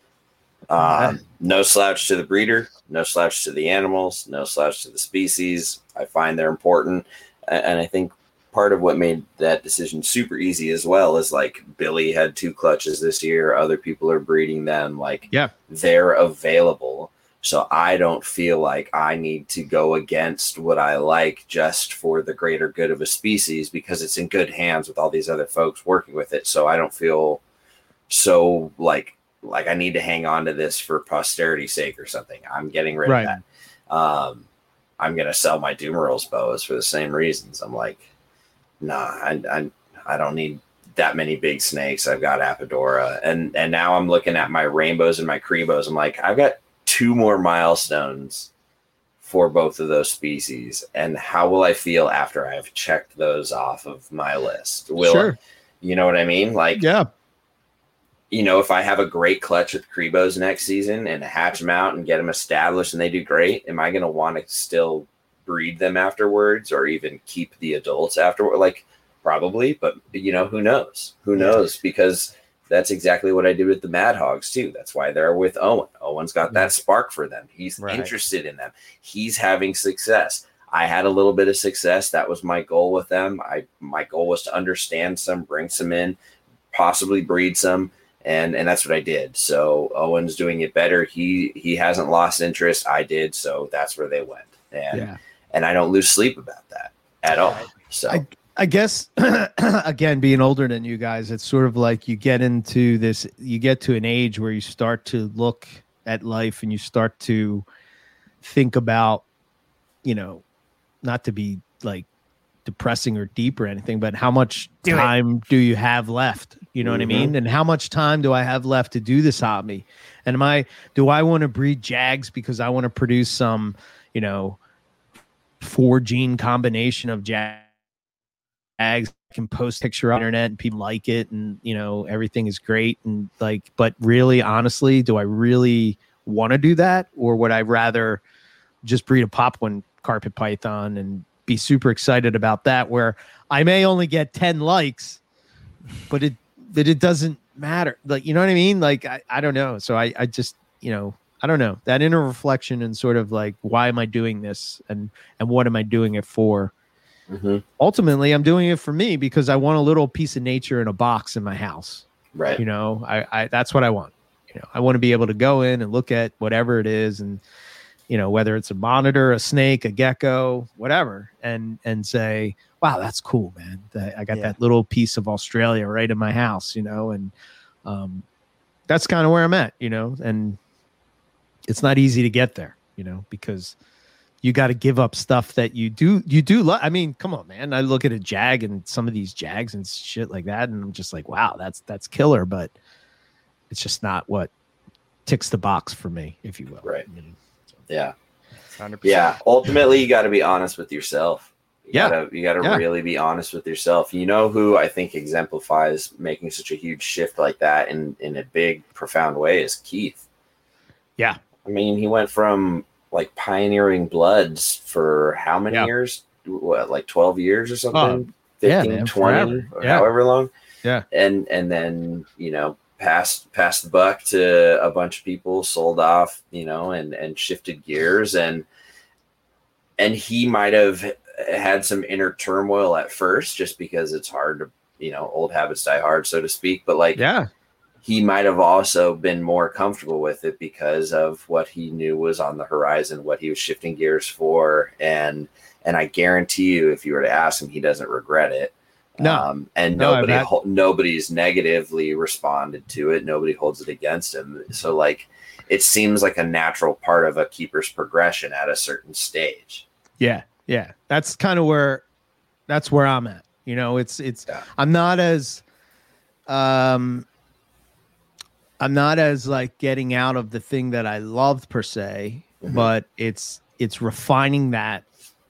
[SPEAKER 2] Um, no slouch to the breeder, no slouch to the animals, no slouch to the species. I find they're important. And I think part of what made that decision super easy as well is like Billy had two clutches this year. Other people are breeding them. Like,
[SPEAKER 3] Yeah.
[SPEAKER 2] they're available. So I don't feel like I need to go against what I like just for the greater good of a species because it's in good hands with all these other folks working with it. So I don't feel so like like I need to hang on to this for posterity's sake or something. I'm getting rid
[SPEAKER 3] Right.
[SPEAKER 2] of that. Um, I'm gonna sell my Dumerils boas for the same reasons. I'm like, nah, I, I I don't need that many big snakes. I've got Apodora, and and now I'm looking at my rainbows and my Cribos. I'm like, I've got two more milestones for both of those species, and how will I feel after I've checked those off of my list? Will
[SPEAKER 3] sure
[SPEAKER 2] you know what I mean? Like,
[SPEAKER 3] yeah
[SPEAKER 2] you know, if I have a great clutch with Cribos next season and hatch them out and get them established and they do great, am I going to want to still breed them afterwards or even keep the adults afterward? Like, probably, but you know, who knows? Who knows? Because that's exactly what I did with the Mad Hogs too. That's why they're with Owen. Owen's got that mm-hmm. spark for them. He's right. interested in them. He's having success. I had a little bit of success. That was my goal with them. I my goal was to understand some, bring some in, possibly breed some, and and that's what I did. So Owen's doing it better. He he hasn't lost interest. I did, so that's where they went. And yeah. and I don't lose sleep about that at all. So
[SPEAKER 3] I, I guess (clears throat) again, being older than you guys, it's sort of like you get into this, you get to an age where you start to look at life and you start to think about, you know, not to be like depressing or deep or anything, but how much do time it. do you have left? You know mm-hmm. what I mm-hmm. mean? And how much time do I have left to do this hobby? And am I, do I want to breed Jags because I want to produce some, you know, four gene combination of Jags? Tags can post picture on internet and people like it and you know everything is great and like but really honestly do i really want to do that? Or would i rather just breed a pop one carpet python and be super excited about that where i may only get 10 likes but it that it doesn't matter. Like you know what i mean? Like i, I don't know. So i i just you know i don't know. That inner reflection and sort of like why am i doing this and and what am i doing it for Mm-hmm. Ultimately, I'm doing it for me because I want a little piece of nature in a box in my house.
[SPEAKER 2] Right.
[SPEAKER 3] You know, I, I that's what I want. You know, I want to be able to go in and look at whatever it is and you know, whether it's a monitor, a snake, a gecko, whatever, and and say, wow, that's cool, man. I got yeah. that little piece of Australia right in my house, you know, and um, that's kind of where I'm at, you know, and it's not easy to get there, you know, because you got to give up stuff that you do you do lo- i mean come on man. I look at a jag and some of these jags and shit like that and i'm just like wow that's that's killer but it's just not what ticks the box for me if you will.
[SPEAKER 2] Right. So. yeah. 100%. yeah. Ultimately you got to be honest with yourself. You
[SPEAKER 3] yeah.
[SPEAKER 2] gotta, you got to yeah. really be honest with yourself. You know who i think exemplifies making such a huge shift like that in in a big profound way is keith.
[SPEAKER 3] Yeah.
[SPEAKER 2] I mean he went from like pioneering bloods for how many yeah. years? What, like 12 years or something? 15, yeah, 20, or yeah. however long.
[SPEAKER 3] Yeah.
[SPEAKER 2] And and then, you know, passed passed the buck to a bunch of people, sold off, you know, and and shifted gears and and he might have had some inner turmoil at first just because it's hard to, you know, old habits die hard, so to speak. But like
[SPEAKER 3] yeah,
[SPEAKER 2] he might have also been more comfortable with it because of what he knew was on the horizon, what he was shifting gears for, and and I guarantee you, if you were to ask him, he doesn't regret it.
[SPEAKER 3] No, um,
[SPEAKER 2] and no, nobody had... nobody's negatively responded to it. Nobody holds it against him. So like, it seems like a natural part of a keeper's progression at a certain stage.
[SPEAKER 3] Yeah, yeah, that's kind of where that's where I'm at. You know, it's it's yeah. I'm not as um I'm not as like getting out of the thing that I loved per se, mm-hmm. but it's it's refining that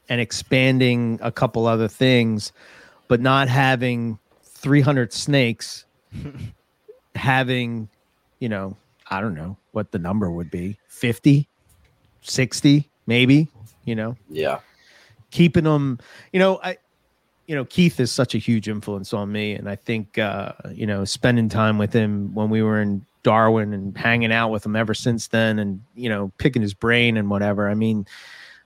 [SPEAKER 3] and expanding a couple other things, but not having 300 snakes, (laughs) having, you know, I don't know what the number would be 50, 60, maybe, you know?
[SPEAKER 2] Yeah.
[SPEAKER 3] Keeping them, you know, I, you know, Keith is such a huge influence on me. And I think, uh, you know, spending time with him when we were in Darwin and hanging out with him ever since then and, you know, picking his brain and whatever. I mean,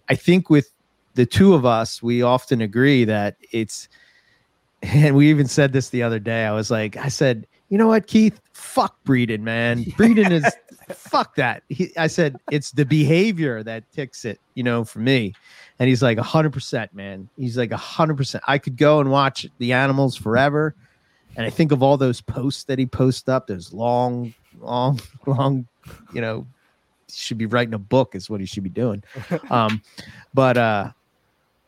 [SPEAKER 3] I think with the two of us, we often agree that it's, (laughs) and we even said this the other day. I was like, I said, you know what, Keith, fuck breeding, man. (laughs) Breeding is, fuck that. He, I said, it's the behavior that ticks it, you know, for me. And he's like, 100%, man. He's like, 100%. I could go and watch the animals forever. And I think of all those posts that he posts up, those long long, (laughs) long, you know, should be writing a book is what he should be doing. Um, but uh,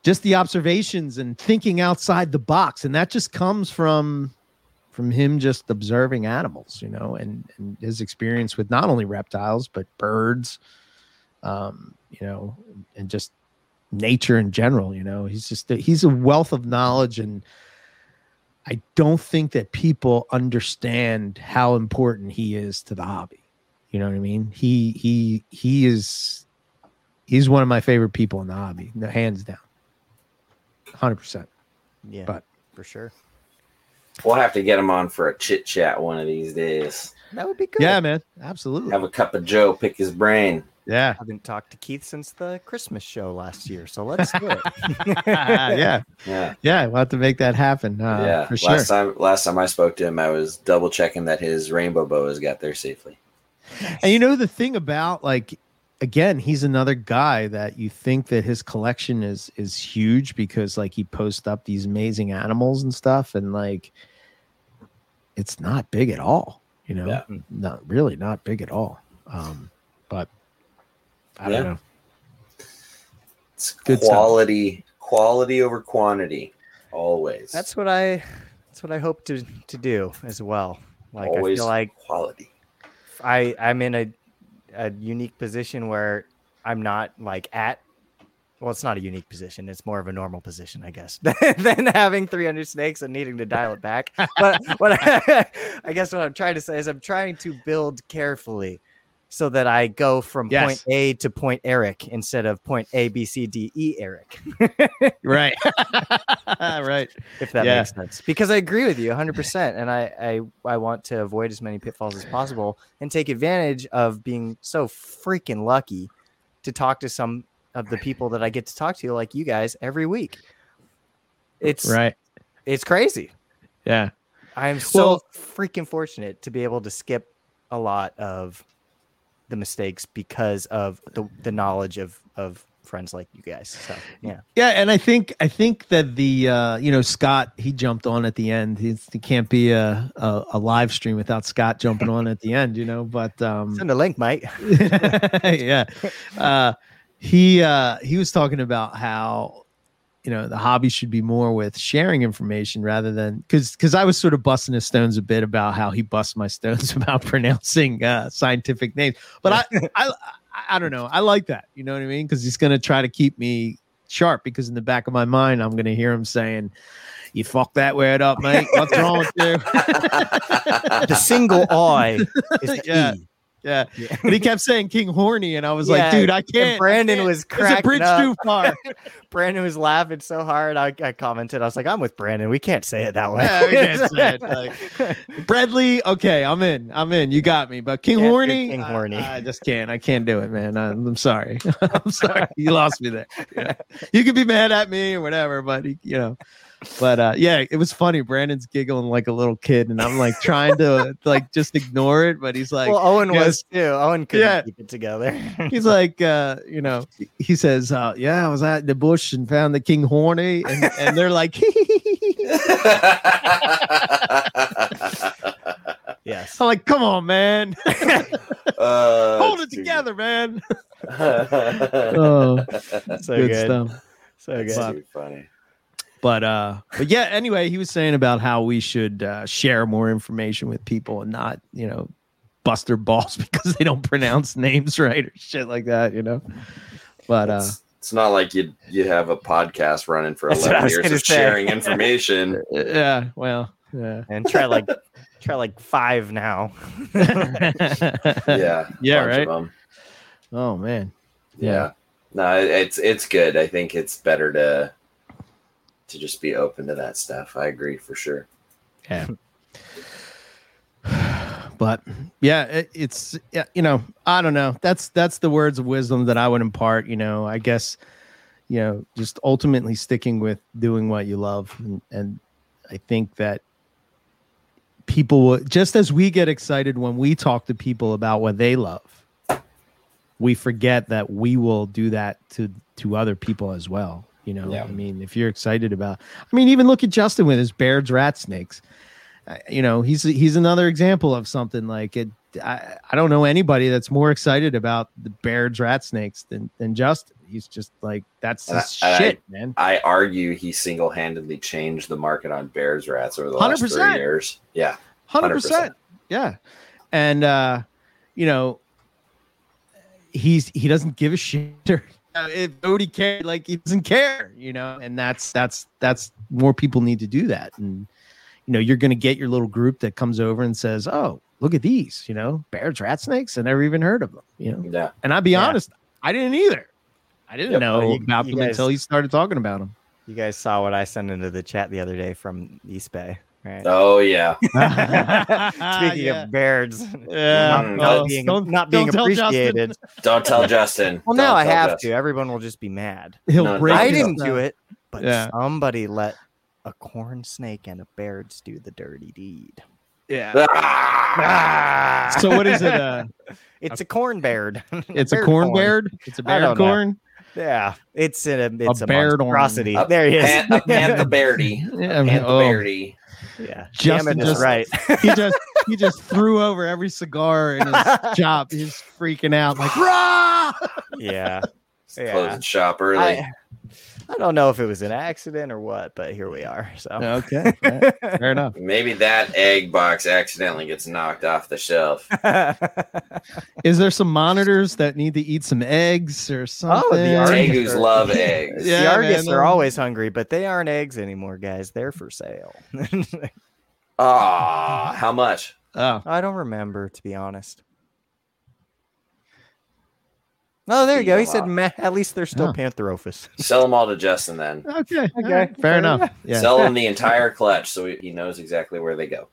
[SPEAKER 3] just the observations and thinking outside the box, and that just comes from from him just observing animals, you know, and, and his experience with not only reptiles but birds, um, you know, and just nature in general. You know, he's just he's a wealth of knowledge and I don't think that people understand how important he is to the hobby. You know what I mean? He he he is he's one of my favorite people in the hobby, hands down. 100%.
[SPEAKER 1] Yeah,
[SPEAKER 3] But-
[SPEAKER 1] for sure.
[SPEAKER 2] We'll have to get him on for a chit chat one of these days.
[SPEAKER 1] That would be good.
[SPEAKER 3] Yeah, man. Absolutely.
[SPEAKER 2] Have a cup of Joe, pick his brain.
[SPEAKER 3] Yeah.
[SPEAKER 1] I haven't talked to Keith since the Christmas show last year, so let's do it. (laughs)
[SPEAKER 3] yeah.
[SPEAKER 2] Yeah,
[SPEAKER 3] Yeah, we'll have to make that happen. Uh,
[SPEAKER 2] yeah.
[SPEAKER 3] for sure.
[SPEAKER 2] Last time, last time I spoke to him, I was double checking that his rainbow boas got there safely.
[SPEAKER 3] And you know the thing about like again, he's another guy that you think that his collection is is huge because like he posts up these amazing animals and stuff and like it's not big at all, you know.
[SPEAKER 2] Yeah.
[SPEAKER 3] Not really not big at all. Um but I
[SPEAKER 2] Yeah.
[SPEAKER 3] don't know.
[SPEAKER 2] It's
[SPEAKER 3] Good stuff.
[SPEAKER 2] quality, quality over quantity, always.
[SPEAKER 1] that's what I that's what I hope to to do as well. Like I
[SPEAKER 2] always
[SPEAKER 1] feel like
[SPEAKER 2] quality.
[SPEAKER 1] I I'm in a a unique position where I'm not like at well, it's not a unique position. It's more of a normal position, I guess, (laughs) than having 300 snakes and needing to dial it back. But what I, (laughs) I guess what I'm trying to say is I'm trying to build carefully so that I go from
[SPEAKER 3] Yes.
[SPEAKER 1] point A to point Eric instead of point A, B, C, D, E, Eric, (laughs)
[SPEAKER 3] Right. (laughs) right.
[SPEAKER 1] if that
[SPEAKER 3] Yeah.
[SPEAKER 1] makes sense. Because I agree with you 100%. And I, I, I want to avoid as many pitfalls as possible and take advantage of being so freaking lucky to talk to some of the people that I get to talk to, like you guys, every week. It's
[SPEAKER 3] Right.
[SPEAKER 1] it's crazy.
[SPEAKER 3] Yeah.
[SPEAKER 1] I am so
[SPEAKER 3] Well-
[SPEAKER 1] freaking fortunate to be able to skip a lot of the mistakes because of the, the knowledge of of friends like you guys. So yeah,
[SPEAKER 3] Yeah, and I think I think that the uh, you know Scott he jumped on at the end. He's, it can't be a, a a live stream without Scott jumping on at the end, you know. But um,
[SPEAKER 1] send a link, mate. (laughs)
[SPEAKER 3] yeah, uh, he uh, he was talking about how you know the hobby should be more with sharing information rather than because because I was sort of busting his stones a bit about how he busts my stones (laughs) about pronouncing uh, scientific names, but (laughs) I I I don't know I like that you know what I mean because he's gonna try to keep me sharp because in the back of my mind I'm gonna hear him saying. You fuck that word up, mate. What's wrong with you? (laughs)
[SPEAKER 1] the single I is the
[SPEAKER 3] Yeah.
[SPEAKER 1] E.
[SPEAKER 3] yeah,
[SPEAKER 1] Yeah.
[SPEAKER 3] but he kept saying King Horny, and I was
[SPEAKER 1] Yeah,
[SPEAKER 3] like, dude, I can't. I
[SPEAKER 1] Brandon
[SPEAKER 3] can't.
[SPEAKER 1] was
[SPEAKER 3] There's a bridge
[SPEAKER 1] up.
[SPEAKER 3] too far. (laughs)
[SPEAKER 1] Brandon was laughing so hard. I, I commented, I was like, I'm with Brandon. We can't say it that way.
[SPEAKER 3] Yeah, we can't say it, (laughs) like- Bradley, okay, I'm in. I'm in. You got me. But King
[SPEAKER 1] Can't
[SPEAKER 3] Horny,
[SPEAKER 1] King
[SPEAKER 3] I-
[SPEAKER 1] Horny.
[SPEAKER 3] I, just can't. I can't do it, man. I, I'm sorry. (laughs) I'm sorry. You lost me there. Yeah. You can be mad at me or whatever, but you know. But uh, yeah, it was funny. Brandon's giggling like a little kid, and I'm like trying to like just ignore it, but he's like,
[SPEAKER 1] well, Owen was too. Owen couldn't
[SPEAKER 3] Yeah.
[SPEAKER 1] keep it together. (laughs)
[SPEAKER 3] he's like, uh, you know, he says, uh, yeah, I was at the bush and found the king horny, and, and they're like, (laughs)
[SPEAKER 1] yes.
[SPEAKER 3] I'm like, come on, man, (laughs)
[SPEAKER 2] Uh,
[SPEAKER 3] hold it together, man. Oh,
[SPEAKER 1] So
[SPEAKER 3] good,
[SPEAKER 1] good.
[SPEAKER 3] stuff.
[SPEAKER 1] So good.
[SPEAKER 2] funny.
[SPEAKER 3] But uh, but yeah. Anyway, he was saying about how we should uh, share more information with people and not, you know, bust their balls (laughs) because they don't pronounce names right or shit like that, you know. But uh,
[SPEAKER 2] It's, it's not like you'd you'd have a podcast running for
[SPEAKER 1] That's what I
[SPEAKER 2] 11 years
[SPEAKER 1] gonna
[SPEAKER 2] of
[SPEAKER 1] say.
[SPEAKER 2] sharing information. (laughs)
[SPEAKER 3] yeah, well, yeah,
[SPEAKER 1] And try like try like five now.
[SPEAKER 2] Yeah, (laughs)
[SPEAKER 3] Yeah, right? Oh man,
[SPEAKER 2] Yeah.
[SPEAKER 3] Yeah.
[SPEAKER 2] No, it- it's it's good. I think it's better to to just be open to that stuff. I agree for sure.
[SPEAKER 3] Yeah. (sighs) but yeah, it, it's yeah, you know, I don't know. That's that's the words of wisdom that I would impart. You know, I guess, you know, just ultimately sticking with doing what you love, and, and I think that people will just as we get excited when we talk to people about what they love, we forget that we will do that to to other people as well. You know,
[SPEAKER 2] Yeah.
[SPEAKER 3] I mean, if you're excited about, I mean, even look at Justin with his Baird's rat snakes. Uh, you know, he's he's another example of something like it. I, I don't know anybody that's more excited about the Baird's rat snakes than than Justin. He's just like that's
[SPEAKER 2] And
[SPEAKER 3] his
[SPEAKER 2] I-
[SPEAKER 3] shit, man.
[SPEAKER 2] I argue he single handedly changed the market on Baird's rats over the last
[SPEAKER 3] 100%.
[SPEAKER 2] three years. Yeah.
[SPEAKER 3] Hundred percent. Yeah, and uh, you know, he's he doesn't give a shit. Or, (laughs) Uh, if nobody cared, like he doesn't care, you know, and that's that's that's more people need to do that, and you know, you're going to get your little group that comes over and says, "Oh, look at these," you know, Baird's, rat snakes. I never even heard of them, you know.
[SPEAKER 2] Yeah.
[SPEAKER 3] And I'll be
[SPEAKER 1] Yeah.
[SPEAKER 3] honest, I didn't either. I didn't
[SPEAKER 2] Yep.
[SPEAKER 3] know
[SPEAKER 1] Well, you-
[SPEAKER 3] about
[SPEAKER 1] you
[SPEAKER 3] them
[SPEAKER 1] guys-
[SPEAKER 3] until you started talking about them.
[SPEAKER 1] You guys saw what I sent into the chat the other day from East Bay, right?
[SPEAKER 2] Oh yeah. (laughs)
[SPEAKER 1] Speaking
[SPEAKER 3] yeah.
[SPEAKER 1] of Bairds,
[SPEAKER 3] Yeah.
[SPEAKER 1] not, not
[SPEAKER 3] Oh,
[SPEAKER 1] being
[SPEAKER 3] don't-
[SPEAKER 1] not being
[SPEAKER 3] don't tell
[SPEAKER 1] appreciated.
[SPEAKER 2] Don't tell Justin.
[SPEAKER 1] Well, now
[SPEAKER 2] Don't
[SPEAKER 1] I have
[SPEAKER 2] Justin.
[SPEAKER 1] to. Everyone will just be mad.
[SPEAKER 3] He'll
[SPEAKER 2] No,
[SPEAKER 3] break.
[SPEAKER 1] I didn't
[SPEAKER 3] stuff.
[SPEAKER 1] do it, but
[SPEAKER 3] Yeah.
[SPEAKER 1] somebody let a corn snake and a bear do the dirty deed.
[SPEAKER 3] Yeah.
[SPEAKER 2] Ah!
[SPEAKER 3] So what is it? Uh, (laughs)
[SPEAKER 1] It's a corn beard. (laughs)
[SPEAKER 3] it's a corn beard. It's a bear
[SPEAKER 1] don't know.
[SPEAKER 3] corn.
[SPEAKER 1] Yeah, it's a it's a,
[SPEAKER 3] beard orange.
[SPEAKER 1] monstrosity.
[SPEAKER 2] A
[SPEAKER 1] there he is.
[SPEAKER 2] Pan- a Panther Beardy.
[SPEAKER 3] Yeah, I mean,
[SPEAKER 2] Panther
[SPEAKER 3] oh,
[SPEAKER 2] Beardy.
[SPEAKER 1] Yeah,
[SPEAKER 3] Justin
[SPEAKER 1] Damon is
[SPEAKER 3] just-
[SPEAKER 1] right. (laughs)
[SPEAKER 3] he just he just threw over every cigar in his (laughs) shop. He's freaking out like (laughs) rah.
[SPEAKER 1] yeah, yeah.
[SPEAKER 2] Closing shop early.
[SPEAKER 1] I, I don't know if it was an accident or what, but here we are. So
[SPEAKER 3] Okay, (laughs) fair enough.
[SPEAKER 2] Maybe that egg box accidentally gets knocked off the shelf.
[SPEAKER 3] Is there some monitors that need to eat some eggs or something?
[SPEAKER 1] Oh,
[SPEAKER 2] the
[SPEAKER 1] Argus
[SPEAKER 2] love (laughs) eggs.
[SPEAKER 3] Yeah,
[SPEAKER 1] the Argus
[SPEAKER 3] man,
[SPEAKER 1] are
[SPEAKER 3] they're-
[SPEAKER 1] always hungry, but they aren't eggs anymore, guys. They're for sale. (laughs)
[SPEAKER 2] Ah, how much?
[SPEAKER 3] Oh,
[SPEAKER 1] I don't remember, to be honest. Oh, there you go. He said, Meh, at least they're still. Pantherophis. (laughs)
[SPEAKER 2] Sell them all to Justin then.
[SPEAKER 3] okay,
[SPEAKER 1] Okay,
[SPEAKER 3] fair,
[SPEAKER 1] fair
[SPEAKER 3] enough.
[SPEAKER 1] enough.
[SPEAKER 3] Yeah,
[SPEAKER 2] Sell him the entire clutch so he- he knows exactly where they go.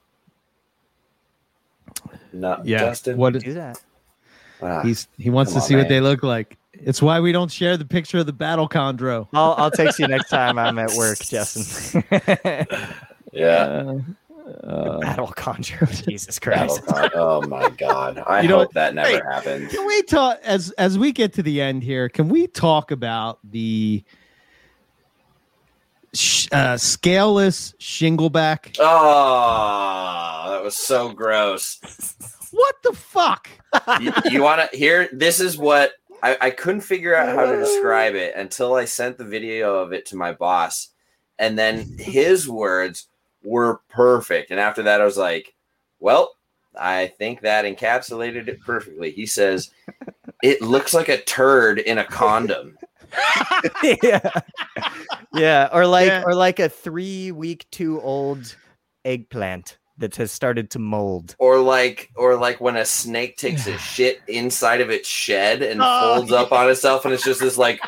[SPEAKER 2] Not
[SPEAKER 3] yeah.
[SPEAKER 2] Justin.
[SPEAKER 3] What
[SPEAKER 1] Do that.
[SPEAKER 2] Ah,
[SPEAKER 3] he's he wants
[SPEAKER 2] Come
[SPEAKER 3] to
[SPEAKER 2] on,
[SPEAKER 3] see what they look like. It's why we don't share the picture of the battle chondro.
[SPEAKER 1] I'll, I'll text you next time I'm at work, (laughs) Justin.
[SPEAKER 2] yeah. (laughs)
[SPEAKER 3] Uh, uh,
[SPEAKER 1] Battle conjure. Jesus Christ.
[SPEAKER 2] con- oh my god! I
[SPEAKER 3] You know
[SPEAKER 2] hope
[SPEAKER 3] what?
[SPEAKER 2] that never
[SPEAKER 3] Hey,
[SPEAKER 2] happens.
[SPEAKER 3] Can we talk as as we get to the end here? Can we talk about the sh- uh, scaleless shingleback?
[SPEAKER 2] Oh, that was so gross.
[SPEAKER 3] What the fuck?
[SPEAKER 2] you, you want to hear? This is what I, I couldn't figure out how to describe it until I sent the video of it to my boss, and then his words were perfect. And after that, I was like, "Well, I think that encapsulated it perfectly." He says, "It looks like a turd in a condom." (laughs)
[SPEAKER 1] yeah. Yeah. Or like
[SPEAKER 3] Yeah.
[SPEAKER 1] or like a three week too old eggplant that has started to mold.
[SPEAKER 2] or like or like when a snake takes a (sighs) shit inside of its shed and
[SPEAKER 3] Oh,
[SPEAKER 2] folds up on itself and it's just this like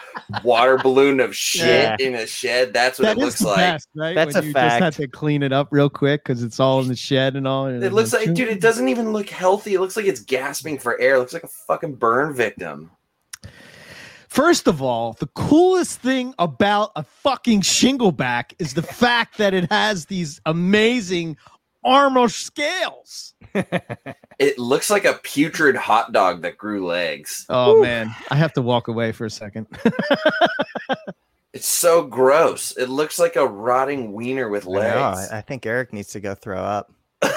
[SPEAKER 2] water balloon of shit
[SPEAKER 1] Yeah.
[SPEAKER 2] in a shed that's what
[SPEAKER 3] That
[SPEAKER 2] it
[SPEAKER 3] is
[SPEAKER 2] looks like
[SPEAKER 3] best, right?
[SPEAKER 1] That's
[SPEAKER 3] when
[SPEAKER 1] a
[SPEAKER 3] you just have to clean it up real quick because it's all in the shed and all. and
[SPEAKER 2] it looks like dude it doesn't even look healthy it looks like it's gasping for air it looks like a fucking burn victim
[SPEAKER 3] First of all, the coolest thing about a fucking shingleback is the fact that it has these amazing armor scales. (laughs)
[SPEAKER 2] it looks like a putrid hot dog that grew legs
[SPEAKER 3] Oh man, I have to walk away for a second. (laughs)
[SPEAKER 2] it's so gross it looks like a rotting wiener with legs
[SPEAKER 1] I, I think Eric needs to go throw up. (laughs)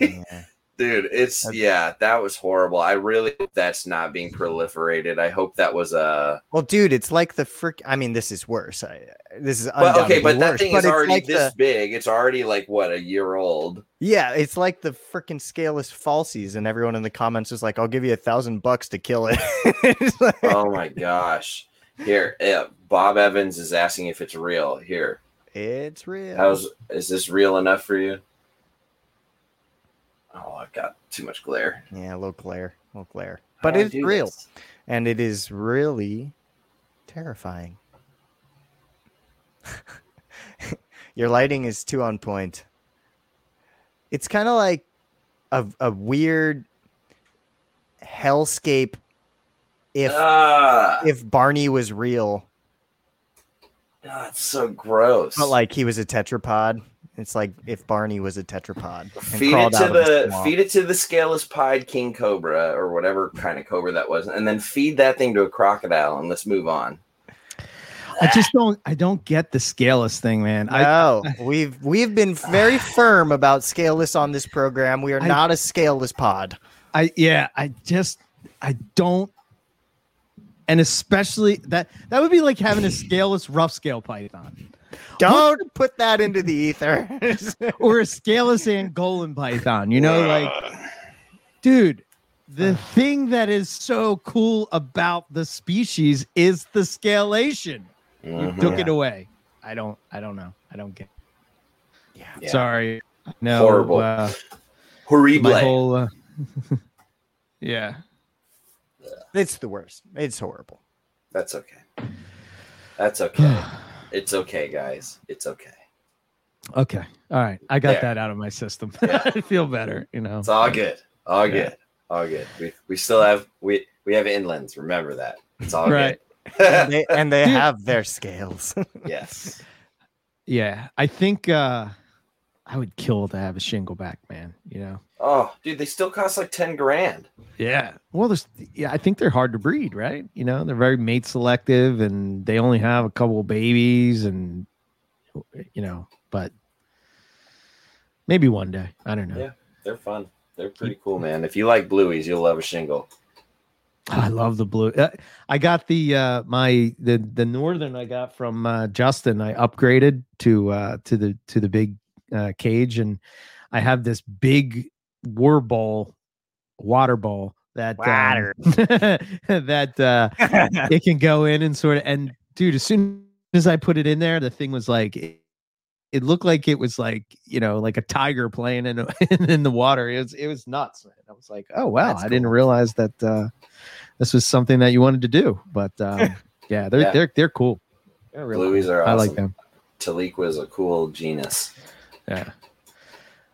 [SPEAKER 1] Yeah.
[SPEAKER 2] Dude, it's
[SPEAKER 1] That's-
[SPEAKER 2] yeah, that was horrible. I really hope that's not being proliferated. I hope that was a
[SPEAKER 1] Well, dude, it's like the frick. I mean, this is worse. I, this is
[SPEAKER 2] well, okay, but that thing
[SPEAKER 1] but
[SPEAKER 2] is already
[SPEAKER 1] like
[SPEAKER 2] this
[SPEAKER 1] the-
[SPEAKER 2] big. It's already like what a year old.
[SPEAKER 1] yeah, it's like the freaking scaleless falsies, and everyone in the comments is like, "I'll give you a thousand bucks to kill it." Like- (laughs)
[SPEAKER 2] Oh my gosh! Here, yeah, Bob Evans is asking if it's real. Here,
[SPEAKER 1] it's real.
[SPEAKER 2] how's is this real enough for you? Oh, I've got too much glare.
[SPEAKER 1] yeah, a little glare, a little glare, but it's real,
[SPEAKER 2] this?
[SPEAKER 1] and it is really terrifying. (laughs) Your lighting is too on point. It's kind of like a a weird hellscape if
[SPEAKER 2] Ah,
[SPEAKER 1] if Barney was real,
[SPEAKER 2] that's so gross.
[SPEAKER 1] but like he was a tetrapod. It's like if Barney was a tetrapod.
[SPEAKER 2] feed it to the feed it to the scaleless pied king cobra or whatever kind of cobra that was, and then feed that thing to a crocodile, and let's move on.
[SPEAKER 3] I just don't. I don't get the scaleless thing, man. I,
[SPEAKER 1] No, we've we've been very firm about scaleless on this program. We are
[SPEAKER 3] I-
[SPEAKER 1] not a scaleless pod.
[SPEAKER 3] I yeah, I just I don't and especially that that would be like having a scaleless rough scale python
[SPEAKER 1] Don't put that into the ether. (laughs)
[SPEAKER 3] or a scaleless Angolan python. You know, like dude, the thing that is so cool about the species is the scalation. You
[SPEAKER 2] Mhm.
[SPEAKER 3] took it away. I don't I don't know. I don't get
[SPEAKER 1] Yeah.
[SPEAKER 2] Yeah.
[SPEAKER 3] Sorry. No.
[SPEAKER 2] Horrible.
[SPEAKER 3] Uh,
[SPEAKER 2] Horrible.
[SPEAKER 3] whole. Uh, (laughs) yeah.
[SPEAKER 1] It's the worst. It's horrible.
[SPEAKER 2] That's okay. That's okay. (sighs) (sighs) (sighs) it's okay, guys. It's okay.
[SPEAKER 3] Okay. All right. I got
[SPEAKER 2] There.
[SPEAKER 3] that out of my system.
[SPEAKER 2] Yeah. (laughs)
[SPEAKER 3] I feel better. You know.
[SPEAKER 2] It's all good. All
[SPEAKER 3] Yeah.
[SPEAKER 2] good. All good. We we still have we we have inlands. Remember that. It's all
[SPEAKER 3] Right.
[SPEAKER 2] good.
[SPEAKER 1] And they, and they have their scales. (laughs)
[SPEAKER 2] yes.
[SPEAKER 3] Yeah. I think uh I would kill to have a shingle back, man. You know.
[SPEAKER 2] Oh, dude, they still cost like ten grand.
[SPEAKER 3] Yeah. Well, there's yeah, I think they're hard to breed, right? You know, they're very mate selective and they only have a couple of babies and you know, but maybe one day. I don't know.
[SPEAKER 2] Yeah. They're fun. They're pretty cool, man. If you like blueies, you'll love a shingle.
[SPEAKER 3] I love the blue. Uh, I got the uh my the the northern I got from uh Justin. I upgraded to uh to the to the big uh cage and I have this big war ball water ball that um, (laughs) that uh (laughs) it can go in and sort of and dude as soon as i put it in there the thing was like it, it looked like it was like you know like a tiger playing in (laughs) in the water it was it was nuts man. i was like oh wow
[SPEAKER 1] That's
[SPEAKER 3] i didn't realize that uh this was something that you wanted to do but um yeah they're
[SPEAKER 2] Yeah.
[SPEAKER 3] they're they're cool they're really
[SPEAKER 2] Blueies
[SPEAKER 3] cool.
[SPEAKER 2] are
[SPEAKER 3] i like them
[SPEAKER 2] Tiliqua is a cool genus.
[SPEAKER 3] Yeah.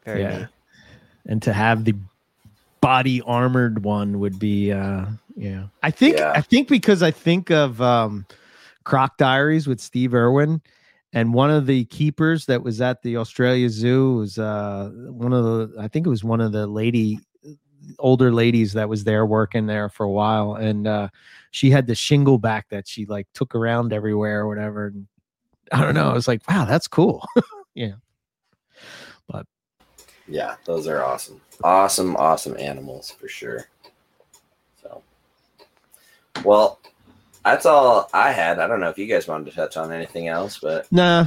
[SPEAKER 1] Very
[SPEAKER 3] yeah.
[SPEAKER 1] neat.
[SPEAKER 3] and to have the body armored one would be uh yeah. I think
[SPEAKER 2] Yeah.
[SPEAKER 3] i think because i think of um croc diaries with steve irwin and one of the keepers that was at the australia zoo was uh one of the i think it was one of the lady older ladies that was there working there for a while. And uh she had the shingle back that she like took around everywhere or whatever. And i don't know. I was like wow that's cool. (laughs)
[SPEAKER 2] Yeah, those are awesome. Awesome, awesome animals for sure. So, well, that's all I had. I don't know if you guys wanted to touch on anything else, but
[SPEAKER 3] Nah.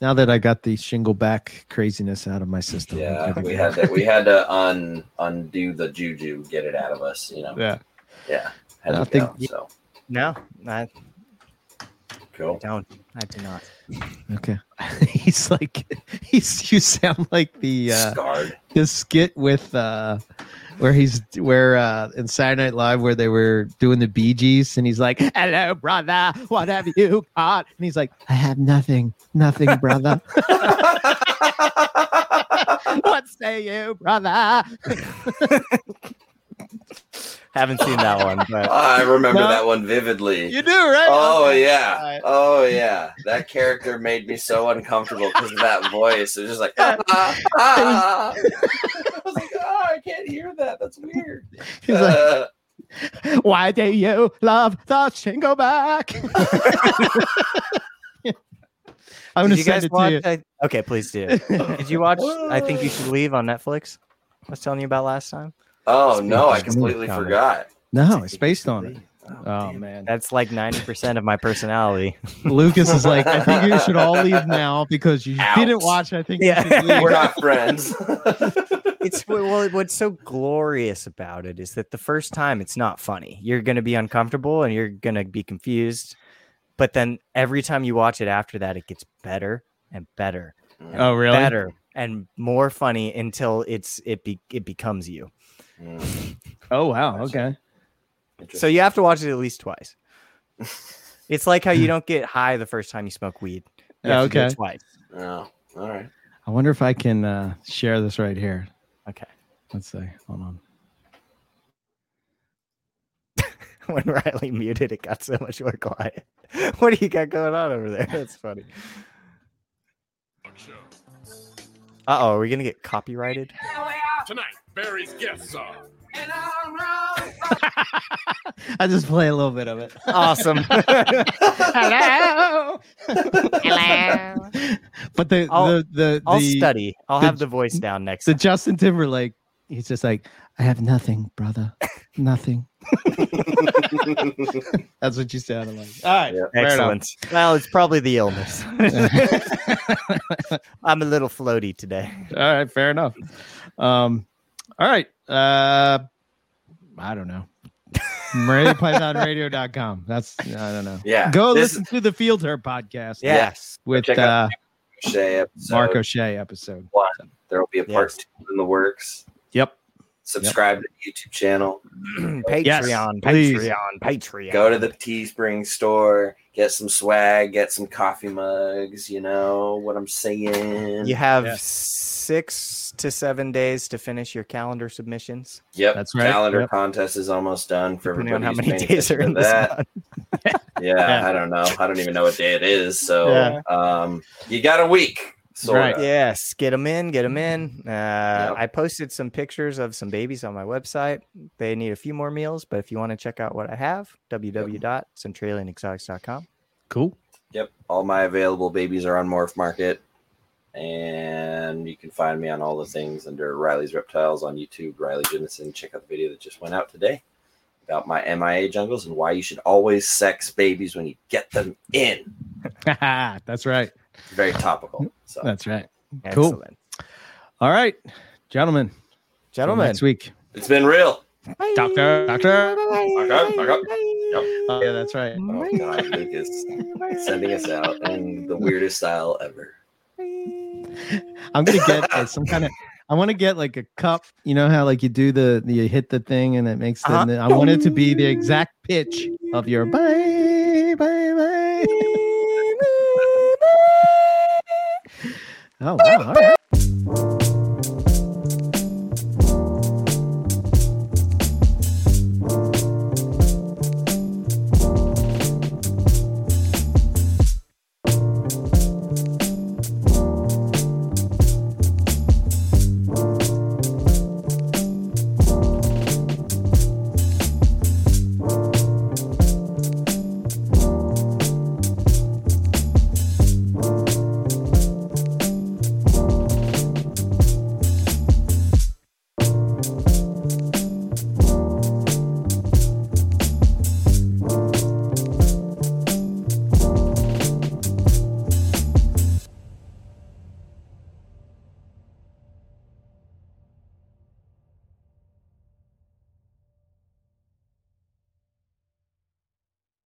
[SPEAKER 3] Now that I got the shingle back craziness out of my system.
[SPEAKER 2] Yeah, we had to we had to un undo the juju, get it out of us. You know,
[SPEAKER 3] Yeah.
[SPEAKER 2] yeah, had
[SPEAKER 3] I think-
[SPEAKER 2] go. So
[SPEAKER 1] No, I
[SPEAKER 2] cool.
[SPEAKER 1] don't. I do not.
[SPEAKER 3] Okay. (laughs) he's like he's you sound like the uh
[SPEAKER 2] Scarred.
[SPEAKER 3] the skit with uh where he's where uh in Saturday Night Live where they were doing the Bee Gees and he's like, Hello brother, what have you got? And he's like, I have nothing, nothing, brother. (laughs) (laughs) what say you, brother?
[SPEAKER 1] Haven't seen that one, (laughs) but
[SPEAKER 2] I remember
[SPEAKER 3] No.
[SPEAKER 2] that one vividly.
[SPEAKER 3] You do, right?
[SPEAKER 2] Oh
[SPEAKER 3] Okay.
[SPEAKER 2] yeah,
[SPEAKER 3] All right.
[SPEAKER 2] oh yeah. That character made me so uncomfortable because of that voice. It was just like, ah, ah, ah. (laughs) I was like, oh, I can't hear that. That's weird. (laughs)
[SPEAKER 3] He's like,
[SPEAKER 2] Uh,
[SPEAKER 3] Why do you love the shingle back? I'm gonna
[SPEAKER 1] did you
[SPEAKER 3] send
[SPEAKER 1] guys
[SPEAKER 3] it to you.
[SPEAKER 1] I- okay, please do. Did you watch? I think you should leave on Netflix. I was telling you about last time.
[SPEAKER 2] Oh no, I completely
[SPEAKER 1] comics.
[SPEAKER 2] forgot.
[SPEAKER 3] No, it's based on it.
[SPEAKER 2] Oh,
[SPEAKER 3] um,
[SPEAKER 2] Oh
[SPEAKER 3] man,
[SPEAKER 1] That's like ninety percent of my personality. (laughs)
[SPEAKER 3] Lucas is like, I think you should all leave (laughs) now because you
[SPEAKER 2] Ouch.
[SPEAKER 3] didn't watch. I think
[SPEAKER 1] Yeah.
[SPEAKER 3] should.
[SPEAKER 2] We're not friends. (laughs)
[SPEAKER 1] it's well, what's so glorious about it is that the first time it's not funny. You're going to be uncomfortable and you're going to be confused, but then every time you watch it after that, it gets better and better, and
[SPEAKER 3] Oh really?
[SPEAKER 1] better and more funny until it's it be, it becomes you.
[SPEAKER 2] Mm,
[SPEAKER 3] Oh wow. Okay.
[SPEAKER 1] So you have to watch it at least twice. (laughs) It's like how you don't get high the first time you smoke weed. You
[SPEAKER 3] Yeah,
[SPEAKER 1] have to do it
[SPEAKER 3] okay.
[SPEAKER 1] twice.
[SPEAKER 2] Oh, all right.
[SPEAKER 3] I wonder if I can uh, share this right here.
[SPEAKER 1] Okay.
[SPEAKER 3] Let's see. Hold on. (laughs)
[SPEAKER 1] when Riley muted, it got so much more quiet. (laughs) What do you got going on over there? That's funny. Uh oh, are we gonna get copyrighted?
[SPEAKER 4] Tonight, Barry's guests are (laughs)
[SPEAKER 3] I just play a little bit of it.
[SPEAKER 1] Awesome. (laughs)
[SPEAKER 3] Hello. (laughs)
[SPEAKER 5] Hello.
[SPEAKER 3] But the
[SPEAKER 1] I'll-
[SPEAKER 3] the the
[SPEAKER 1] I'll
[SPEAKER 3] the,
[SPEAKER 1] study. I'll
[SPEAKER 3] the-
[SPEAKER 1] have the voice down next.
[SPEAKER 3] the
[SPEAKER 1] time.
[SPEAKER 3] Justin Timberlake. He's just like, I have nothing, brother. Nothing. That's what you sounded like. All right.
[SPEAKER 2] Yeah.
[SPEAKER 3] fair enough.
[SPEAKER 1] Excellent. Well, it's probably the illness. I'm a little floaty today.
[SPEAKER 3] all right, fair enough. Um, all right. Uh, I don't know. MoreliaPythonRadio.com. (laughs) That's I don't know.
[SPEAKER 2] Yeah.
[SPEAKER 3] Go
[SPEAKER 2] this-
[SPEAKER 3] listen to the Field Herp podcast
[SPEAKER 1] Yes.
[SPEAKER 3] with
[SPEAKER 2] Check out-
[SPEAKER 3] uh
[SPEAKER 2] Shea episode.
[SPEAKER 3] Mark O'Shea episode.
[SPEAKER 2] There will be a part
[SPEAKER 1] Yes.
[SPEAKER 2] two in the works.
[SPEAKER 3] Yep.
[SPEAKER 2] Subscribe to the YouTube channel. (clears throat)
[SPEAKER 1] Patreon,
[SPEAKER 3] please.
[SPEAKER 1] Patreon, Patreon.
[SPEAKER 2] Go to the Teespring store. Get some swag. Get some coffee mugs. You know what I'm saying?
[SPEAKER 1] You have
[SPEAKER 3] Yeah.
[SPEAKER 1] six to seven days to finish your calendar submissions.
[SPEAKER 2] Yep.
[SPEAKER 3] That's right.
[SPEAKER 2] Calendar
[SPEAKER 3] Yep.
[SPEAKER 2] contest is almost done for
[SPEAKER 1] Depending on
[SPEAKER 2] everybody.
[SPEAKER 1] how many days are in
[SPEAKER 2] that. (laughs) Yeah,
[SPEAKER 3] Yeah.
[SPEAKER 2] I don't know. I don't even know what day it is. So
[SPEAKER 3] Yeah.
[SPEAKER 2] um, you got a week. Sorta.
[SPEAKER 3] Right.
[SPEAKER 1] Yes, get them in, get them in. Uh,
[SPEAKER 2] Yep.
[SPEAKER 1] I posted some pictures of some babies on my website. They need a few more meals, but if you want to check out what I have, www.centralianexotics.com.
[SPEAKER 3] Cool.
[SPEAKER 2] Yep. All my available babies are on Morph Market. And you can find me on all the things under Riley's Reptiles on YouTube, Riley Jennison. Check out the video that just went out today about my MIA jungles and why you should always sex babies when you get them in. (laughs)
[SPEAKER 3] That's right.
[SPEAKER 2] It's very topical. So
[SPEAKER 3] That's right. Cool. All right, gentlemen.
[SPEAKER 1] Gentlemen,
[SPEAKER 3] next week.
[SPEAKER 2] it's been real.
[SPEAKER 3] Doctor, doctor.
[SPEAKER 2] Okay, okay.
[SPEAKER 3] Oh, yeah, that's right.
[SPEAKER 2] Oh god, Lucas sending us out in the weirdest style ever.
[SPEAKER 3] I'm gonna get uh, some kind of. I want to get like a cup. You know how like you do the you hit the thing and it makes the.
[SPEAKER 1] Uh-huh.
[SPEAKER 3] I want it to be the exact pitch of your bye bye bye. Oh, wow. All right.